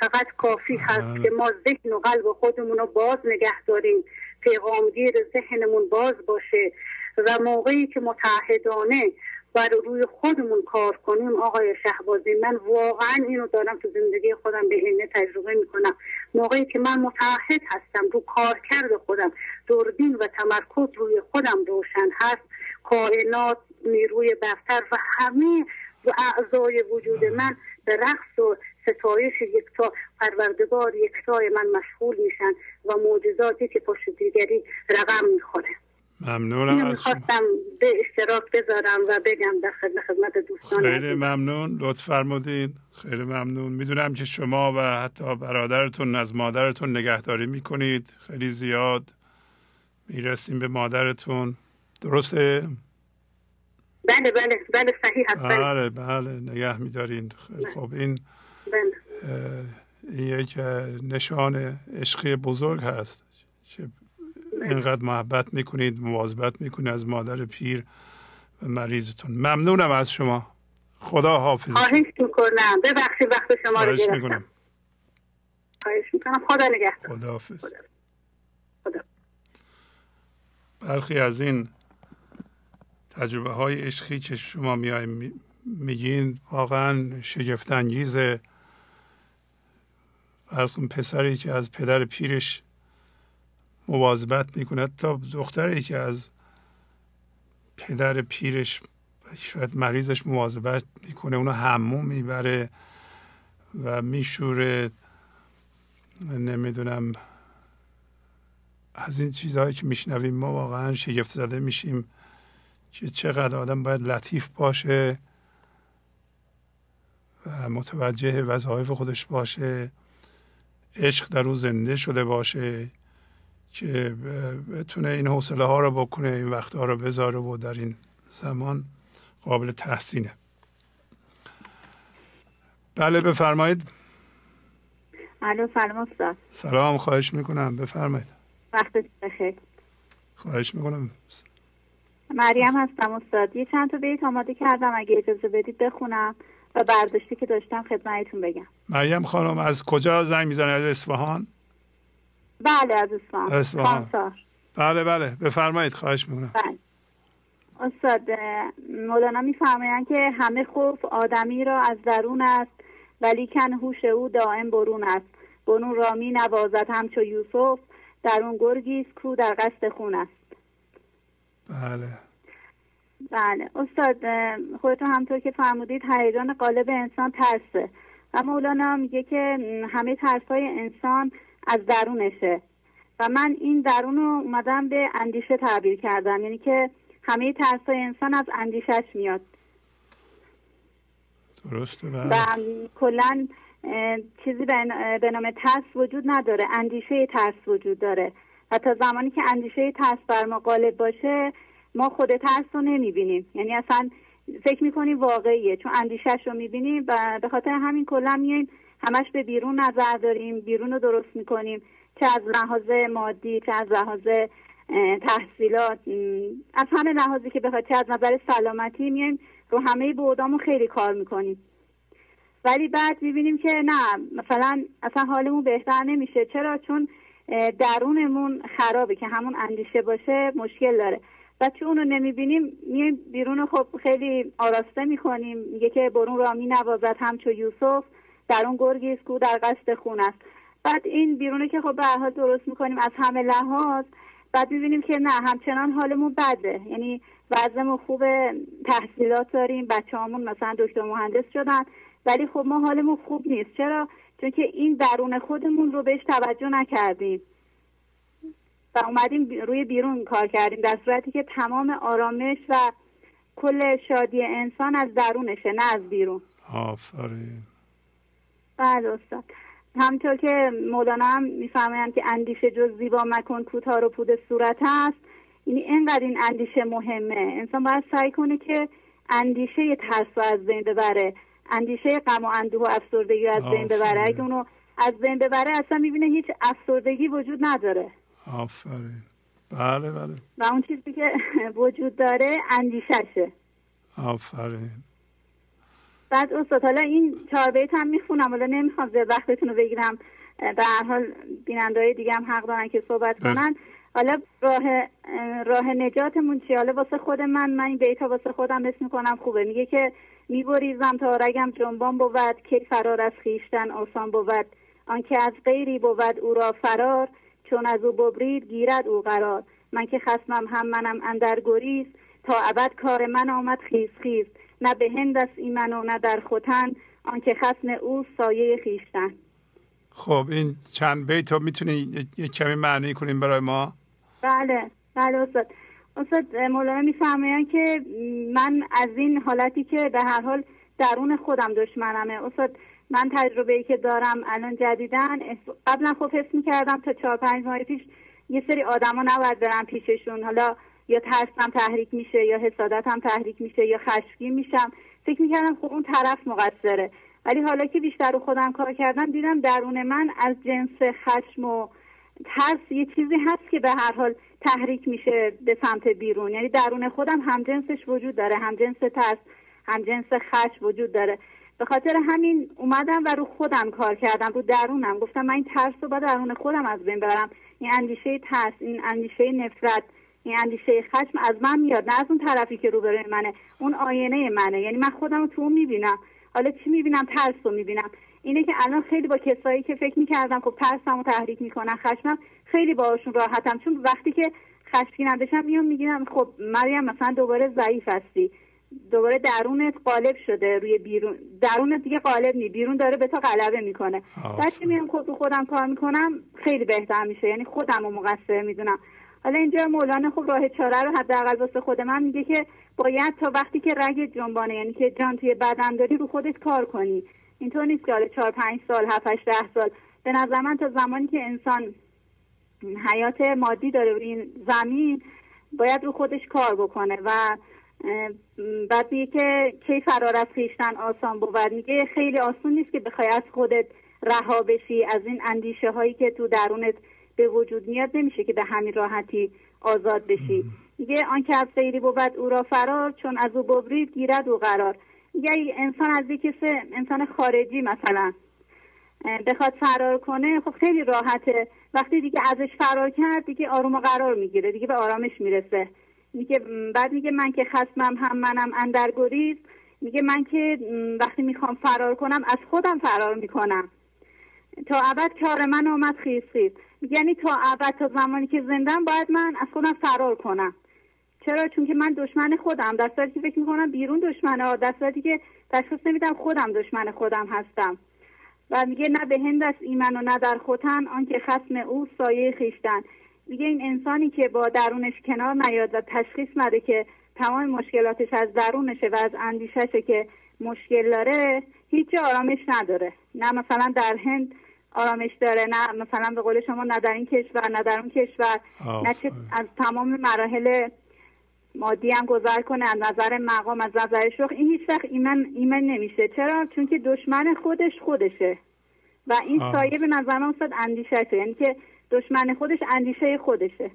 فقط کافی هست که ما ذهن و قلب خودمون رو باز نگه داریم. پیغامگیر ذهنمون باز باشه و موقعی که متحدانه بر روی خودمون کار کنیم آقای شهبازی من واقعا اینو دارم تو زندگی خودم به اینه تجربه می‌کنم. موقعی که من متحد هستم رو کار کرده خودم دوربین و تمرکز روی خودم روشن هست. کائنات نیروی برتر و همه اعضای وجود من به رقص و ستایش یکتا پروردگار یکتای من مشغول میشن و معجزاتی که پشت دیگری رقم می‌خوره. ممنونم از شما. به اشتراک بذارم و بگم در خدمت دوستان خیلی ممنون. لطف فرمودین. خیلی ممنون. می‌دونم که شما و حتی برادرتون از مادرتون نگهداری می‌کنید. خیلی زیاد می‌رسیم به مادرتون. درسته؟ بله بله بله صحیح هست بله بله. نگه میدارین. خیلی خب این بله. این یک نشان عشقی بزرگ هست که اینقدر محبت می‌کنید مواظبت می‌کنید از مادر پیر و مریضتون. ممنونم از شما. خدا حافظ. خواهش می‌کنم. ببخشید وقت شما رو گرفتم. می‌کنم. خواهش می‌کنم. خدا نگهدار. خدا حافظ. خدا. خدا. برخی از این تجربه های عشقی که شما میای میگین واقعا شگفت انگیزه فرض پسری که از پدر پیرش مواظبت می‌کنه تا دختری که از پدر پیرش شاید مریضش مواظبت می‌کنه اونو هموم می‌بره و میشوره. نمی‌دونم. از این چیزهایی که میشنویم ما واقعا شگفت زده میشیم که چقدر آدم باید لطیف باشه و متوجه وظایف خودش باشه. عشق در او زنده شده باشه که بتونه این حوصله ها رو بکنه این وقت ها رو بذاره و در این زمان قابل تحسینه. بله بفرمایید. الو سلام استاد. سلام خواهش می‌کنم. بفرمایید. وقت بخیر. خواهش می‌کنم. مریم هستم استاد. یه چند تا بیت آماده کردم. اگه اجازه بدید بخونم و برداشتی که داشتم خدمتتون بگم. مریم خانم از کجا زنگ می‌زنه از اصفهان؟ بله از اصفهان. اصفهان. بله بله. بفرمایید خواهش می‌کنم. بله. استاد مولانا میفرمایند که همه خوف آدمی را از درون است ولی کن هوش او دائم برون است. برون را می نوازد همچو یوسف در اون گرگی است کو در قصد خون است. بله. بله. استاد خودتون همطور که فرمودید هیجان قالب انسان ترسه. و مولانا میگه که همه ترس های انسان از درونشه. و من این درون رو اومدم به اندیشه تعبیر کردم. یعنی که همه ترس های انسان از اندیشش میاد. درسته و بله کلا اه، چیزی به به نام ترس وجود نداره. اندیشه ترس وجود داره. و تا زمانی که اندیشه ترس بر ما غالب باشه ما خود ترس رو نمی‌بینیم. یعنی اصلا فکر می‌کنیم واقعیه؟ چون اندیشش رو می‌بینیم و به خاطر همین کلا میایم همش به بیرون نظر داریم بیرون رو درست می‌کنیم. چه از لحاظ مادی چه از لحاظ تحصیلات. از همه لحاظی که بخواد چه از نظر سلامتی میایم. رو همه بودامون خیلی کار می‌کنیم. ولی بعد می‌بینیم که نه مثلا اصلا حالمون بهتر نمیشه. چرا؟ چون درونمون خرابه که همون اندیشه باشه مشکل داره. و چون اونو نمی‌بینیم میایم بیرون رو خب خیلی آراسته می‌کنیم. میگه که برون را مینوازد همچو یوسف. در اون گرگی کو در قصد خون است. بعد این بیرونه که خب به حال درست می‌کنیم از همه لحاظ بعد می‌بینیم که نه همچنان حالمون بده. یعنی وضعمون خوب تحصیلات داریم بچه همون مثلا دکتر مهندس شدن. ولی خب ما حالمون خوب نیست. چرا؟ چون که این درون خودمون رو بهش توجه نکردیم. و اومدیم روی بیرون کار کردیم در صورتی که تمام آرامش و کل شادی انسان از درونشه نه از بیرون. آفرین. بله استاد همطور که مولانا هم می‌فهمند که اندیشه جز زیبا مکن کوتاه و پود صورت است. یعنی اینقدر این اندیشه مهمه. انسان باید سعی کنه که اندیشه ترس رو از بین ببره. اندیشه غم و اندوه و افسردگی رو از بین ببره. اگه اونو از بین ببره اصلا می‌بینه هیچ افسردگی وجود نداره. آفرین. بله بله. و اون چیزی که وجود داره اندیششه آفرین. بعد استاد حالا این چهار بیت هم می‌خونم. حالا نمی‌خوام زیاد وقتتون رو بگیرم. به هر حال بیننده های دیگه هم حق دارن که صحبت بله. کنن. حالا راه اه، راه نجاتمون چیه؟ حالا واسه خود من من این بیت ها واسه خودم اسم می‌کنم خوبه. میگه که میبریزم تا رگم جنبان بود کی فرار از خیشتن آسان بود. آنکه از غیری بود او را فرار. چون از او ببرید گیرد او قرار. من که خسمم هم منم اندر گریز تا ابد کار من آمد خیز خیز. نه به هند است ایمن و نه در خوتن آنکه خسم او سایه خیشتن خب این چند بیت رو می‌تونی یک کمی معنی کنیم برای ما؟ بله بله استاد. استاد مولانا میفرمایند که من از این حالتی که به هر حال درون خودم دشمنمه. استاد من تجربه ای که دارم الان جدیدن قبلا خب حس می‌کردم تا چهار پنج ماه پیش یه سری آدما نباید برم پیششون. حالا یا ترسم تحریک میشه یا حسادتم تحریک میشه یا خشمگین میشم. فکر می‌کردم خب اون طرف مقصره. ولی حالا که بیشتر رو خودم کار کردم دیدم درون من از جنس خشم و ترس یه چیزی هست که به هر حال تحریک میشه به سمت بیرون. یعنی درون خودم هم جنسش وجود داره هم جنس ترس هم جنس خشم وجود داره. به خاطر همین اومدم و رو خودم کار کردم رو درونم. گفتم من این ترس رو با درون خودم از بین ببرم. این اندیشه ترس این اندیشه نفرت این اندیشه خشم از من میاد نه از اون طرفی که روبروی منه اون آینه منه. یعنی من خودم رو تو اون می‌بینم. حالا چی می‌بینم؟ ترس رو می‌بینم. اینه که الان خیلی با کسایی که فکر می‌کردم خب ترسم رو تحریک می‌کنن خشمم خیلی باهاشون راحتم. چون وقتی که خشمگینم بشم میام میگم خب مریم مثلا دوباره ضعیف هستی. دوباره درونت قالب شده روی بیرون. درونت دیگه قالب نی. بیرون داره به تو غلبه می‌کنه. بعد که میام خود خودم کار می‌کنم خیلی بهتر میشه. یعنی خودم رو مقصر می‌دونم. حالا اینجا مولانا خب راه چاره رو حداقل واسه خود من میگه که باید تا وقتی که رگ جنبانه یعنی که جان توی بدن داری رو خودت کار کنی. اینطور نیست که حالا چهار پنج سال هفت هشت ده سال. به نظر من تا زمانی که انسان حیات مادی داره روی این زمین باید رو خودش کار بکنه و بعد میگه که کی فرار از خویشتن آسان بود؟ میگه خیلی آسون نیست که بخوای از خودت رها بشی از این اندیشه هایی که تو درونت به وجود میاد نمیشه که به همین راحتی آزاد بشی. میگه آنکه از غیری بود او را فرار چون از او ببرید گیرد او قرار. اگه انسان از یک انسان خارجی مثلا بخواد فرار کنه خب خیلی راحته. وقتی دیگه ازش فرار کرد دیگه آروم و قرار می‌گیره دیگه به آرامش می‌رسه. میگه بعد میگه من که خسمم هم منم اندرگریز میگه من که وقتی می‌خوام فرار کنم از خودم فرار می‌کنم. تا ابد کار من آمد خیز یعنی تا ابد تا زمانی که زندم باید من از خودم فرار کنم. چرا؟ چون که من دشمن خودم. در صورتی که فکر می‌کنم بیرون دشمنه. در صورتی که تشخیص نمیدم خودم دشمن خودم هستم. و میگه نه به هند است ایمن و نه در خوتن آنکه خسم او سایه خیشتن. میگه این انسانی که با درونش کنار نیاد و تشخیص نده که تمام مشکلاتش از درونشه و از اندیششه که مشکل داره هیچ آرامش نداره. نه مثلا در هند آرامش داره نه مثلا به قول شما نه در این کشور نه در اون کشور نه چه از تمام مراحل مادی هم گذر کنه از نظر مقام از نظر شوخ. این هیچ وقت ایمن, ایمن نمیشه. چرا؟ چون که دشمن خودش خودشه. و این آه. سایه به نظر من اندیشه یعنی که دشمن خودش اندیشه خودشه.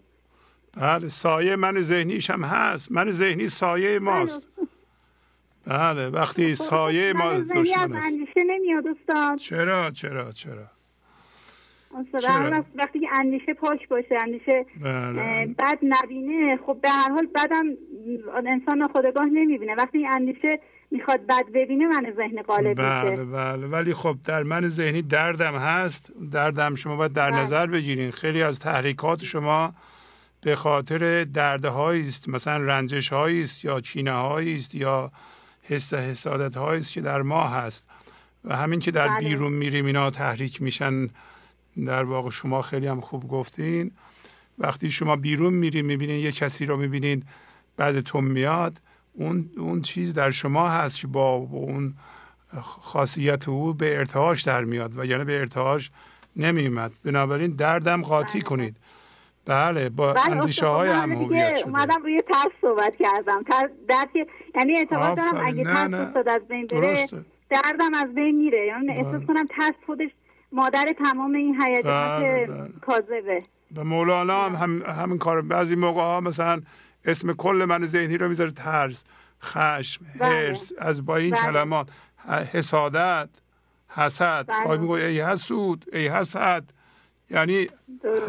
بله سایه من ذهنیش هم هست. من ذهنی سایه ماست. بله وقتی خب، سایه ما دشمن است. اندیشه نمیاد استاد. چرا چرا چرا؟ وقتی که اندیشه پاک باشه اندیشه بله. بد نبینه خب به هر حال بدم انسان خودگاه نمی‌بینه. وقتی اندیشه می‌خواد بد ببینه من ذهن قالب بله میشه بله ولی خب در من ذهنی دردم هست. دردم شما باید در بله. نظر بگیرین. خیلی از تحریکات شما به خاطر دردهایی است. مثلا رنجش هایی است یا چینه هایی است یا حس حسادت هایی است که در ما هست. و همین که در بله. بیرون میریم اینا تحریک میشن در واقع شما خیلی هم خوب گفتین. وقتی شما بیرون میرین می‌بینین یه کسی رو می‌بینین بعدتون میاد. اون اون چیز در شما هست که با اون خاصیت او به ارتعاش در میاد و یعنی به ارتعاش نمیمد بنابراین دردم قاطی بله. کنید. بله با بله، اندیشه های هم هویت شده. اومدم روی ترس صحبت کردم. درد یعنی اعتقاد دارم اگه ترس از بین بره دردم از بین میره. یعنی احساس بله. کنم ترس خودش مادر تمام این هیجانات بله، بله. کاذبه. و مولانا هم, هم همین کار بعضی موقع ها مثلا اسم کل من ذهنی رو می‌ذاره ترس خشم هرس از با این کلمات حسادت حسد. بله. میگه ای حسود ای حسد. یعنی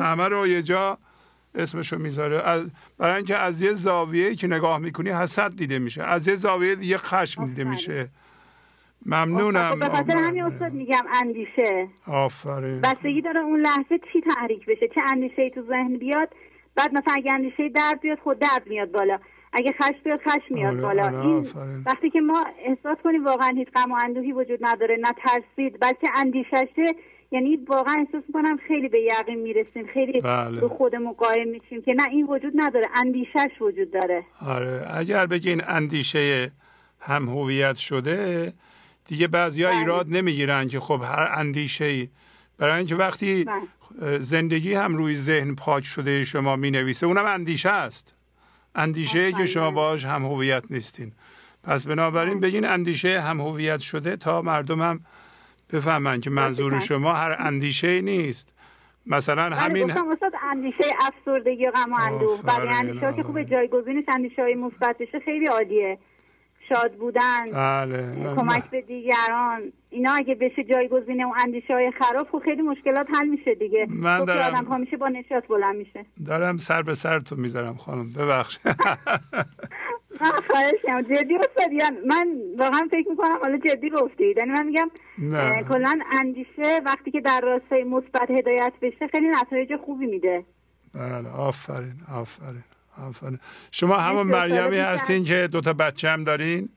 همه رو یه جا اسمشو می‌ذاره. برای اینکه از یه زاویه که نگاه می‌کنی حسد دیده میشه. از یه زاویه دیگه خشم دیده میشه. ممنونم. به خاطر همین استاد میگم اندیشه. آفرین. بستگی داره اون لحظه چی تحریک بشه؟ چه اندیشه ای تو ذهن بیاد؟ بعد مثلا اگه اندیشه درد بیاد خود درد میاد بالا اگه خش بیاد خش میاد آره، بالا آره، این وقتی که ما احساس کنیم واقعا هیچ غم و اندوهی وجود نداره نه ترسید بلکه اندیششه یعنی واقعا احساس کنم خیلی به یقین می‌رسیم خیلی بله. به خودمون قایم میشیم که نه این وجود نداره اندیشش وجود داره آره اگر بگین اندیشه هم هویت شده دیگه بعضی ها بله. ایراد نمی‌گیرن که خب هر اندیشه ای برای اینکه وقتی بله. زندگی هم روی ذهن پاک شده شما می نویسه اونم اندیشه است. اندیشه ای که شما باش هم هویت نیستین. پس بنابراین بله. بگین اندیشه هم هویت شده تا مردم هم بفهمن که منظور شما هر اندیشه نیست. مثلا همین اندیشه افسردگی و غم و اندوه. برای اندیشه که خوب جایگزینش اندیشه های مثبت بشه خیلی عالیه. شاد بودن بله. کمک به دیگران. اینا اگه بشه جایگزین و اندیشه های خراب خب خیلی مشکلات حل میشه دیگه. من دارم آدم میشه با نشاط بلند میشه. دارم سر به سر تو می‌ذارم خانم ببخش. خواهشم جدی استاد من واقعا فکر می‌کنم حالا جدی گفتید. یعنی من میگم کلا اندیشه وقتی که در راستای مثبت هدایت بشه خیلی نتایج خوبی میده. بله آفرین آفرین. آفرین. شما همون مریمی هستین که دوتا بچه هم دارین؟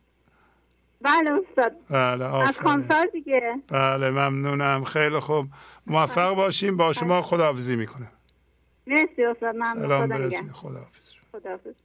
بله استاد. بله آفرین. از دیگه. بله ممنونم. خیلی خوب. موفق باشیم با شما خداحافظی می‌کنم. مرسی استاد. ممنون. سلام برسیم خداحافظ. خداحافظ.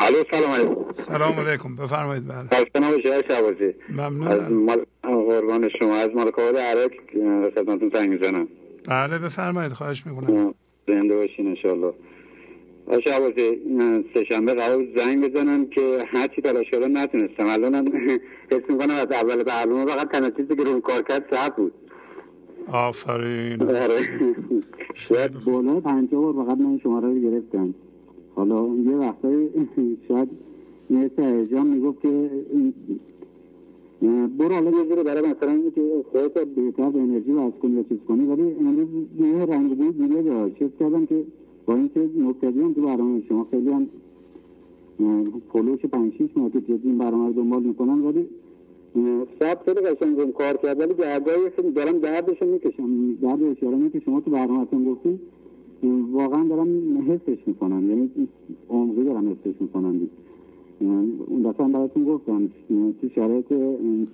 الو سلام علیکم. سلام علیکم بفرمایید بله. خسته نباشید شعبازی ممنون از مال قربان شما از مالک آباد عراق خدمتتون زنگ می‌زنم. بله بفرمایید خواهش می‌کنم. زنده باشین انشالله آشه عوضی سه شنبه قرار زنگ بزنم که هرچی تلاش کردم نتونستم. الانم حس می‌کنم از اول برنامه فقط تنها چیزی که روم کار کرد صحب بود. آفرین. آره. شاید بالا پنجاه بار فقط من شماره رو گرفتم. حالا یه وقتایی شاید مثل هیجان می‌گفت که برو حالا یه جوری برای مثلا اینه که خودت بهتر به انرژی وز کنی یا چیز کنی ولی امروز یه رنگ بوی دیگه داشت حس کردم که با اینکه مبتدی هم تو برنامه شما خیلی هم پلوش پنج شیش ماه که جدی این برنامه رو دنبال می‌کنن ولی شب خیلی قشنگ کار کرد ولی گردایی دارم دردش رو می‌کشم درد اشاره که شما تو برنامهتون گفتید واقعا دارم حسش می‌کنم. یعنی عمقی دارم حسش می‌کنم. اون دفعه براتون گفتم تو شرایط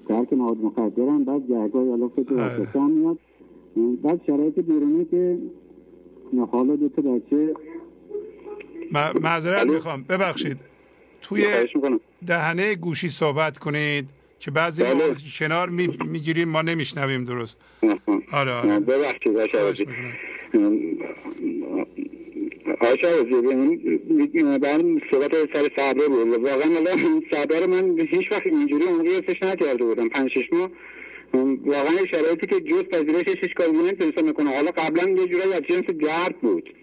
ترک مواد مخدرم بعد جرگاه حالا فکر واسطه میاد. بعد شرایط بیرونی که حالا دو تا بچه معذرت می‌خوام. ببخشید. توی دهنه گوشی صحبت کنید. که بعضی بله. کنار می‌گیریم ما نمیشنویم درست. آره آره. ببخشید آشا من صحبت سر صبره بود. واقعا الان صبر من هیچ وقت اینجوری اونجوری حسش نکرده بودم. پنج شش ماه. واقعا شرایطی که جز پذیرشش کاری نمی‌تونستم می‌کنه. حالا قبلا یه جورایی از جنس گرد بود.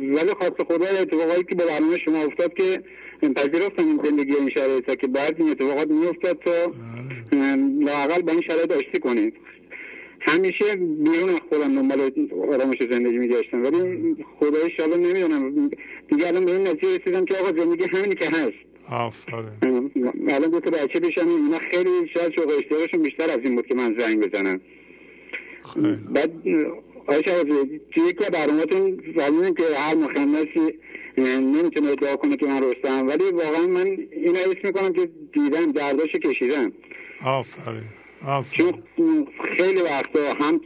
ولی خواست خدا اتفاقایی که به برنامه شما افتاد که پذیرفتم این زندگی این شرایط که بعد این اتفاقات میافتاد تا لاقل با این شرایط آشتی کنید همیشه بیرون از خودم دنبال آرامش زندگی میگشتم ولی خدای شالا نمی‌دونم. دیگه الان به این نتیجه رسیدم که آقا زندگی همینی که هست. آفرین. الان دو تا بچه پیشم اینا خیلی شاید شوق اشتیاقشون بیشتر از این بود که من زنگ بزنم. بعد آقای شوازی توی که برنامهتون زمینیم که هر مخنسی نمی‌تونه ادعا کنه که من رستم ولی واقعا من این حس می‌کنم که دیدم درداش کشیدم آفرین چون خیلی وقتا هم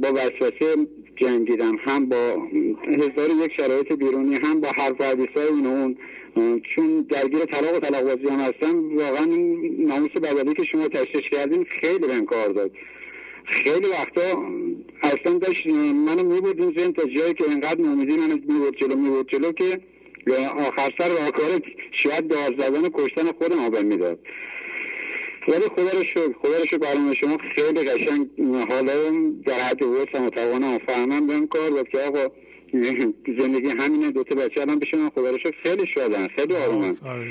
با وسوسه جنگیدم هم با هزار یک شرایط بیرونی هم با حرف و حدیث این اون. چون درگیر طلاق و طلاق بازی هم هستم واقعا ناموس بدلی که شما تشریش کردین خیلی بهم کار داد. خیلی وقتا اصلا داشت منو میبود این زن تا جایی که اینقدر نومیدی منو میبود جلو میبود جلو که آخر سر راهکار شاید دار و کشتن خودم آبم می‌داد. ولی خدا رو شکر خدا رو شکر شما خیلی قشنگ حالا در حد وسم و توانم فهمم بهم کار بود که آقا زندگی همینه دو تا بچه الان بشن خدا رو شکر. خیلی شادن خیلی آرومن. آره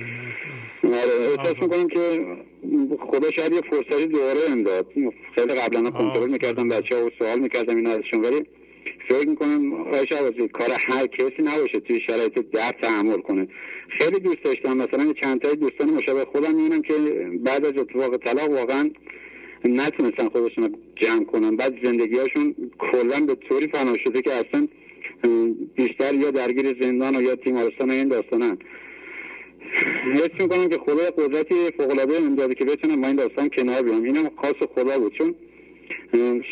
احساس می‌کنم که خدا شاید یه فرصتی دوباره امداد خیلی قبلا کنترل می‌کردم بچه ها و سوال می‌کردم این ازشون ولی فکر می‌کنم آقای شعبازی کار هر کسی نباشه توی شرایط درد تحمل کنه. خیلی دوست داشتم مثلا چند تای دوستان مشابه خودم می‌بینم که بعد از اتفاق طلاق واقعا نتونستن خودشون رو جمع کنن. بعد زندگی هاشون کلا به طوری فنا شده که اصلا بیشتر یا درگیر زندان و یا تیمارستان و این داستانن. حس می‌کنم که خدا قدرتی فوقالعاده داده که بتونم با این داستان کنار بیام. اینم خاص خدا بود چون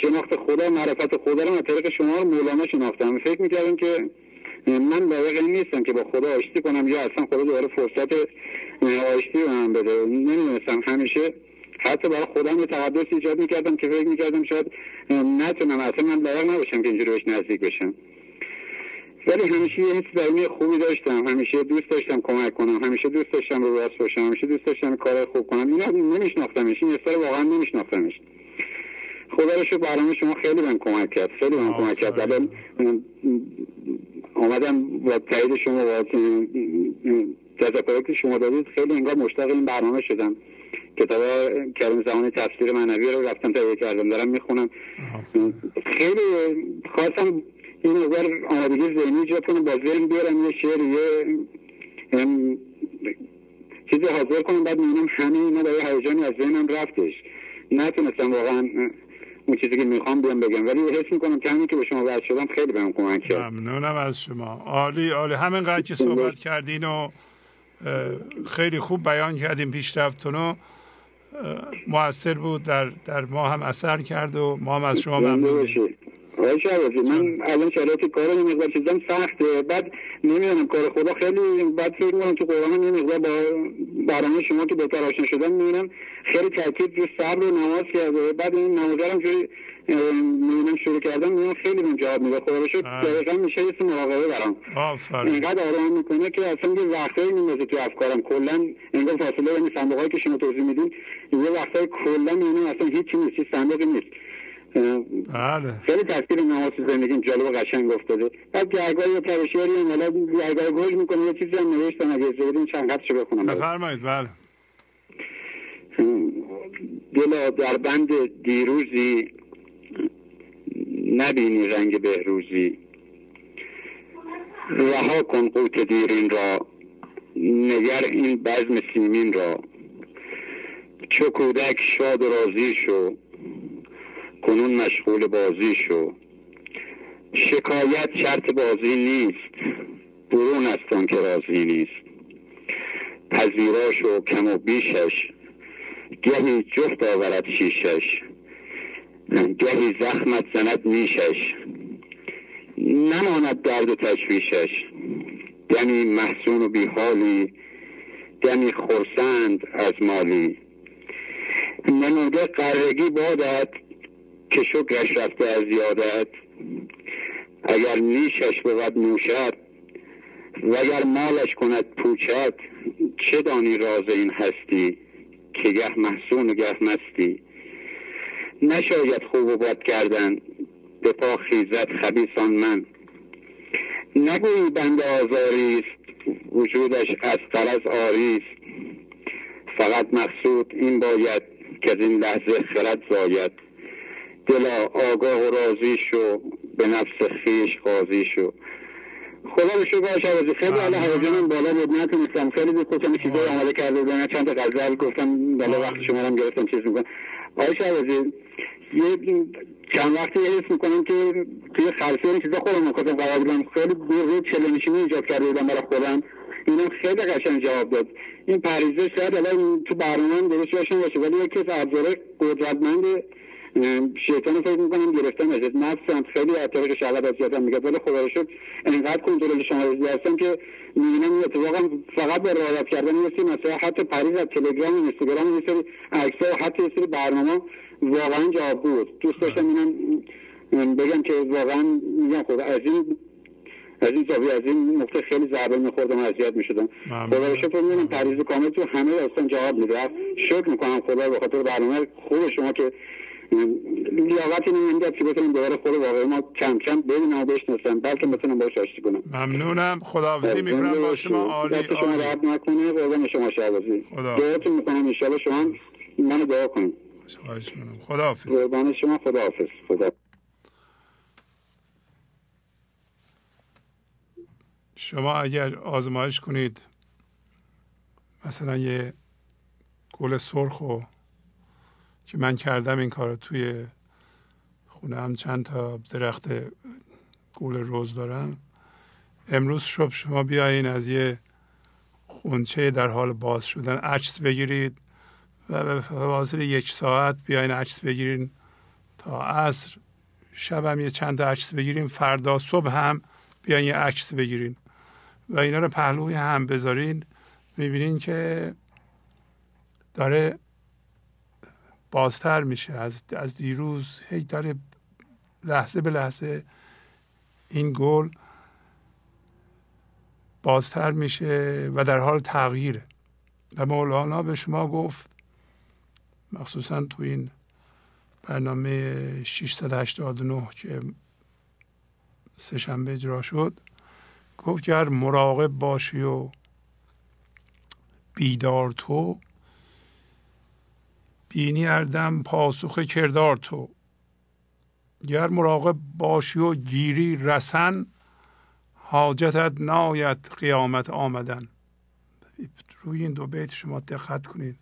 شناخت خدا معرفت خدا رو از طریق شما رو مولانا شناختم. فکر می‌کردم که من لایق این نیستم که با خدا آشتی کنم یا اصلا خدا دوباره فرصت آشتی به من بده. نمی‌دونستم. همیشه حتی برای خودم یه تقدس ایجاد می‌کردم که فکر می‌کردم شاید نتونم اصلا من لایق نباشم که اینجوری بهش نزدیک بشم. ولی همیشه یه حس درونی خوبی داشتم. همیشه دوست داشتم کمک کنم. همیشه دوست داشتم رو راست باشم. همیشه دوست داشتم کار خوب کنم. اینا نمیشناختمش. این اصلا واقعا نمیشناختمش. خدا رو برنامه شما خیلی من کمک کرد. خیلی من کمک کرد. الان آمدم با تایید شما با تذکراتی که شما دادید خیلی انگار مشتاق این برنامه شدم. کتاب کریم زمان تفسیر معنوی رو رفتم تهیه کردم. دارم می‌خونم. خیلی خواستم این نظر آمادگی ذهنی ایجاد کنم با ذهن بیارم یه شعر یه چیزی حاضر کنم بعد می‌بینم همه اینا برای هیجانی از ذهنم رفتش. نتونستم واقعا اون چیزی که می‌خوام بیام بگم. ولی حس می‌کنم که همین که به شما وصل شدم خیلی بهم کمک کرد. ممنونم از شما. عالی عالی. همینقدر که صحبت کردین و خیلی خوب بیان کردیم پیشرفتون و موثر بود در, در ما هم اثر کرد و ما هم از شما ممنون آقای من الان شرایط کار یه مقدار چیزم سخته. بعد نمی‌دونم کار خدا خیلی بعد فکر می‌کنم. تو قرآن یه مقدار با برنامه شما که بهتر آشنا شدم می‌بینم خیلی تاکید رو صبر و نماز کرده. بعد این نمازه هم جوری می‌بینم شروع کردم می‌بینم خیلی من جواب میده. خدا شد دقیقا میشه یه مراقبه برام. اینقدر آرام می‌کنه که اصلا یه وقتایی میمازه تو افکارم. کلا انگار فاصله یعنی صندوق که شما توضیح میدین یه وقتایی کلا می‌بینم اصلا هیچی نیست صندوقی نیست. بله. خیلی تاثیر نماز زندگیم جالب و قشنگ افتاده. بعد گرگاه یه پرشوری هم حالا گرگاه گوش می‌کنه یه چیزی هم نوشتم اگه اجازه بدین چند شو بخونم. بفرمایید بله. دلا در بند دیروزی نبینی رنگ بهروزی. رها کن قوت دیرین را. نگر این بزم سیمین را. چو کودک شاد و راضی شو. کنون مشغول بازی شو شکایت شرط بازی نیست. برون از که راضی نیست. پذیراش و کم و بیشش. گهی جفت آورد شیشش. گهی زخمت زند میشش نماند درد و تشویشش. دمی محسون و بیحالی دمی خورسند از مالی. نموده قرگی بادت که شکرش رفته از یادت اگر نیشش بود نوشد و اگر مالش کند پوچد چه دانی راز این هستی که گه محسون و گه مستی؟ نشاید خوب و بد کردن به پا خیزت خبیسان من. نگویی بند آزاری است وجودش از قرض آری است. فقط مقصود این باید که این لحظه خرد زاید. دلا آگاه و راضی شو به نفس خیش قاضی شو. خدا به شکر شب خیلی حالا هیجانم بالا بود. نتونستم. خیلی زود خودم چیزایی آماده کرده بودم. چند تا غزل گفتم. بالا وقت شما هم گرفتم. چیز می‌کنم. آقای شعبازی یه چند وقتی حس می‌کنم که توی خلصه این چیزا خودم می‌خواستم قرار بودم خیلی روی چله نشینی ایجاد کرده بودم برای خودم. اینم خیلی قشنگ جواب داد. این پریزه شاید الان تو برنامه درست باشه باشه ولی یکی از ابزار قدرتمند شیطان فکر می‌کنم گرفتم ازت. نفسم خیلی از طریق شهوت اذیتم میگه. ولی خدا شکر انقدر کنترل شما هستم که می‌بینم این اتفاقا فقط به رعایت کردن یه سری مثلا حتی پریز از تلگرام و اینستاگرام یه سری عکس‌ها و حتی یه سری برنامه واقعا جواب بود. دوست داشتم اینم بگم که واقعا میگم خدا از این از این زاویه از این نقطه خیلی ضربه میخوردم و اذیت می‌شدم. خدا رو شکر می‌بینم پریز کامل تو همه داستان جواب میده. شکر می‌کنم خدا به خاطر برنامه خوب شما که لیاقتی نمی‌داد که بتونم دوباره خود واقعی ما کم کم ببینم و بشناسم. بلکه بتونم باش آشتی کنم. ممنونم. خداحافظی می‌کنم با شما. عالی دست شما رد نکنه. قربان شما شعبازی دعاتون می‌کنم. انشاءالله شما منو دعا خواهش می‌کنم. خداحافظ. قربان شما. خداحافظ. خدا. شما اگر آزمایش کنید مثلا یه گل سرخ و که من کردم این کار توی خونه هم چند تا درخت گل روز دارم. امروز شب شما بیاین از یه خونچه در حال باز شدن. عکس بگیرید و به فاصله یک ساعت بیاین عکس بگیرین تا عصر. شب هم یه چند عکس بگیریم. فردا صبح هم بیاین یه عکس بگیرین. و اینا رو پهلوی هم بذارین. می‌بینین که داره بازتر میشه. از, از دیروز هی داره لحظه به لحظه این گل بازتر میشه و در حال تغییره. و مولانا به شما گفت مخصوصا تو این برنامه 689 که سهشنبه اجرا شد گفت که مراقب باشی و بیدار تو بینی اردم پاسخ کردار تو. گر مراقب باشی و گیری رسن حاجتت ناید قیامت آمدن. روی این دو بیت شما دقت کنید.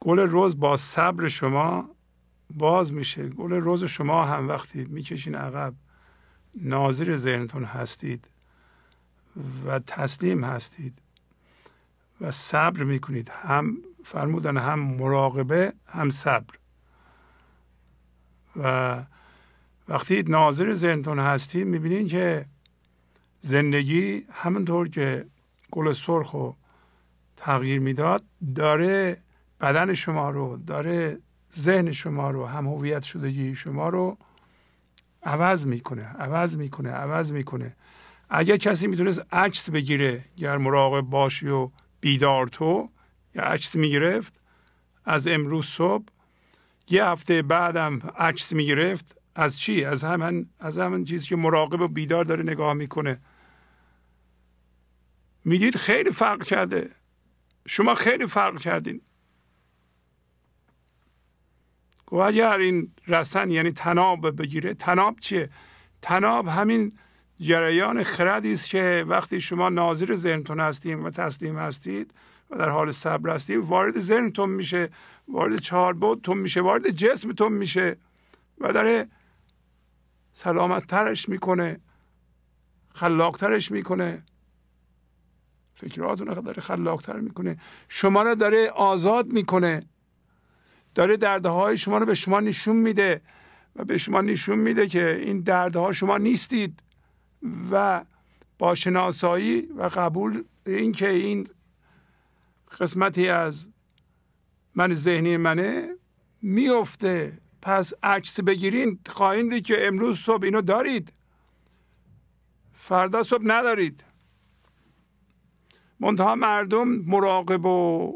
گل روز با صبر شما باز میشه. گل روز شما هم وقتی می‌کشین عقب ناظر ذهنتون هستید و تسلیم هستید و صبر می‌کنید. هم فرمودن هم مراقبه هم صبر. و وقتی ناظر ذهنتون هستید می‌بینید که زندگی همونطور که گل سرخ رو تغییر می‌داد داره بدن شما رو داره ذهن شما رو هم هویت شدگی شما رو عوض می‌کنه عوض می‌کنه عوض می‌کنه. اگر کسی می‌تونست عکس بگیره گر مراقب باشی و بیدار تو یا عکس می‌گرفت. از امروز صبح یه هفته بعدم عکس می‌گرفت. از چی؟ از همین از همین چیزی که مراقب و بیدار داره نگاه می‌کنه. می‌دید خیلی فرق کرده. شما خیلی فرق کردین. و اگر این رسن یعنی تناب بگیره تناب چیه؟ تناب همین جریان خردی است که وقتی شما ناظر ذهنتون هستیم و تسلیم هستید و در حال صبر هستیم وارد ذهنتون میشه وارد چهار بودتون میشه وارد جسمتون میشه و داره سلامت ترش می‌کنه خلاقترش می‌کنه. فکراتون رو داره خلاقتر می‌کنه. شما رو داره آزاد می‌کنه. داره دردهای شما رو به شما نشون میده و به شما نشون میده که این دردها شما نیستید و با شناسایی و قبول اینکه این قسمتی از من ذهنی منه میفته. پس عکس بگیرین خواهید که امروز صبح اینو دارید. فردا صبح ندارید. منتها مردم مراقب و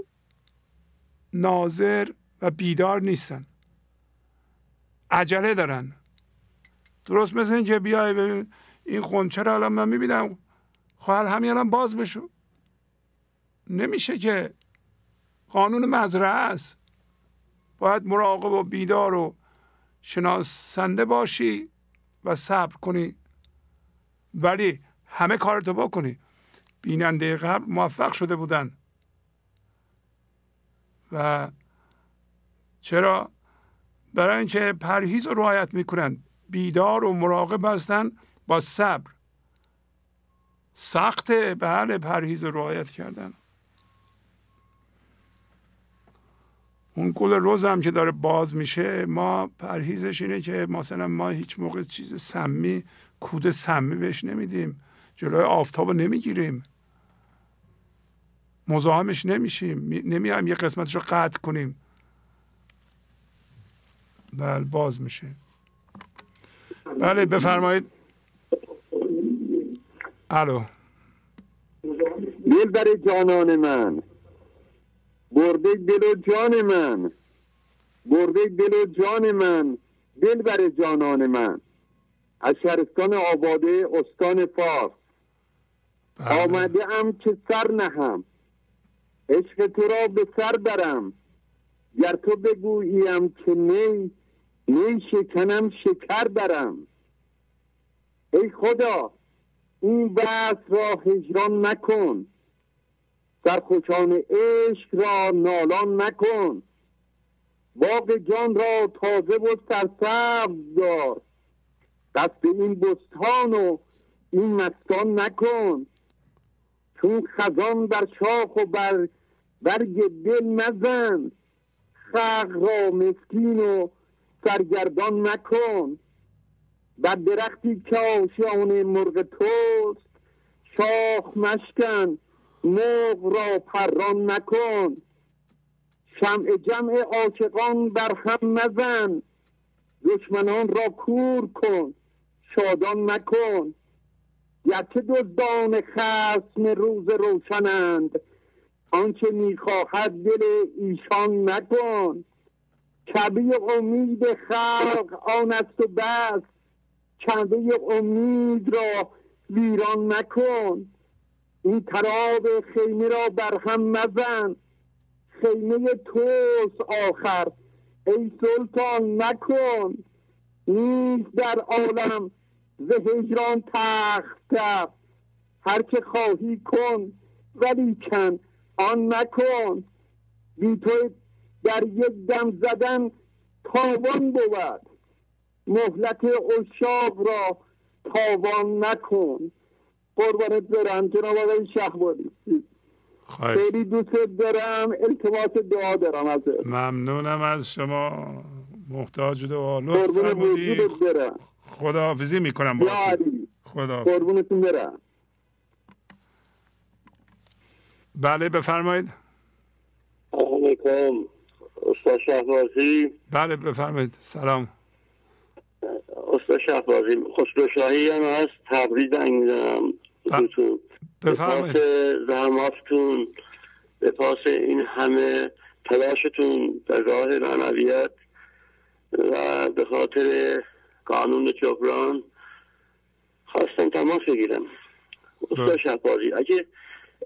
ناظر و بیدار نیستن. عجله دارن. درست مثل اینکه بیای ببین این خونچه رو الان من می‌بینم. خواهر همین الان باز بشو. نمیشه که قانون مزرعه است. باید مراقب و بیدار و شناسنده باشی و صبر کنی. ولی همه کارتو بکنی. بیننده قبل موفق شده بودن. و چرا؟ برای اینکه پرهیز رو رعایت می‌کنن. بیدار و مراقب هستن با صبر. سخت بله پرهیز رو رعایت کردن. اون گل روز هم که داره باز میشه ما پرهیزش اینه که مثلا ما هیچ موقع چیز سمی کود سمی بهش نمیدیم. جلوی آفتاب نمی‌گیریم. مزاحمش نمیشیم. نمیایم یه قسمتش رو قطع کنیم. بله باز میشه. بله بفرمایید. الو. دل بر جانان من. برده دل و جان من. برده دل و جان من. دل بر جانان من. از شهرستان آباده استان فارس. بله. آمده ام که سر نهم. عشق تو را به سر برم. گر تو بگوییم که نی نی شکنم شکر برم. ای خدا این بحث را هجران نکن خوشان عشق را نالان نکن. باغ جان را تازه و سرسبز دار. دست این بستان و این مستان نکن. چون خزان بر شاخ و بر برگ دل نزن خلق را مسکین و سرگردان نکن. بر درختی که آشیان مرغ توست شاخ مشکن. مرغ را پران نکن. شمع جمع عاشقان بر هم نزن دشمنان را کور کن. شادان نکن گرچه دزدان خسم روز روشنند آنچه می‌خواهد دل ایشان نکن کبه امید خلق آن است و بس. کبه امید را ویران نکن این تراب خیمه را بر هم مزن. خیمه توست آخر. ای سلطان نکن نیست در عالم ز هجران تخت هر که خواهی کن ولی کن آن نکن بی تو در یک دم زدن تاوان بود. مهلت اشاق را تاوان نکن قربانت برم جناب آقای شهباری خیلی دوست دارم التماس دعا دارم از ممنونم از شما محتاج دعا. لطف فرمودی خداحافظی می‌کنم با خدا قربونتون برم. بله بفرمایید. علیکم استاد شهبازی. بله بفرمایید. سلام. استاد شهبازی خسرو شاهی هم هست. تبریز زنگ می‌زنم بفرمایید. زحماتتون به پاس این همه تلاشتون در راه معنویت و به خاطر قانون جبران خواستم تماس بگیرم. استاد شهبازی اگه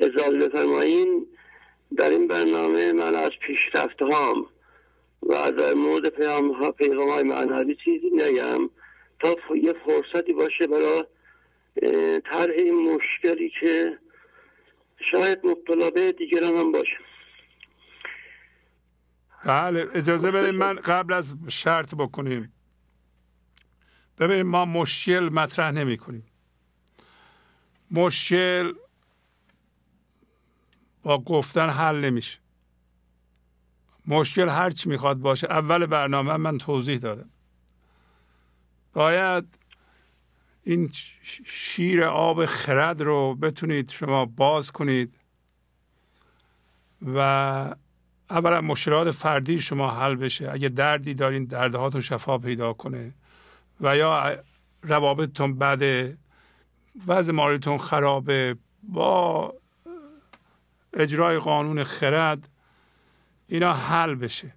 اجازه بفرمایین در این برنامه من از پیشرفت هام و در مورد پیام ها پیغام های معنوی چیزی نگم تا یه فرصتی باشه برای طرح این مشکلی که شاید مبتلا به دیگران هم باشه. بله اجازه بدیم من قبل از شرط بکنیم. ببینیم ما مشکل مطرح نمی کنیم. مشکل با گفتن حل نمیشه. مشکل هرچی می‌خواد باشه. اول برنامه من توضیح دادم. باید این شیر آب خرد رو بتونید شما باز کنید و اولا مشکلات فردی شما حل بشه. اگه دردی دارین دردهاتون شفا پیدا کنه. و یا روابطتون بده وضع مالیتون خرابه با اجرای قانون خرد اینا حل بشه.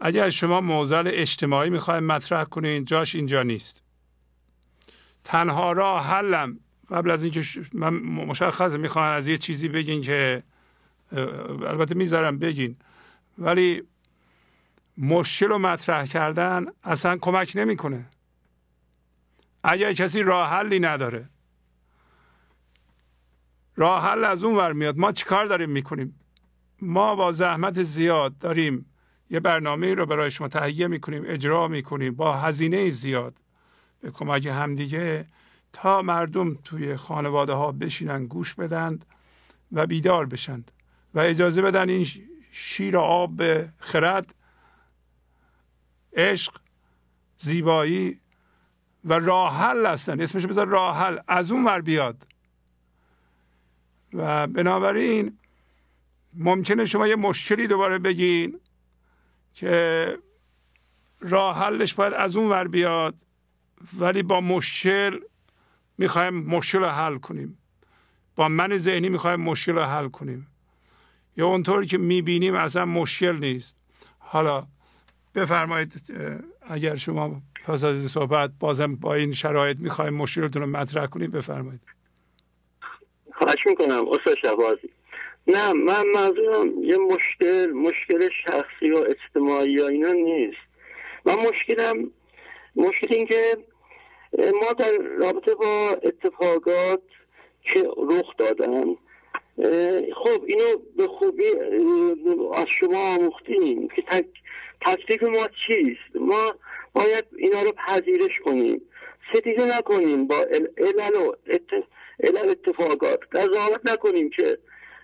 اگر شما موزل اجتماعی می‌خواید مطرح کنین جاش اینجا نیست. تنها راه حلم قبل از اینکه من مشخص می‌خوام از یه چیزی بگین که البته می‌ذارم بگین ولی مشکل رو مطرح کردن اصلا کمک نمی‌کنه. اگر کسی راه حلی نداره راه حل از اون ور میاد ما چیکار داریم می‌کنیم؟ ما با زحمت زیاد داریم یه برنامه رو برای شما تهیه می‌کنیم اجرا می‌کنیم با هزینه زیاد. به کمک همدیگه تا مردم توی خانواده ها بشینن گوش بدند و بیدار بشند و اجازه بدن این شیر آب خرد عشق زیبایی و راه حل هستن. اسمش بذار راه حل. از اون ور بیاد. و بنابراین ممکنه شما یه مشکلی دوباره بگین که راه حلش باید از اون ور بیاد. ولی با مشکل می‌خوایم مشکل رو حل کنیم. با من ذهنی می‌خوایم مشکل رو حل کنیم. یا اونطوری که می‌بینیم اصلا مشکل نیست. حالا بفرمایید اگر شما پس از این صحبت بازم با این شرایط می‌خوایم مشکلتون رو مطرح کنیم بفرمایید. خواهش می‌کنم استاد شهبازی. نه من منظورم یه مشکل مشکل شخصی و اجتماعی یا اینا نیست. من مشکلم مشکل این که ما در رابطه با اتفاقات که رخ دادن. خب اینو به خوبی از شما آموختیم که تک تکلیف ما چیست؟ ما باید اینا رو پذیرش کنیم. ستیزه نکنیم با علل و علل اتفاقات. قضاوت نکنیم که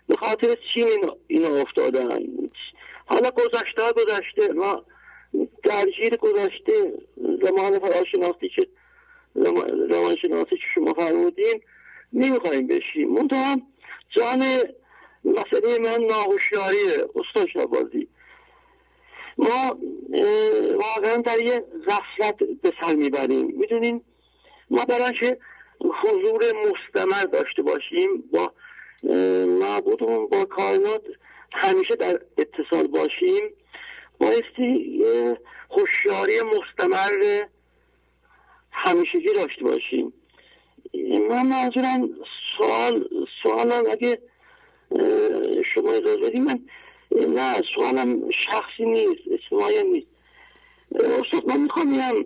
به خاطر چی اینا افتادن. حالا گذشته گذشته ما درگیر گذشته زمان فراشناختی که روانشناسی که شما فرمودین نمی‌خوایم بشیم. منتها جان مسئله من ناهوشیاریه استاد شبازی ما واقعا در یه غفلت به سر می‌بریم. می‌دونین ما برای حضور مستمر داشته باشیم با معبودمون با کائنات همیشه در اتصال باشیم. بایستی هوشیاری مستمر همیشگی داشته باشیم. من منظورم سوال سوالم اگه شما اجازه بدیم من نه سوالم شخصی نیست اجتماعی نیست. استاد من می‌خوام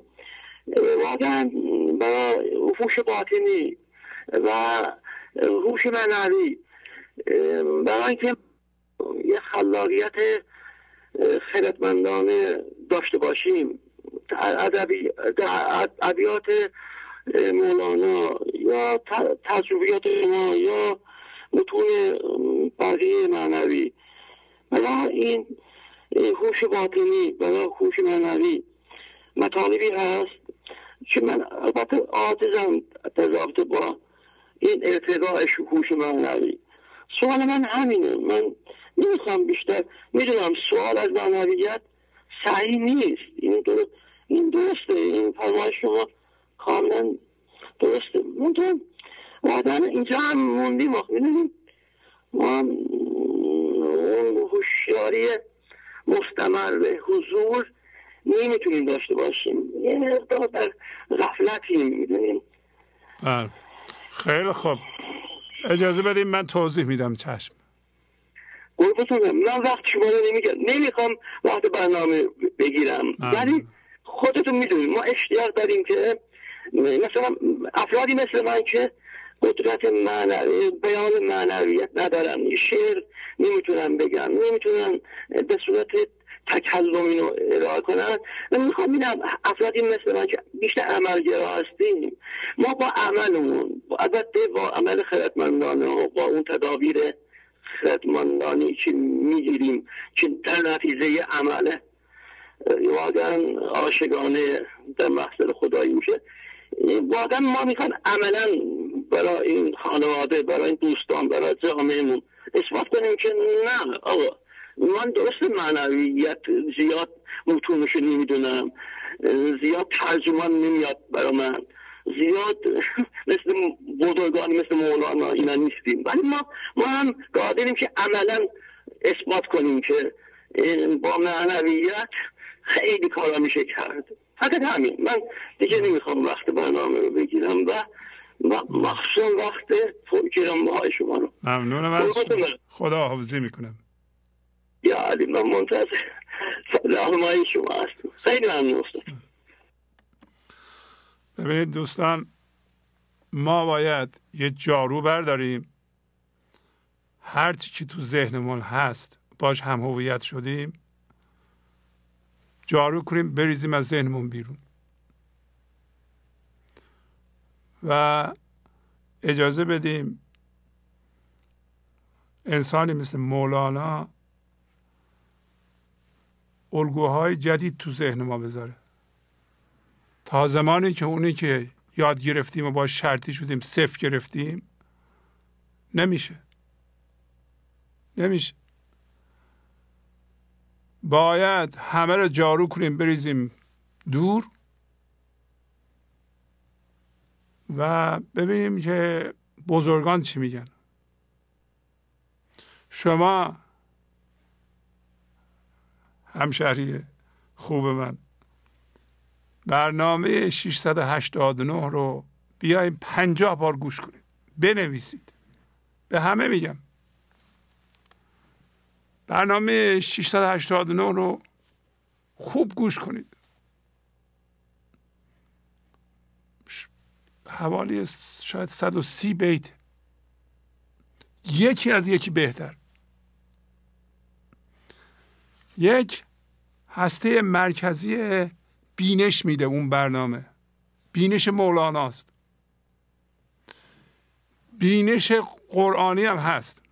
واقعا برای هوش باطنی و هوش معنوی برای اینکه یه خلاقیت خیرتمندانه داشته باشیم. ادبیات مولانا یا تجربیات ما یا متون بقیه معنوی. بلا این هوش باطنی بلا هوش معنوی مطالبی هست که من البته آتزم در با این ارتقاء هوش معنوی. سوال من همینه. من نمی‌خوام بیشتر. می‌دونم سوال از معنویت صحیح نیست. این درست این درسته. این فرمایش شما کاملا درسته. منتها بعدا اینجا هم موندیم. می‌دونیم ما اون هوشیاری مستمر به حضور نمی‌تونیم داشته باشیم. یه مقدار در غفلتیم. می‌دونیم؟ بله. خیلی خوب. اجازه بدیم من توضیح میدم چشم. قربتون من وقت شما رو نمیگم. نمی‌خوام وقت برنامه بگیرم. ولی خودتون می‌دونید ما اشتیاق داریم که مثلا افرادی مثل من که قدرت معنوی بیان معنویت ندارن. شعر نمی‌تونن بگم نمی‌تونن به صورت تکلم اینو ارائه کنن. من می‌خوام بینم افرادی مثل من که بیشتر عملگرا هستیم. ما با عملمون البته با عمل خردمندانه و با اون تدابیر خردمندانی که می‌گیریم که در نتیجه عمله. واقعا آشگانه در محصل خدایی میشه. واقعا ما می‌خوان عملا برای این خانواده برای این دوستان برای جامعهمون اثبات کنیم که نه آقا من درست معنویت زیاد متونش نمی‌دونم. زیاد ترجمان نمیاد برای من. زیاد مثل بزرگان مثل مولانا اینا نیستیم. ولی ما ما هم قادریم که عملا اثبات کنیم که با معنویت خیلی کارا میشه کرد. فقط همین. من دیگه نمی‌خوام وقت برنامه رو بگیرم و مخصوصا وقت گرام های شما رو. ممنونم از خدا حافظی می‌کنم. یا علی من منتظر راهنمایی شما هستم. خیلی ممنون. ببینید دوستان ما باید یه جارو برداریم. هرچی که تو ذهنمون هست باش هم هویت شدیم. جارو کنیم بریزیم از ذهنمون بیرون. و اجازه بدیم انسانی مثل مولانا الگوهای جدید تو ذهن ما بذاره. تا زمانی که اونی که یاد گرفتیم و با شرطی شدیم صفر گرفتیم نمیشه. نمیشه. باید همه رو جارو کنیم بریزیم دور و ببینیم که بزرگان چی میگن. شما همشهری خوب من. برنامه 689 رو بیایم پنجاه بار گوش کنید. بنویسید. به همه میگم. برنامه 689 رو خوب گوش کنید. حوالی شاید 130 بیت. یکی از یکی بهتر. یک هسته مرکزی بینش میده اون برنامه. بینش مولاناست. بینش قرآنی هم هست.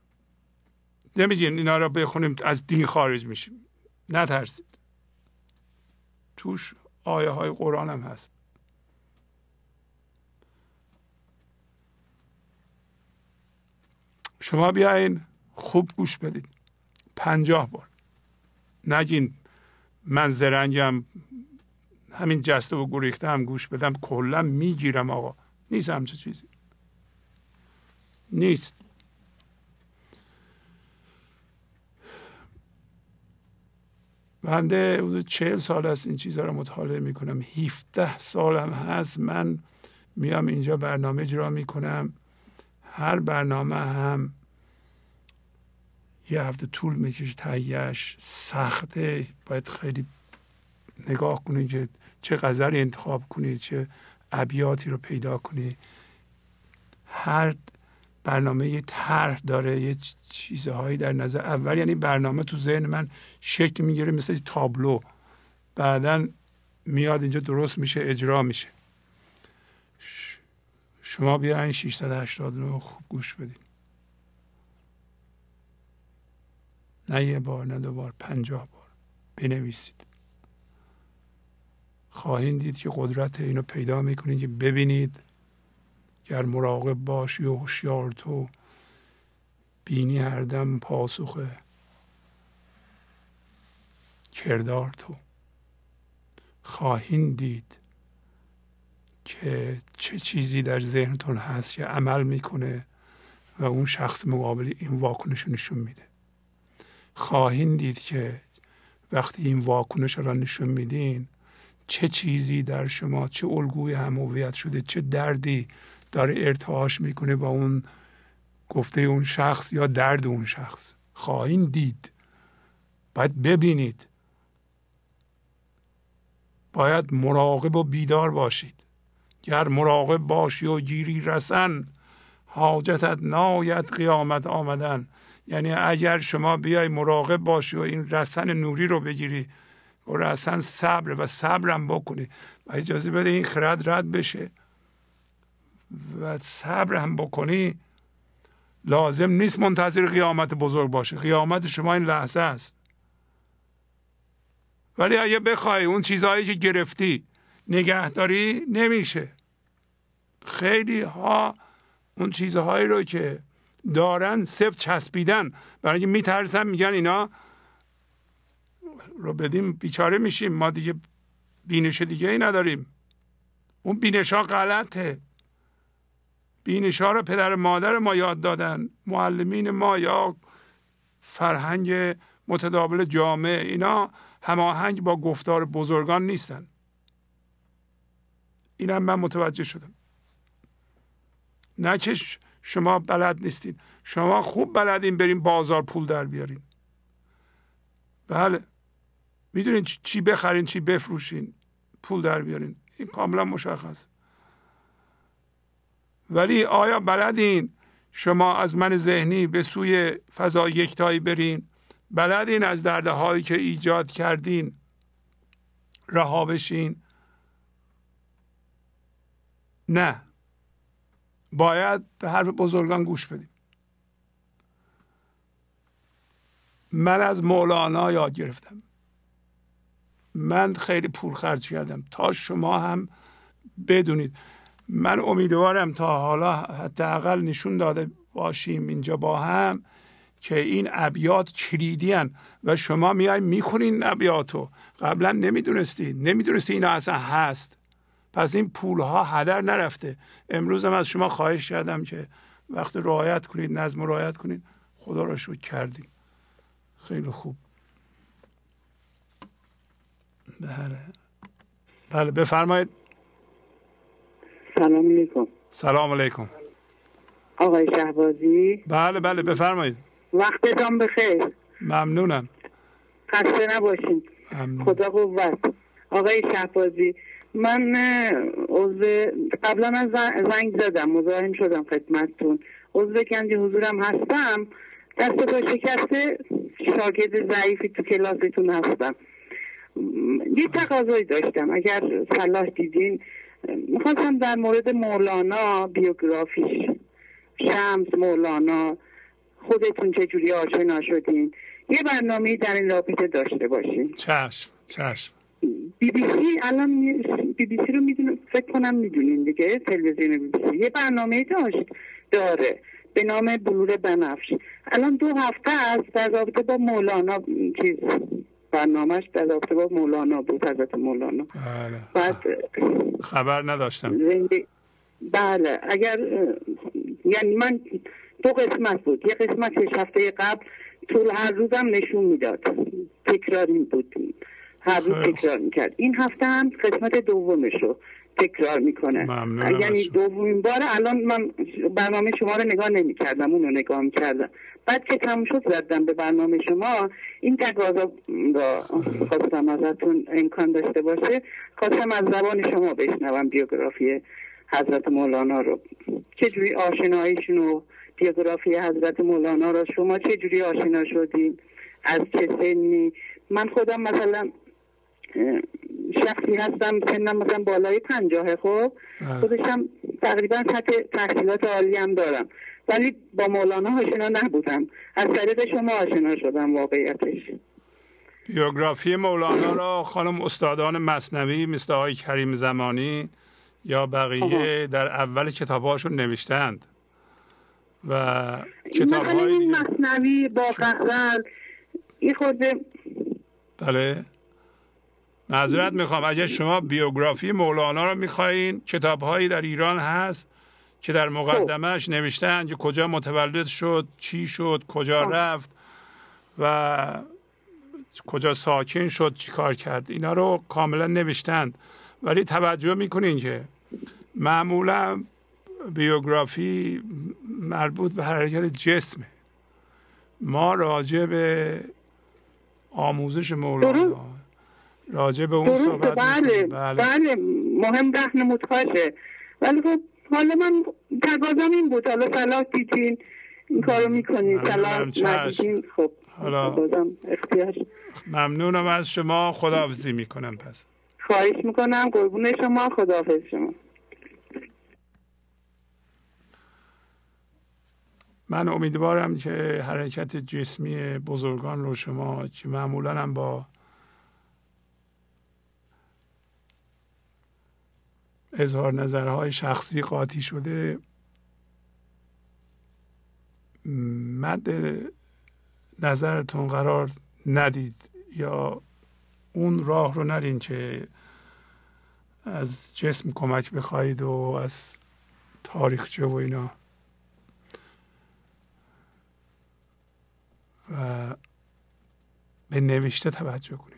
نمیگین اینا رو بخونیم از دین خارج میشیم. نترسید. توش آیه های قرآن هم هست. شما بیاین خوب گوش بدید. پنجاه بار. نگین من زرنگم همین جسته و گریخته هم گوش بدم کلا می‌گیرم آقا. نیست همچه چیزی. نیست. بنده حدود چهل سال است این چیزها رو مطالعه می‌کنم. هیفته سالم هست من میام اینجا برنامه اجرا می‌کنم. هر برنامه هم یه هفته طول می‌کشه تهیهش سخته. باید خیلی نگاه کنید که چه غزلی انتخاب کنید چه ابیاتی رو پیدا کنید هر برنامه یه طرح داره یه چیزهایی در نظر. اول یعنی برنامه تو ذهن من شکل می‌گیره مثل تابلو. بعدا میاد اینجا درست میشه اجرا میشه. شما بیاین 689 خوب گوش بدین. نه یه بار نه دو بار پنجاه بار بنویسید. خواهید دید که قدرت اینو پیدا می‌کنید که ببینید گر مراقب باشی و هوشیار تو بینی هر دم پاسخ کردار تو. خواهید دید که چه چیزی در ذهنتون هست که عمل می‌کنه و اون شخص مقابل این واکنش نشون میده. خواهید دید که وقتی این واکنش را نشون میدین چه چیزی در شما چه الگوی هم شده چه دردی داره ارتعاش می‌کنه با اون گفته اون شخص یا درد اون شخص؟ خواهید دید. باید ببینید. باید مراقب و بیدار باشید. گر مراقب باشی و گیری رسن حاجتت ناید قیامت آمدن. یعنی اگر شما بیای مراقب باشی و این رسن نوری رو بگیری و رسن صبر و صبرم بکنی. و اجازه بده این خرد رد بشه. و صبر هم بکنی لازم نیست منتظر قیامت بزرگ باشه. قیامت شما این لحظه است. ولی اگه بخوای اون چیزهایی که گرفتی نگهداری نمیشه. خیلی ها اون چیزهایی رو که دارن صفر چسبیدن. برای اینکه میترسن میگن اینا رو بدیم بیچاره میشیم. ما دیگه بینش دیگه ای نداریم. اون بینش ها غلطه. بینش ها رو پدر مادر ما یاد دادن. معلمین ما یا فرهنگ متداول جامعه اینا هماهنگ با گفتار بزرگان نیستن. اینم من متوجه شدم. نه که شما بلد نیستید شما خوب بلدین بریم بازار پول در بیارین. بله. می‌دونین چی بخرین چی بفروشین پول در بیارین. این کاملا مشخص. ولی آیا بلدین شما از من ذهنی به سوی فضا یکتایی برین؟ بلدین از درده هایی که ایجاد کردین رها بشین؟ نه. باید به حرف بزرگان گوش بدیم من از مولانا یاد گرفتم. من خیلی پول خرج کردم. تا شما هم بدونید. من امیدوارم تا حالا حداقل نشون داده باشیم اینجا با هم که این ابیات کلیدی و شما میای می‌خونین ابیاتو. قبلا نمی‌دونستید نمی‌دونستید اینا اصلا هست. پس این پول ها هدر نرفته. امروز هم از شما خواهش کردم که وقت رعایت کنید نظم رعایت کنید. خدا را شکر کردیم. خیلی خوب. بله. بله بفرمایید. سلام علیکم. سلام علیکم. آقای شهبازی؟ بله بله بفرمایید. وقتتان بخیر. ممنونم. خسته نباشین. خدا قوت. آقای شهبازی من عضو قبلا از زنگ زدم مزاحم شدم خدمتتون. عضو کندی حضورم هستم. دست با شکسته شاگرد ضعیفی تو کلاستون هستم. یه تقاضایی داشتم. اگر صلاح دیدین می‌خواستم در مورد مولانا بیوگرافیش. شمس مولانا خودتون چجوری آشنا شدین؟ یه برنامه در این رابطه داشته باشین. چشم چشم. بی بی سی الان بی بی سی رو می‌دونم فکر کنم می‌دونین دیگه تلویزیون بی بی سی. یه برنامه داشت داره. به نام بلور بنفش. الان دو هفته است در رابطه با مولانا چیز. برنامهش در رابطه با مولانا بود حضرت مولانا. بله. بعد خبر نداشتم. بله. اگر یعنی من دو قسمت بود. یه قسمت شش هفته قبل طول هر روزم نشون می‌داد. تکراری بود. هر روز تکرار می‌کرد این هفته هم قسمت دومش رو تکرار می‌کنه. یعنی دومین بار الان من برنامه شما رو نگاه نمی‌کردم. اون رو نگاه می‌کردم. بعد که تموم شد زدم به برنامه شما این تقاضا را خواستم ازتون امکان داشته باشه. خواستم از زبان شما بشنوم بیوگرافی حضرت مولانا رو. چجوری آشناییشون رو بیوگرافی حضرت مولانا را؟ شما چه جوری آشنا شدین؟ از چه سنی؟ من خودم مثلا شخصی هستم سنم مثلا بالای پنجاه خب؟ بله. خودشم تقریبا سطح تحصیلات عالی هم دارم. ولی با مولانا آشنا نبودم. از طریق شما آشنا شدم واقعیتش. بیوگرافی مولانا را خانم استادان مصنوی مثل آقای کریم زمانی یا بقیه در اول کتابهاشون نوشتند. و کتاب های مصنوی با غزل این خورده بله. معذرت می‌خوام. اگر شما بیوگرافی مولانا رو می‌خواین کتاب هایی در ایران هست که در مقدمهش نوشتن که کجا متولد شد چی شد کجا رفت و کجا ساکن شد چی کار کرد. اینا رو کاملا نوشتند. ولی توجه می‌کنین که معمولا بیوگرافی مربوط به حرکت جسمه. ما راجع به آموزش مولانا راجع به اون صحبت بله, بله. بله. مهم ده نمودخاشه ولی خب حالا من تقاضم این بود. حالا صلاح دیدین. این کارو می‌کنین. صلاح ندیدین خب حالا ممنونم از شما. خداحافظی می‌کنم پس. خواهش می‌کنم. قربون شما. خداحافظ شما. من امیدوارم که حرکت جسمی بزرگان رو شما که معمولا هم با اظهار نظرهای شخصی قاطی شده. مد نظرتون قرار ندید یا اون راه رو نرین که از جسم کمک بخواهید و از تاریخچه و اینا. و به نوشته توجه کنید.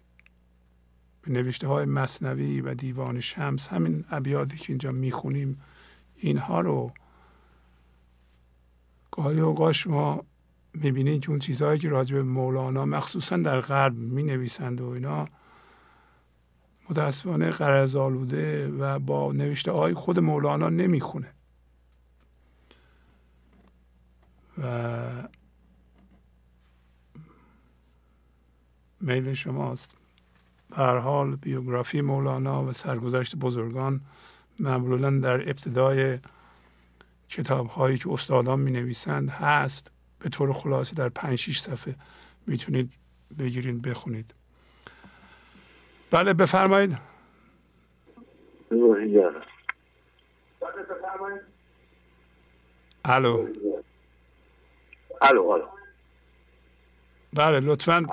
به نوشته های مصنوی و دیوان شمس همین ابیاتی که اینجا می‌خونیم اینها رو گاهی اوقات شما می‌بینید که اون چیزهایی که راجع به مولانا مخصوصا در غرب می نویسند و اینا متاسفانه قرض آلوده و با نوشته های خود مولانا نمی‌خونه. و میل شماست. به هر حال بیوگرافی مولانا و سرگذشت بزرگان معمولا در ابتدای کتاب هایی که استادان می نویسند هست. به طور خلاصه در پنج شیش صفحه می‌تونید بگیرید بخونید. بله بفرمایید. الو. الو الو. بله لطفا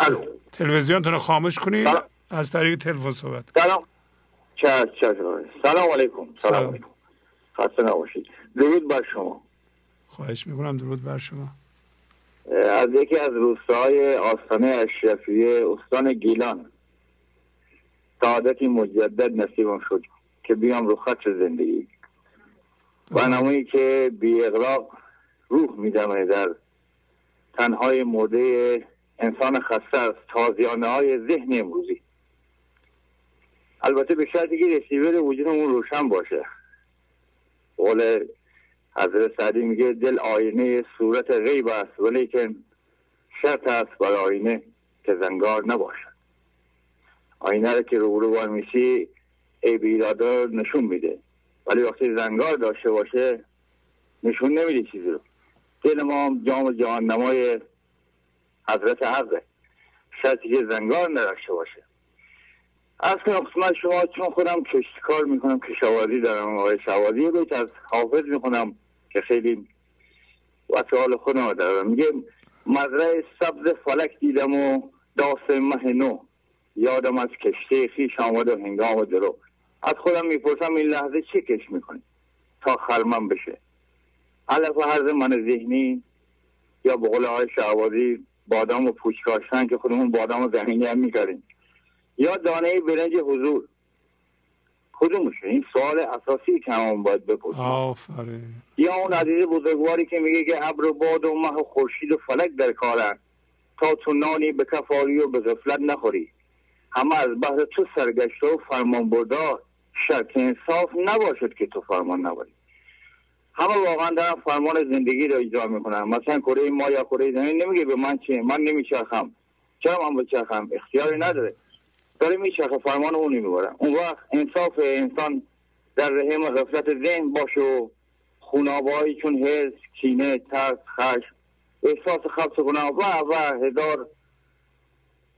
تلویزیونتون رو خاموش کنید. از طریق تلفن صحبت سلام. سلام علیکم. سلام علیکم. خسته نباشید. درود بر شما. خواهش می‌کنم درود بر شما. از یکی از روستاهای آستانه اشرفیه استان گیلان. سعادتی مجدد نصیبم شد که بیام رو خط زندگی. برنامه‌ای که بی اغراق روح میدمه در تنهای مرده انسان خسته از تازیانه های ذهن امروزی. البته به شرطی که رسیور وجودمون روشن باشه. قول حضرت سعدی میگه دل آینه صورت غیب است ولی که شرط است بر آینه که زنگار نباشد. آینه رو که رو رو میشی ای بیرادا نشون میده. ولی وقتی زنگار داشته باشه نشون نمیده چیزی رو. دل ما جام جهان نمای حضرت حقه شرطی که زنگار نداشته باشه. از کنم قسمت شما چون خودم کشتکار می‌کنم کشاورزی دارم آقای شوازی بیت از حافظ می‌کنم که خیلی وسیال خودم دارم. میگه مزرعه سبز فلک دیدم و داس مه نو. یادم از کشته خیش آمد و هنگام درو. از خودم می‌پرسم این لحظه چه کش می‌کنی تا خرمن بشه؟ علف و حرز من ذهنی یا به قول آقای شعبازی بادام و پوچ که خودمون بادام و زمینی هم می‌کردیم یا دانه برنج حضور. کدومشه این سوال اساسی که همون باید بپرسیم. یا اون عزیز بزرگواری که میگه که ابر و باد و مه و خورشید و فلک در کارن تا تو نانی به کفاری و به غفلت نخوری. همه از بحر تو سرگشته و فرمان بردار شرط انصاف نباشد که تو فرمان نبری. همه واقعا دارن فرمان زندگی رو اجرا می‌کنن. مثلا کره ما یا کره زمین نمیگه به من چیه؟ من نمیچرخم. چرا من بچرخم؟ اختیاری نداره. داره میچرخه فرمان اون می‌بره. اون وقت انصاف انسان در رحم غفلت ذهن باشه و خونابایی چون حس کینه ترس خشم احساس خبس کنه و و هزار.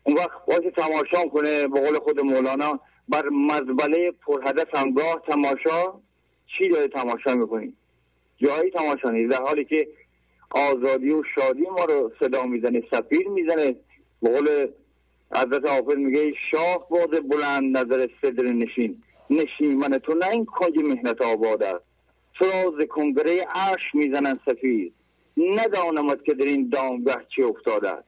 اون وقت باشه تماشا کنه به قول خود مولانا بر مزبله پرهدف همگاه تماشا. چی داره تماشا می‌کنی؟ جایی تماشا نیست. در حالی که آزادی و شادی ما رو صدا می‌زنه سفیر می‌زنه. به قول حضرت حافظ میگه شاه باز بلند نظر صدر نشین. نشین من تو نه این کنج مهنت آباد است. سراز کنگره عرش می‌زنن سفیر؟ ندانمت که در این دامگه چی افتاده است.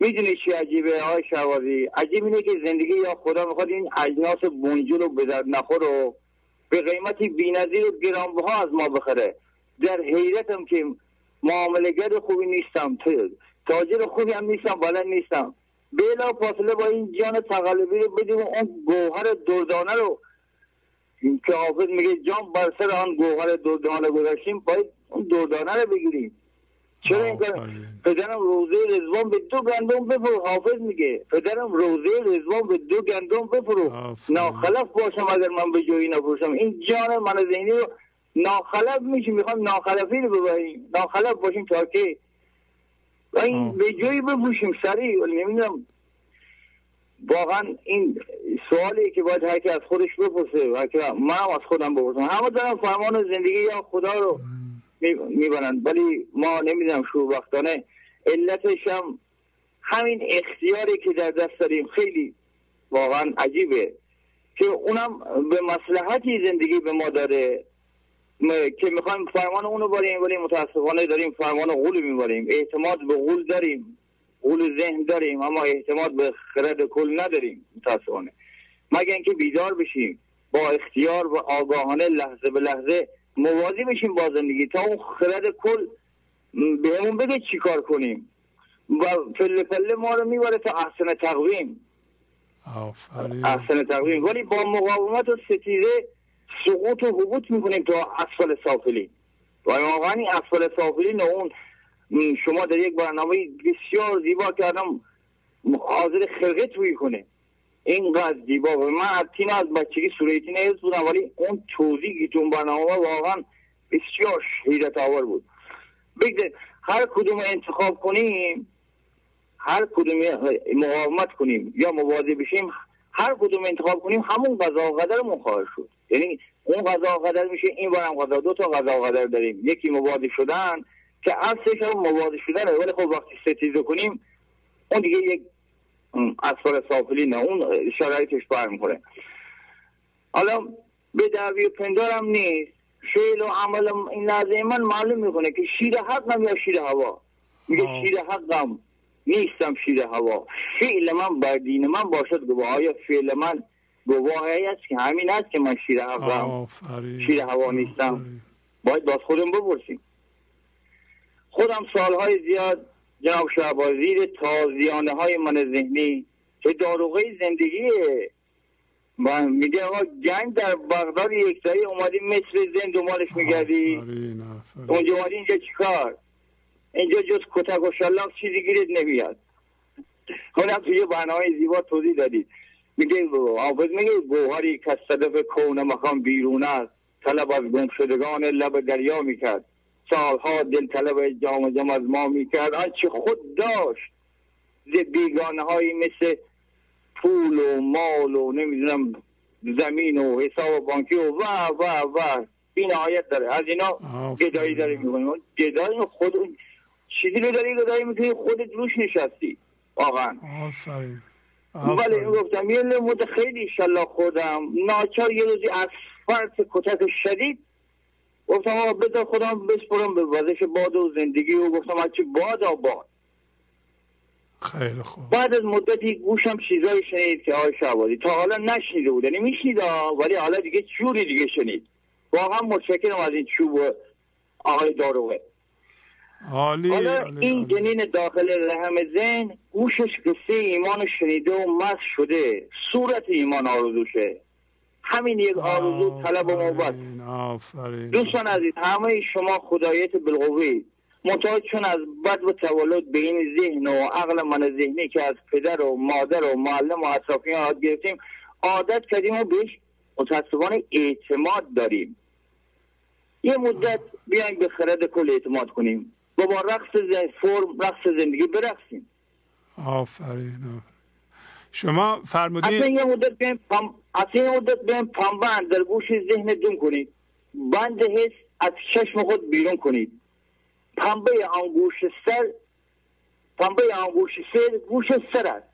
می‌دونی چی عجیبه های شوازی عجیب اینه که زندگی یا خدا می‌خواد این اجناس بونجول و بدر نخور و به قیمتی بینظیر و گرانبها از ما بخره. در حیرتم که معاملگر خوبی نیستم تاجر خوبی هم نیستم بلند نیستم. بلا فاصله با این جان تقلبی رو بدیم اون گوهر دردانه رو که حافظ میگه جان بر سر آن گوهر دردانه گذاشتیم باید اون دردانه رو بگیریم. چرا این کار؟ پدرم روزه رزوان به دو گندم بفرو حافظ میگه. پدرم روزه رزوان به دو گندم بفرو ناخلف باشم اگر من به جایی نفروشم. این جان من ذهنی رو ناخلف میشه می‌خوام ناخلفی رو ببریم. ناخلف باشیم تا که این به جایی بفروشیم سریع ولی نمی‌دونم. واقعا این سوالی که باید هر از خودش بپرسه من هم از خودم بپرسم. همه دارم فرمان زندگی یا خدا رو می‌برند ولی ما نمی‌دونم وقتانه علتش هم همین اختیاری که در دست داریم خیلی واقعا عجیبه. که اونم به مسلحتی زندگی به ما داره که می‌خوایم فرمان اونو باریم ولی متاسفانه داریم فرمان غول میباریم. اعتماد به غول داریم غول ذهن داریم اما اعتماد به خرد کل نداریم متاسفانه. مگر اینکه بیدار بشیم با اختیار و آگاهانه لحظه به لحظه موازی بشیم با زندگی. تا اون خرد کل بهمون بگه چی کار کنیم. و پله پله ما رو می‌بره تا احسن تقویم. احسن تقویم. ولی با مقاومت و ستیزه سقوط و حبوط می‌کنیم تا اسفل سافلی. و واقعا این اسفل سافلی نه اون شما در یک برنامه بسیار زیبا کردم حاضر خلقه توی کنه اینقدر زیبا. و من تین از بچگی سوره تین بودم ولی اون توضیحی تو برنامه واقعا بسیار حیرت آور بود. بگذارید هر کدوم انتخاب کنیم هر کدوم مقاومت کنیم یا موازی بشیم هر کدوم انتخاب کنیم همون قضا و قدر خواهد شد. یعنی اون قضا و قدر میشه این بارم قضا دو تا قضا و قدر داریم. یکی موازی شدن که اصلش هم موازی شدنه ولی خب وقتی ستیزه کنیم اون دیگه یک اسفال سافلی نه اون شرایطش می‌کنه حالا به دعوی پندارم نیست. فعل و عمل این من معلوم می‌کنه که شیر حقم یا شیر هوا؟ میگه شیر حقم نیستم شیر هوا. فعل من بر دین من باشد گواه آیا فعل من گواهی است که همین است که من شیر حقم شیر هوا نیستم. باید باز خودم بپرسیم. خودم سالهای زیاد جناب شعبازی تازیانه های من ذهنی که داروغه زندگیه. من میگه آقا جنگ در بغداد یک سایی اومدی مثل زن دنبالش میگردی. اونجا اومدی اینجا چیکار اینجا جز کتک و شلاق چیزی گیرت نمیاد. خودم توی برنامه زیبا توضیح دادید. میگه حافظ میگه گوهری که صدف کون مخام بیرون است طلب از گم شدگان لب دریا می‌کرد. سالها دل طلب جام جام از ما می‌کرد. آنچه خود داشت؟ ز بیگانه هایی مثل پول و مال و نمی‌دونم زمین و حساب بانکی و و و و این آیت داره. از اینا گدایی داری می‌کنیم. گدایی خود چیزی رو داری گدایی می‌کنی خودت روش نشستی. واقعا. آفرین. ولی گفتم یه نمود خیلی شلا خودم. ناچار یه روزی از فرط کتک شدید. گفتم آقا بذار خودم بسپرم به وزش باد و زندگی و گفتم هرچی باد آباد خیلی خوب. بعد از مدتی گوشم چیزایی شنید که آقای شعبادی تا حالا نشنیده بود یعنی میشنید ولی حالا دیگه چوری دیگه شنید. واقعا متشکرم از این چوب آقای داروغه. حالی حالا این جنین داخل رحم ذهن گوشش قصه ایمان شنیده و مست شده. صورت ایمان آرزوشه. همین یک آرزو طلب و موبت دوستان عزیز همه شما خدایت بالقوه. منتها چون از بد و تولد به این ذهن و عقل من ذهنی که از پدر و مادر و معلم و اطرافیان یاد گرفتیم عادت کردیم و بهش متاسفانه اعتماد داریم. یه مدت بیایم به خرد کل اعتماد کنیم. و با رقص فرم رقص زندگی برقصیم. آفرین شما فرمودید اصلا یه مدت بیایم پم... اصلا یه مدت بیایم پنبند در گوش ذهن دون کنید. بند حس از چشم خود بیرون کنید. پنبه آنگوش سر پنبه آنگوش سر گوش سر است.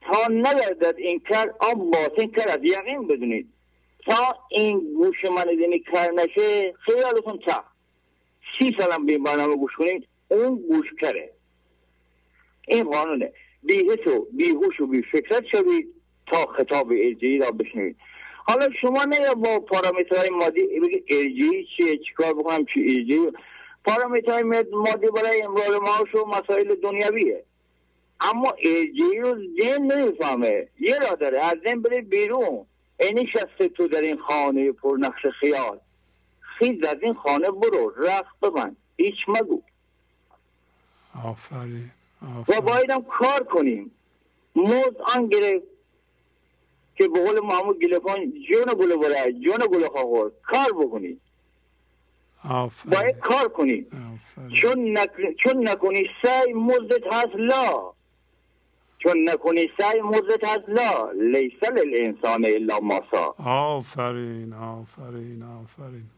تا نگردد این کار آن باطن کر از یقین بدونید. تا این گوش من دینی کر نشه خیالتون تا سی سالم به برنامه گوش کنید اون گوش کره. این قانونه. بیهس و بیهوش و بی فکرت شوید تا خطاب ارجعی را بشنوید. حالا شما نه با پارامترهای مادی بگید ارجعی چیه چیکار بکنم چی ارجعی پارامترهای مادی برای امرار معاش و مسائل دنیاویه. اما ارجعی رو ذهن نمی‌فهمه. یه را داره. از ذهن بره بیرون. اینی شسته تو در این خانه پر نقش خیال خیز از این خانه برو. رخت ببند. هیچ مگو. آفرین. و باید هم کار کنیم. موز آن گرفت که به قول محمود گلفان جون گل بره جون گل خواهد کار بکنید باید کار کنید چون, نک... چون نکنی سعی مزدت هست لا. چون نکنی سعی مزدت هست لا. لیسل الانسان الا ماسا آفرین. آفرین. آفرین.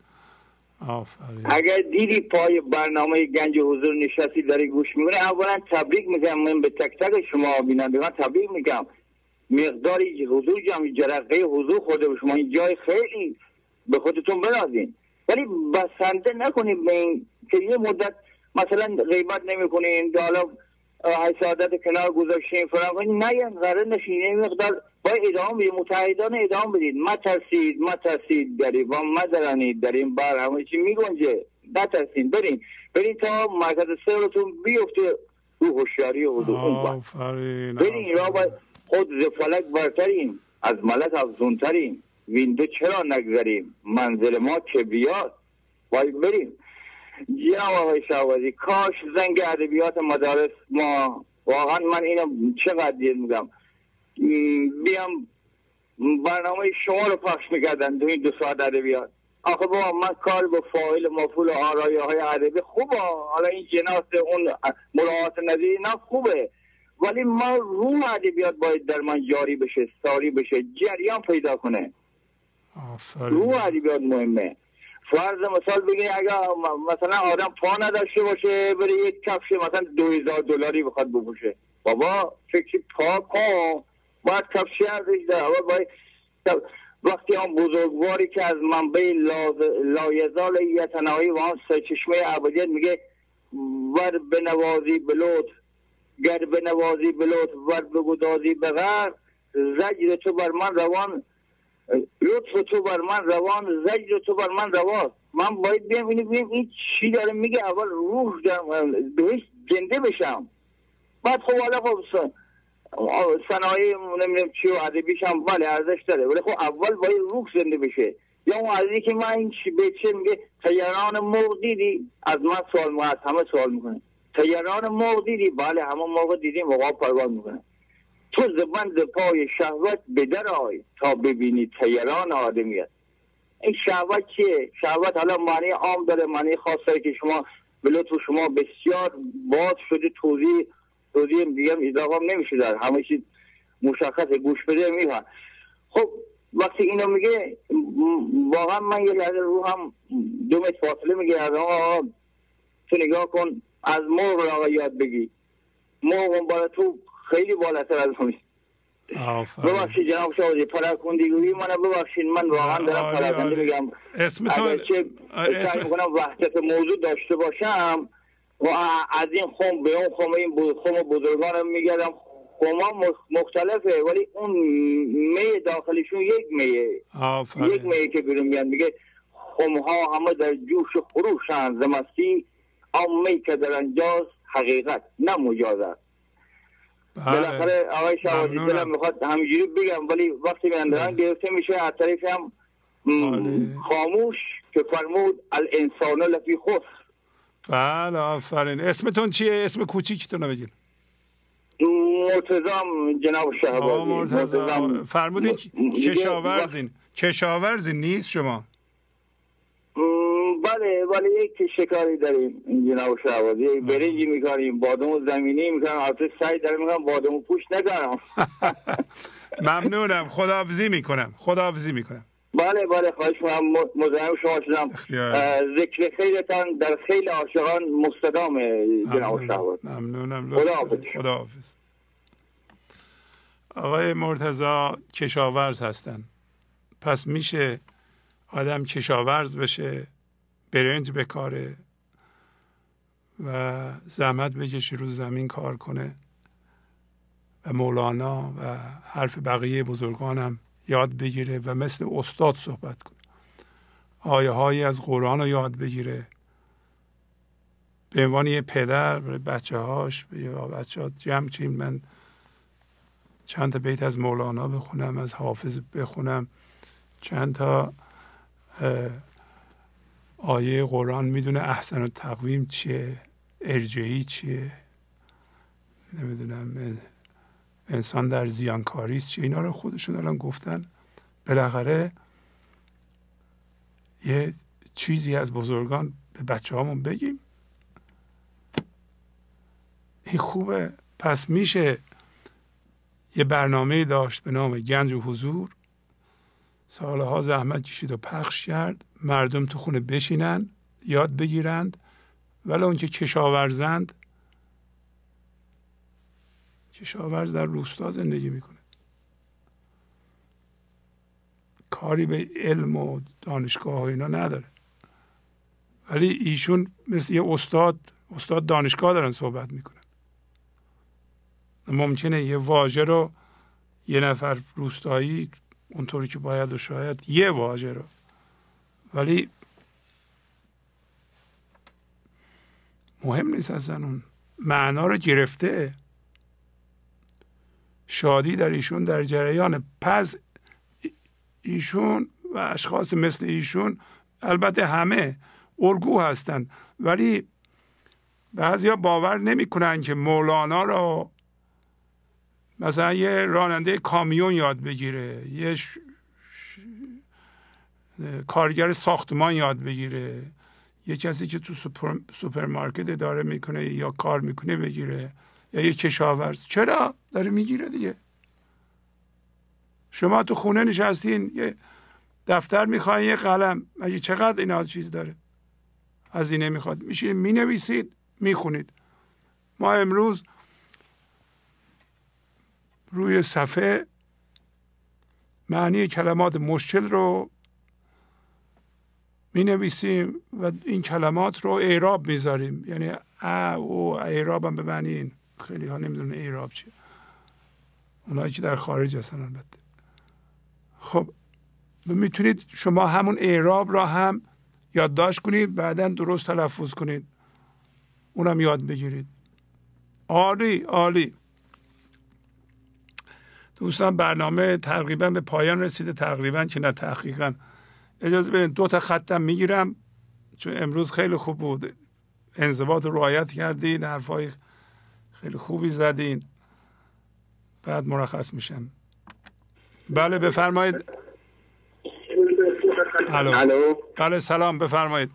آفرین. اگر دیدی پای برنامه گنج حضور نشستی داری گوش می‌کنی اولا تبریک میگم من به تک تک شما بینندگان تبریک میگم. مقداری حضور جمعی جرقه حضور خورده به شما این جای خیلی به خودتون بنازین. ولی بسنده نکنید به این که یه مدت مثلا غیبت نمی‌کنین حالا حسادت کنار گذاشتین کنین نه قرار نشین مقدار باید ادامه بدید متحدانه ادامه بدید ما ترسید ما ترسید گریبان ما درنید در این بر. همه چی میگنجه. نترسین. برین. برین تا مرکز سرتون بیفته. رو هوشیاری و اون برین. را باید خود ز فلک برتریم از ملک افزونتریم ویندو چرا نگذاریم منزل ما که بیاد. باید بریم جناب آقای شعبازی کاش زنگ ادبیات مدارس ما. واقعا من اینو چقدر دیر میگم. بیام برنامه شما رو پخش می‌کردن تو این دو ساعت ادبیات. آخه با من کار به فایل مفول آرایه های ادبی خوبه. حالا این جناس اون ملاحات نظری نه خوبه. ولی ما روح ادبیات باید در من جاری بشه ساری بشه جریان پیدا کنه. روح ادبیات مهمه. فرض مثال بگید اگر مثلا آدم پا نداشته باشه بره یک کفش مثلا دو هزار دلاری بخواد بپوشه. بابا فکر پا کن. باید کفشی ارزش داره. باید وقتی آن بزرگواری که از منبع لایزال یتنایی و آن سرچشمه عبادیت میگه ور به نوازی بلوت گر به نوازی بلوت ور به گدازی بغر زجر تو بر من روان لطف تو بر من روان زجر تو بر من رواست. من باید بیام اینو بیم این چی داره میگه؟ اول روح دارم بهش زنده بشم. بعد خب حالا خب صنایع نمی‌دونم چی و ادبیش هم بله ارزش داره. ولی خب اول باید روح زنده بشه. یا اون عزیزی که من این به چه میگه؟ تیران مرغ دیدی؟ از من سوال از همه سوال می‌کنه. تیران مرغ دیدی؟ بله همه موقع دیدیم وقا پروان می‌کنه. تو زبند پای شهوت بدر آی تا ببینی تیران آدمیت. این شهوت چیه؟ شهوت حالا معنی عام داره معنی خاص داره که شما به لطف شما بسیار باز شده توضیح توضیح دیگه اضافه نمیشه در همه چیز مشخص گوش بده میفهم خب وقتی اینو میگه واقعا من یه لحظه رو هم دو متر فاصله میگه از آقا تو نگاه کن از مرغ آقا یاد بگی. مرغ بالا تو خیلی بالاتر از همین ببخشید جناب شاهدی پراکندگوی من ببخشید. من واقعا دارم پراکنده میگم. اسم تو چه اسم... می‌کنم وحدت موضوع داشته باشم و از این خم به اون خم این خم بزرگان میگردم. خما مختلفه ولی اون می داخلشون یک میه. یک میه که بیرون میگن میگه خمها همه در جوش خروشن زمستی آن می که در انجاز حقیقت نه مجاز است. بله. بالاخره آقای شهبازی دلم می‌خواد همینجوری بگم ولی وقتی میاندران بله. گرفته میشه از طریق هم بله. خاموش که فرمود الانسان لفی خسر. بله آفرین. اسمتون چیه؟ اسم کوچیکتون رو بگین. مرتزم جناب شهبازی. مرتزم فرمودین کشاورزین. کشاورزین نیست شما؟ بله ولی یک شکاری داریم جناب شهبازی. برنجی می‌کنیم بادم زمینی می‌کنم البته سعی دارم می‌کنم بادم پوش نکنم ممنونم. خداحافظی می‌کنم. خداحافظی می‌کنم. بله بله خواهش می‌کنم. مزاحم شما شدم. ذکر خیرتان در خیلی عاشقان مستدام جناب شهبازی ممنونم. خداحافظ خداحافظ. آقای مرتزا کشاورز هستن. پس میشه آدم کشاورز بشه برنج بکاره و زحمت بکشه رو زمین کار کنه. و مولانا و حرف بقیه بزرگانم یاد بگیره و مثل استاد صحبت کنه. آیه هایی از قرآن رو یاد بگیره. به عنوان یه پدر برای بچه هاش یا بچه ها جمع چین. من چند تا بیت از مولانا بخونم از حافظ بخونم. چند تا آیه قرآن می‌دونه احسن و تقویم چیه ارجعی چیه نمی‌دونم انسان در زیانکاری چیه اینا رو خودشون الان گفتن؟ بالاخره یه چیزی از بزرگان به بچه هامون بگیم. این خوبه. پس میشه یه برنامه داشت به نام گنج و حضور. سالها زحمت کشید و پخش کرد. مردم تو خونه بشینن یاد بگیرند. ولی اون که کشاورزند کشاورز در روستا زندگی می‌کنه. کاری به علم و دانشگاه و اینا نداره. ولی ایشون مثل یه استاد استاد دانشگاه دارن صحبت می‌کنن. ممکنه یه واژه رو یه نفر روستایی اونطوری که باید و شاید یه واژه رو. ولی مهم نیست اصلا اون معنا رو گرفته. شادی در ایشون در جریان پس ایشون و اشخاص مثل ایشون البته همه الگو هستند. ولی بعضیا باور نمی‌کنن که مولانا رو مثلا یه راننده کامیون یاد بگیره یه ش... کارگر ساختمان یاد بگیره یه کسی که تو سوپر... سوپرمارکت اداره می‌کنه یا کار می‌کنه بگیره. یا یه کشاورز. چرا؟ داره می‌گیره دیگه. شما تو خونه نشستین یه دفتر می‌خواین یه قلم. مگه چقدر اینا چیز داره؟ هزینه می‌خواد. میشین می‌نویسید می‌خونید. ما امروز روی صفحه معنی کلمات مشکل رو می نویسیم و این کلمات رو اعراب می‌ذاریم. یعنی ا او اعراب به معنی این. خیلی ها نمی‌دونه اعراب چیه. اونایی که در خارج هستن البته. خب می‌تونید شما همون اعراب را هم یادداشت کنید بعدا درست تلفظ کنید. اونم یاد بگیرید. عالی عالی. دوستان برنامه تقریبا به پایان رسیده. تقریبا که نه تحقیقا. اجازه بدین دو تا خطم می‌گیرم چون امروز خیلی خوب بود. انضباط رو رعایت کردین حرفای خیلی خوبی زدین. بعد مرخص میشم بله بفرمایید. الو. بله سلام بفرمایید.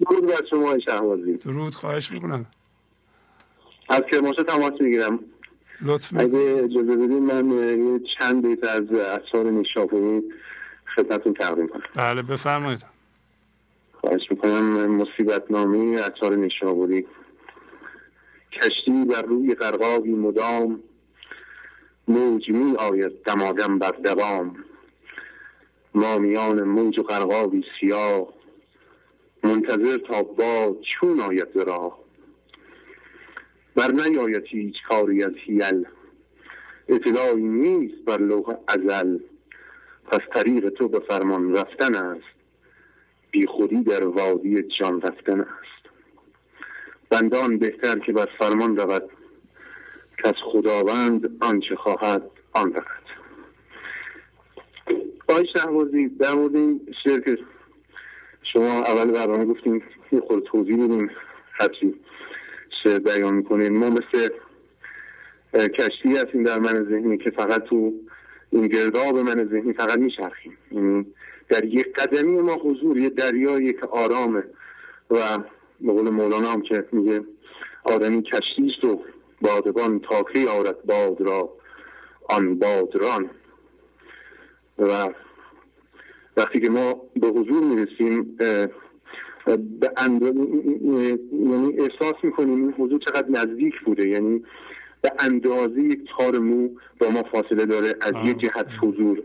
درود بر شما شهبازی. درود خواهش می‌کنم. از کرمانشاه تماس می‌گیرم. لطف اگه اجازه بدین من یه چند بیت از اثار نیشاپوری خدمتتون تقدیم کنم. بله بفرمایید. خواهش می‌کنم مصیبت نامی اثار نیشابوری کشتی بر روی غرقابی مدام موج می آید دمادم بر دوام. ما میان موج و غرقابی سیاه منتظر تا با چون آید راه. بر نیاید هیچ کاری از هیل اطلاعی نیست بر لوح ازل. پس طریق تو به فرمان رفتن است بی خودی در وادی جان رفتن است. بندان بهتر که بر فرمان رود. که از خداوند آنچه خواهد آن دهد آقای شهبازی در مورد این شعر که شما اول برنامه گفتیم یه خورده توضیح بدیم هرچی شعر بیان می‌کنین. ما مثل کشتی هستیم در من ذهنی که فقط تو این گرداب من ذهنی فقط میچرخیم. یعنی در یک قدمی ما حضور یه دریایی که آرامه و به قول مولانا هم که میگه آدمی کشتیست و بادبان تاکی آرد باد را آن بادران و وقتی که ما به حضور می‌رسیم به یعنی احساس می‌کنیم این حضور چقدر نزدیک بوده. یعنی به اندازه یک تار مو با ما فاصله داره از یه جهت حضور.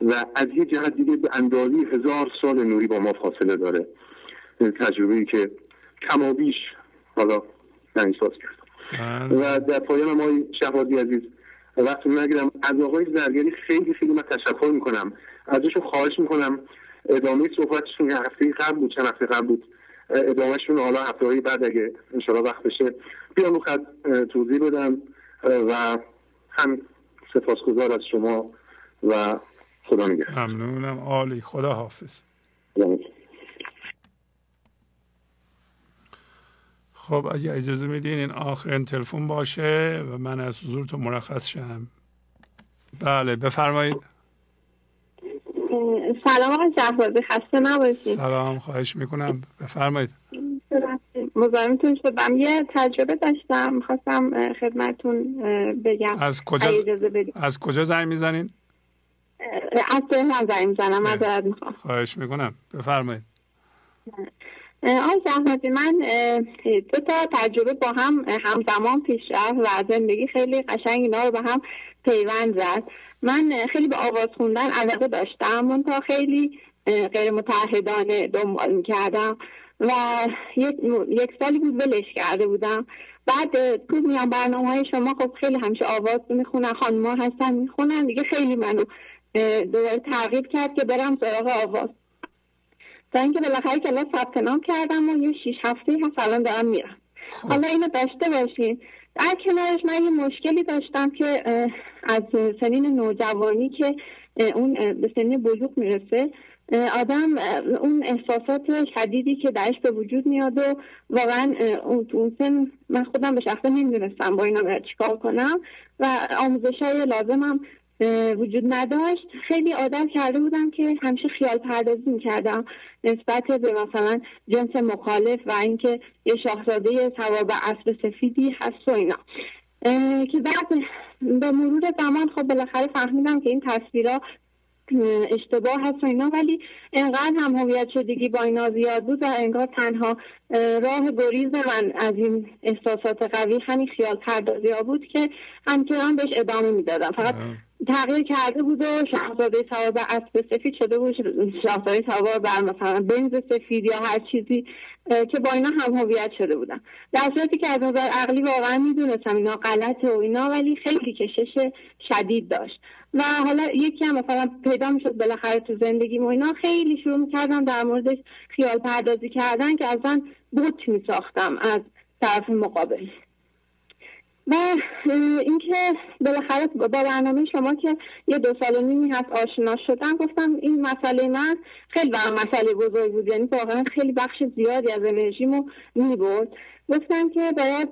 و از یه جهت دیگه به اندازه هزار سال نوری با ما فاصله داره. تجربه ای که کمابیش. حالا من احساس کردم. بله. و در پایان ما شهبازی عزیز وقتی نگیرم از آقای زرگری خیلی خیلی من تشکر می‌کنم. ازشون خواهش می‌کنم ادامه صحبتشون یه هفته قبل بود چند هفته قبل بود ادامهشون حالا هفته های بعد اگه انشاءالله وقت بشه بیان خط توضیح بدم و هم سپاسگزار از شما و خدا نگهدار. ممنونم. عالی. خدا حافظ خب اگه اجازه میدین این آخرین تلفن باشه و من از حضورتون مرخص شم. بله بفرمایید. سلام آقای جهبازی خسته نباشید. سلام خواهش می‌کنم. بفرمایید. مزاحمتون شدم. یه تجربه داشتم. می‌خواستم خدمتون بگم. از کجا از کجا زنگ می‌زنین؟ از تهران زنگ می‌زنم معذرت می‌خوام. خواهش می‌کنم. بفرمایید. آقای زحمتی من دو تا تجربه با هم همزمان پیش رفت و زندگی خیلی قشنگ اینا رو به هم پیوند زد. من خیلی به آواز خوندن علاقه داشتم تا خیلی غیر متحدانه دنبال می‌کردم و یک, سالی بود ولش کرده بودم. بعد تو میام برنامه های شما خب خیلی همیشه آواز می‌خونن خانما هستن می‌خونن دیگه خیلی منو دوباره تغییر کرد که برم سراغ آواز. تا اینکه بالاخره کلاس ثبت نام کردم و یه شیش هفته هست الان دارم میرم خب. حالا اینو داشته باشین در کنارش من یه مشکلی داشتم که از سنین نوجوانی که اون به سنین بلوغ می‌رسه آدم اون احساسات شدیدی که درش به وجود میاد و واقعا اون تو اون سن من خودم به شخصه نمی‌دونستم با اینا چیکار کنم و آموزش های لازمم وجود نداشت. خیلی عادت کرده بودم که همیشه خیال پردازی می‌کردم نسبت به مثلا جنس مخالف و اینکه یه شاهزاده سوار به اسب سفیدی هست و اینا. که بعد به مرور زمان خب بالاخره فهمیدم که این تصویرها اشتباه هست و اینا ولی انقدر هم هویت شدگی با اینا زیاد بود و انگار تنها راه گریز من از این احساسات قوی همین خیال پردازی ها بود که همچنان بهش ادامه می‌دادم. فقط تغییر کرده بود و شاهزاده سوار اسب سفید شده بود شاهزاده سوار بر مثلا بنز سفید یا هر چیزی که با اینا هم هویت شده بودم در صورتی که از نظر عقلی واقعا می‌دونستم اینا غلطه و اینا ولی خیلی کشش شدید داشت. و حالا یکی هم مثلا پیدا می‌شد بالاخره تو زندگی و اینا خیلی شروع می‌کردم در موردش خیال پردازی کردن که اصلا بوت میساختم از طرف مقابل. و اینکه بالاخره با برنامه شما که یه دو سال و نیمی هست آشنا شدم گفتم این مسئله من خیلی برام مسئله بزرگ بود یعنی واقعا خیلی بخش زیادی از انرژیمو می‌برد. گفتم که باید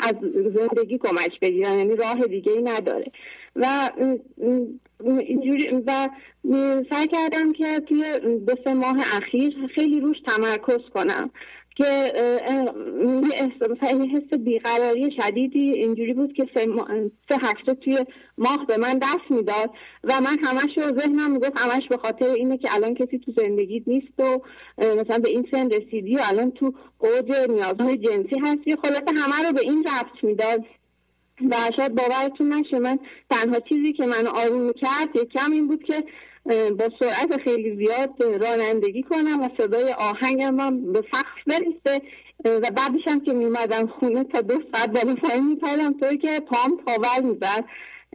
از زندگی کمک بگیرم یعنی راه دیگه ای نداره. و اینجوری و سعی کردم که توی دو سه ماه اخیر خیلی روش تمرکز کنم. که مثلا حس بیقراری شدیدی اینجوری بود که سه, سه هفته توی ماه به من دست می‌داد و من همش رو ذهنم می‌گفت همش به خاطر اینه که الان کسی تو زندگیت نیست و مثلا به این سن رسیدی و الان تو اوج نیازهای جنسی هستی. خلاصه همه رو به این رفت می‌داد و شاید باورتون نشه من تنها چیزی که من آروم کرد یکم این بود که با سرعت خیلی زیاد رانندگی کنم و صدای آهنگم هم به سقف برسه. و بعدش هم که میمدم خونه تا دو ساعت بالا پایین میپردم طوری که پام پاور می‌زد.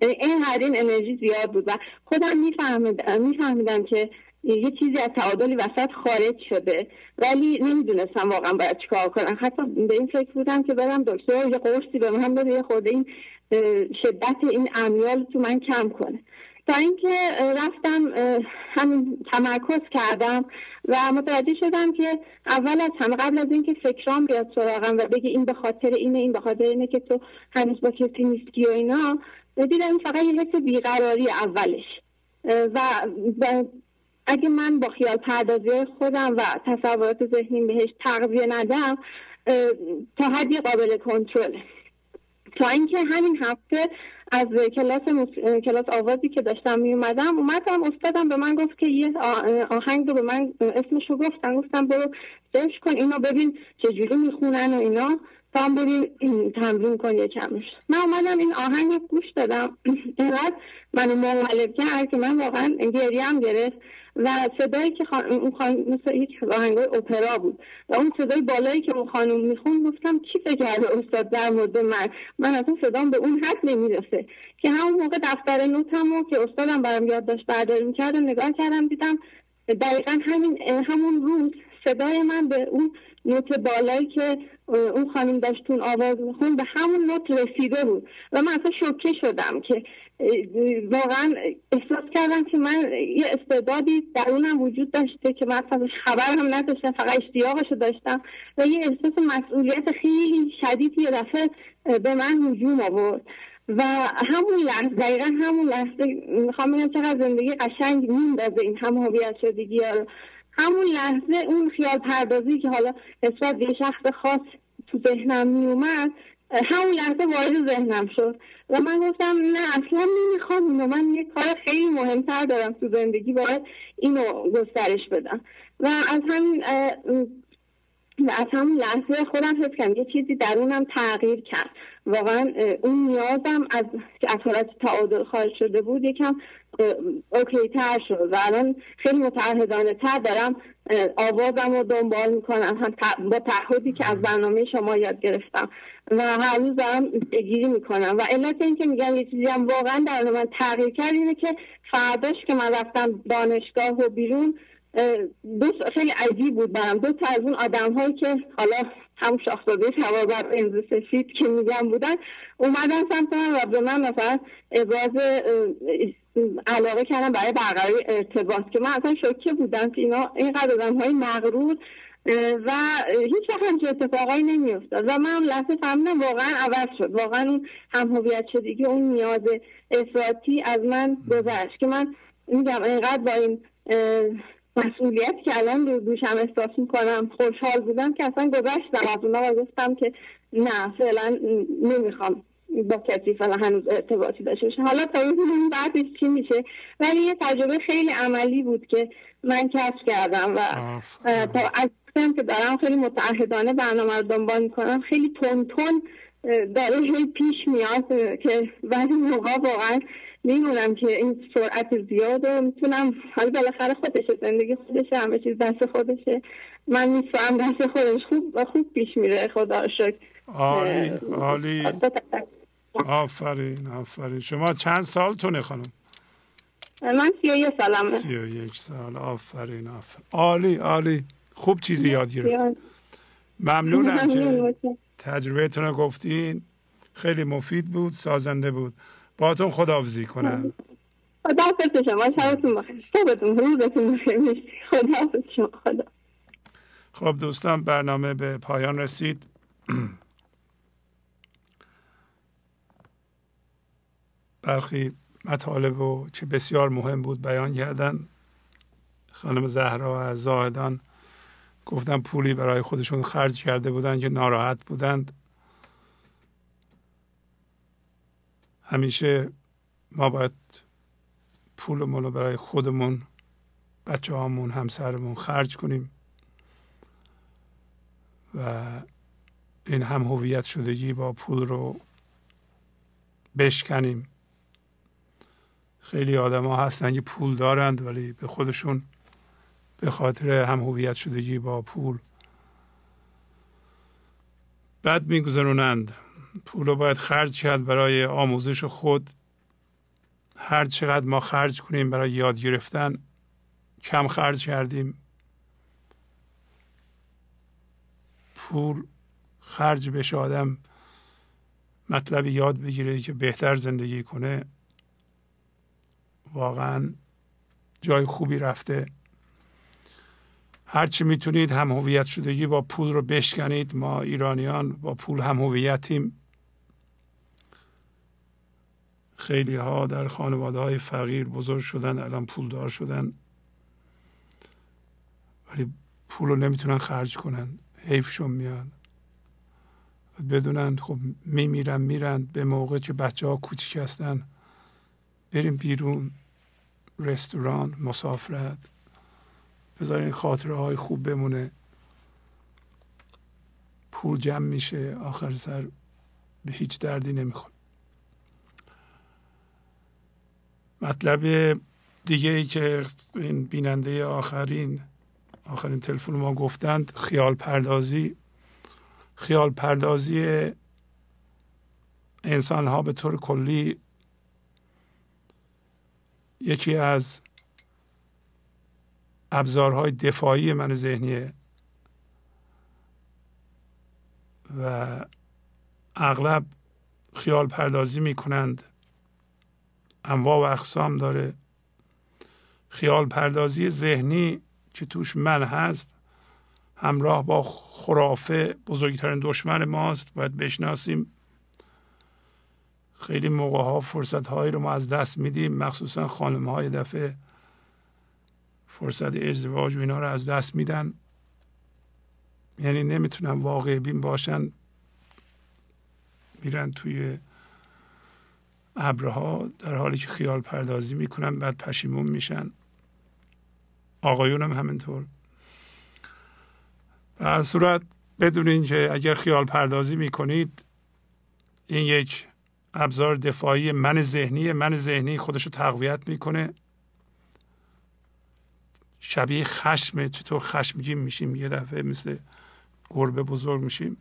این هر این انرژی زیاد بود. و خودم میفهمیدم میفهمیدم که یه چیزی از تعادلی وسط خارج شده. ولی نمی‌دونستم واقعا باید چیکار کنم. حتی به این فکر بودم که برم دکتر یه قرصی به من بده یه خورده این شدت این امیال تو من کم کنه. تا اینکه رفتم همین تمرکز کردم و متوجه شدم که اول از همه قبل از اینکه فکرام بیاد سراغم و بگه این به خاطر اینه این به خاطر اینه که تو هنوز با کسی نیستی و اینا دیدم فقط یه حس بیقراری اولش. و اگه من با خیال پردازی خودم و تصورات ذهنیم بهش تغذیه ندم تا حدی قابل کنترله. تا اینکه همین هفته از کلاس کلاس آوازی که داشتم می اومدم اومدم استادم به من گفت که یه آهنگ رو به من اسمش رو گفتن. گفتم برو سرچ کن اینو ببین چجوری می‌خونن و اینا. تا هم تمرین کن یه کمش من اومدم این آهنگ رو گوش دادم. اینقدر منو منقلب کرد که من واقعا گریم گرفت. و صدایی که خان... اون خانم مثل یک آهنگ اپرا بود. و اون صدای بالایی که اون خانم میخون گفتم چی فکر کرده استاد در مورد من؟ من اصلا صدام به اون حد نمی‌رسه. که همون موقع دفتر نوتمو که استادم برام یادداشت برداری می‌کرد نگاه کردم دیدم دقیقا همین همون روز صدای من به اون نوت بالایی که اون خانم داشت اون آواز میخون به همون نوت رسیده بود. و من اصلا شوکه شدم که واقعا احساس کردم که من یه استعدادی درونم وجود داشته که من اصلا خبر نداشتم فقط اشتیاقش داشتم و یه احساس مسئولیت خیلی شدیدی یه دفعه به من هجوم آورد. و همون لحظه دقیقا همون لحظه می‌خوام بگم چقدر زندگی قشنگ میندازه این هم هویت شدگی همون لحظه اون خیال پردازی که حالا نسبت به شخص خاص تو ذهنم میومد همون لحظه وارد ذهنم شد. و من گفتم نه اصلا نمی‌خوام. اینو من یه کار خیلی مهمتر دارم تو زندگی باید اینو گسترش بدم. و از همین و از همون لحظه خودم حس کردم یه چیزی درونم تغییر کرد. واقعا اون نیازم از که از حالت تعادل خارج شده بود. یکم اوکی تر شد. و الان خیلی متعهدانه تر دارم آوازم رو دنبال می‌کنم هم با تعهدی که از برنامه شما یاد گرفتم. و هر روز دارم بگیری می‌کنم. و علت این که میگم یه چیزی هم واقعا در من تغییر کرد اینه که فرداش که من رفتم دانشگاه و بیرون دو خیلی عجیب بود برم دو تا از اون آدم هایی که حالا هم شاخزاده توابر انزو سفید که میگم بودن اومدن سمت من و به من مثلا ابراز علاقه کردم برای برقراری ارتباط که من اصلا شوکه بودم که اینا اینقدر آدم های مغرور و هیچ وقت همچه اتفاقایی نمیافتاد. و من لحظه فهمیدم واقعا عوض شد. واقعا اون هم هویت شدگی اون نیاز افراطی از من گذشت که من میگم اینقدر با این مسئولیت که الان رو دوشم احساس می‌کنم خوشحال بودم که اصلا گذشتم. از اونا و گفتم که نه فعلا نمی‌خوام با کسی فعلا هنوز ارتباطی داشته باشه حالا تا ببینیم بعدش چی میشه؟ ولی یه تجربه خیلی عملی بود که من کسب کردم و تا از که دارم خیلی متعهدانه برنامه رو دنبال می‌کنم. خیلی تون تون داره پیش میاد که بعضی موقع واقعا میمونم که این سرعت زیاده می‌تونم حالا بالاخره خودشه زندگی خودشه همه چیز دست خودشه. من می‌تونم دست خودش خوب و خوب پیش میره. خدا شکر. عالی عالی. آفرین آفرین. شما چند سالتونه خانم؟ من سی و یک سالمه. سی و یک سال. آفرین آفرین. عالی عالی. خوب چیزی یاد گرفت ممنونم که تجربهتون رو گفتین. خیلی مفید بود سازنده بود. باهاتون خداحافظی کنم. خداحافظ شما. شبتون بخیر. صبحتون روزتون بخیر. خداحافظ شما. خدا. خب دوستان برنامه به پایان رسید. برخی مطالب و که بسیار مهم بود بیان کردن. خانم زهرا از زاهدان گفتن پولی برای خودشون خرج کرده بودن که ناراحت بودند. همیشه ما باید پولمون رو برای خودمون بچه هامون همسرمون خرج کنیم و این هم هویت شدگی با پول رو بشکنیم. خیلی آدم ها هستن که پول دارند ولی به خودشون به خاطر هم هویت شدگی با پول. بد میگذرونند. پول رو باید خرج کرد برای آموزش خود. هر چقدر ما خرج کنیم برای یاد گرفتن کم خرج کردیم. پول خرج بشه آدم مطلب یاد بگیره که بهتر زندگی کنه. واقعا جای خوبی رفته. هرچی می‌تونید هم هویت شدگی با پول رو بشکنید ما ایرانیان با پول هم هویتیم. خیلی ها در خانواده های فقیر بزرگ شدن الان پولدار شدن. ولی پول رو نمی‌تونن خرج کنن حیفشون میاد بدونن خب میمیرن میرن. به موقع که بچه ها کوچیک هستن بریم بیرون. رستوران مسافرت. بذارین خاطره های خوب بمونه. پول جمع میشه آخر سر به هیچ دردی نمی‌خوره. مطلب دیگه ای که این بیننده آخرین آخرین تلفن ما گفتند خیال پردازی. خیال پردازی انسان ها به طور کلی یکی از ابزارهای دفاعی من ذهنیه. و اغلب خیال پردازی می کنند انواع و اقسام داره. خیال پردازی ذهنی که توش من هست همراه با خرافه بزرگترین دشمن ماست باید بشناسیم. خیلی موقع ها فرصت هایی رو ما از دست میدیم مخصوصا خانم های دفعه. فرصت ازدواج و اینا رو از دست میدن. یعنی نمی‌تونن واقع بین باشن میرن توی ابرها در حالی که خیال پردازی می‌کنن بعد پشیمون میشن. آقایون هم همینطور. به هر صورت بدونین که اگر خیال پردازی می‌کنید این یک ابزار دفاعی من ذهنی من ذهنی خودش رو تقویت می‌کنه. شبیه خشم چطور خشمگین میشیم. یه دفعه مثل گربه بزرگ میشیم.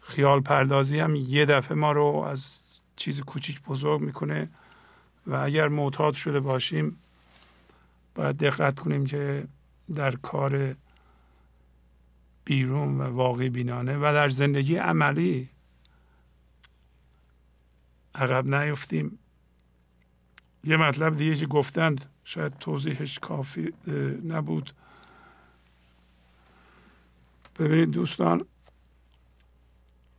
خیال پردازی هم یه دفعه ما رو از چیز کوچیک بزرگ می‌کنه و اگر معتاد شده باشیم باید دقت کنیم که در کار بیرون و واقعی بینانه و در زندگی عملی عقب نیفتیم. یه مطلب دیگه که گفتند شاید توضیحش کافی نبود. ببینید دوستان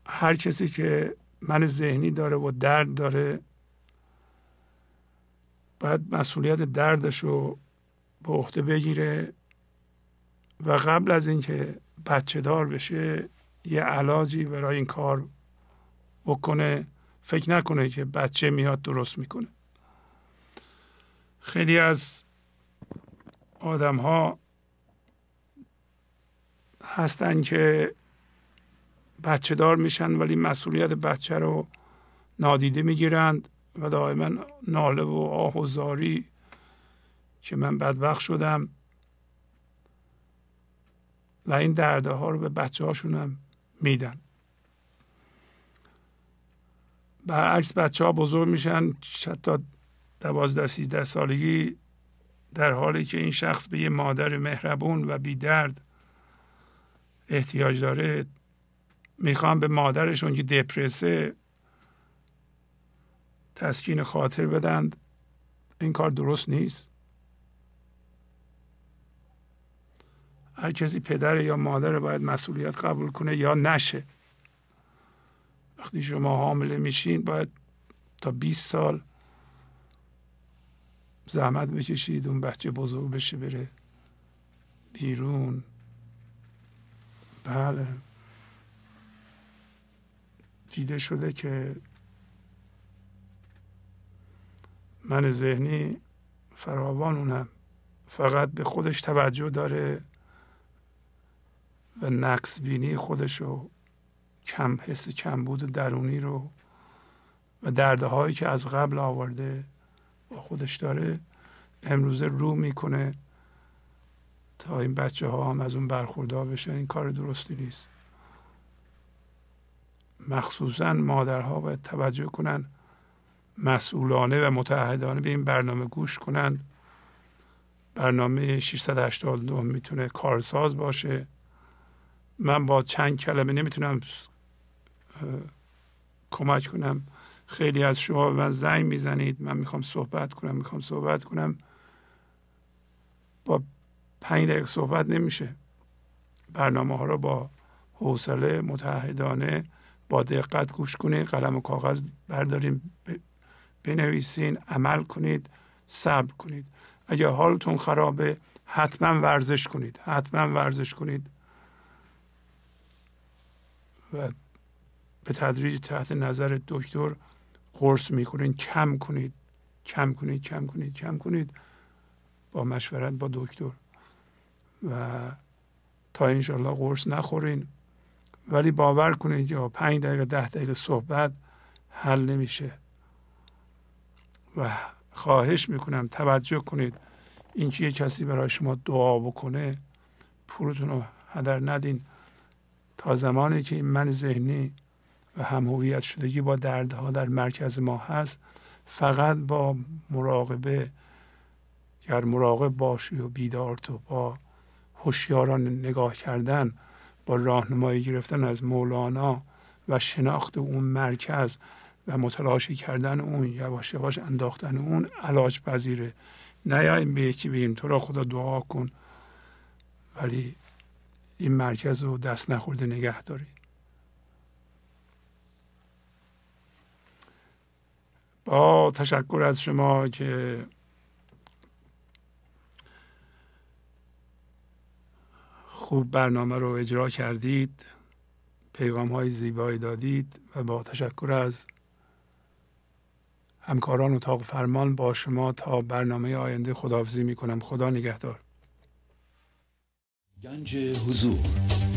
هر کسی که من ذهنی داره و درد داره باید مسئولیت دردش رو به عهده بگیره و قبل از اینکه بچه دار بشه یه علاجی برای این کار بکنه. فکر نکنه که بچه میاد درست می‌کنه. خیلی از آدم ها هستن که بچه دار میشن ولی مسئولیت بچه رو نادیده می‌گیرند و دائما ناله و آه و زاری که من بدبخت شدم و این درده ها رو به بچه هم میدن. برعکس بچه ها بزرگ میشن حتی دوازده سیزده سالگی در حالی که این شخص به یه مادر مهربون و بی درد احتیاج داره می‌خوام به مادرشون که دپرسه تسکین خاطر بدند. این کار درست نیست. هر کسی پدر یا مادر باید مسئولیت قبول کنه یا نشه. وقتی شما حامله میشین باید تا 20 سال زحمت بکشید اون بچه بزرگ بشه بره بیرون. بله. دیده شده که من ذهنی فراوان اونم. فقط به خودش توجه داره و نقص بینی خودش رو کم حس کمبود درونی رو و دردهایی که از قبل آورده با خودش داره امروزه رو می‌کنه تا این بچه ها هم از اون برخوردار بشن این کار درستی نیست. مخصوصا مادرها باید توجه کنن مسئولانه و متحدانه به این برنامه گوش کنند برنامه 682 می‌تونه کارساز باشه. من با چند کلمه نمی‌تونم کمک کنم. خیلی از شما من زنگ می‌زنید. من می‌خوام صحبت کنم می‌خوام صحبت کنم. با پنج دقیقه صحبت نمیشه. برنامه ها رو با حوصله متحدانه با دقت گوش کنید قلم و کاغذ بردارین بنویسین عمل کنید صبر کنید. اگر حالتون خرابه حتما ورزش کنید. حتما ورزش کنید. و به تدریج تحت نظر دکتر قرص می‌کنید کم کنید کم کنید کم کنید کم کنید. با مشورت با دکتر. و تا انشالله قرص نخورین. ولی باور کنید یا پنج دقیقه ده دقیقه صحبت حل نمیشه. و خواهش می‌کنم توجه کنید. اینکه یه کسی برای شما دعا بکنه پولتون رو هدر ندین. تا زمانی که این من ذهنی و هم هویت شدگی با دردها در مرکز ما هست فقط با مراقبه گر مراقب باشی و بیدار تو با هوشیاران نگاه کردن با راهنمایی گرفتن از مولانا و شناخت اون مرکز و متلاشی کردن اون یواش یواش انداختن اون علاج پذیره. نیاییم به یکی بگیم تو را خدا دعا کن ولی این مرکز رو دست نخورده نگه داری. با تشکر از شما که خوب برنامه رو اجرا کردید پیغام های زیبایی دادید و با تشکر از همکاران اتاق فرمان با شما تا برنامه آینده خداحافظی می کنم خدا نگهدار. گنج حضور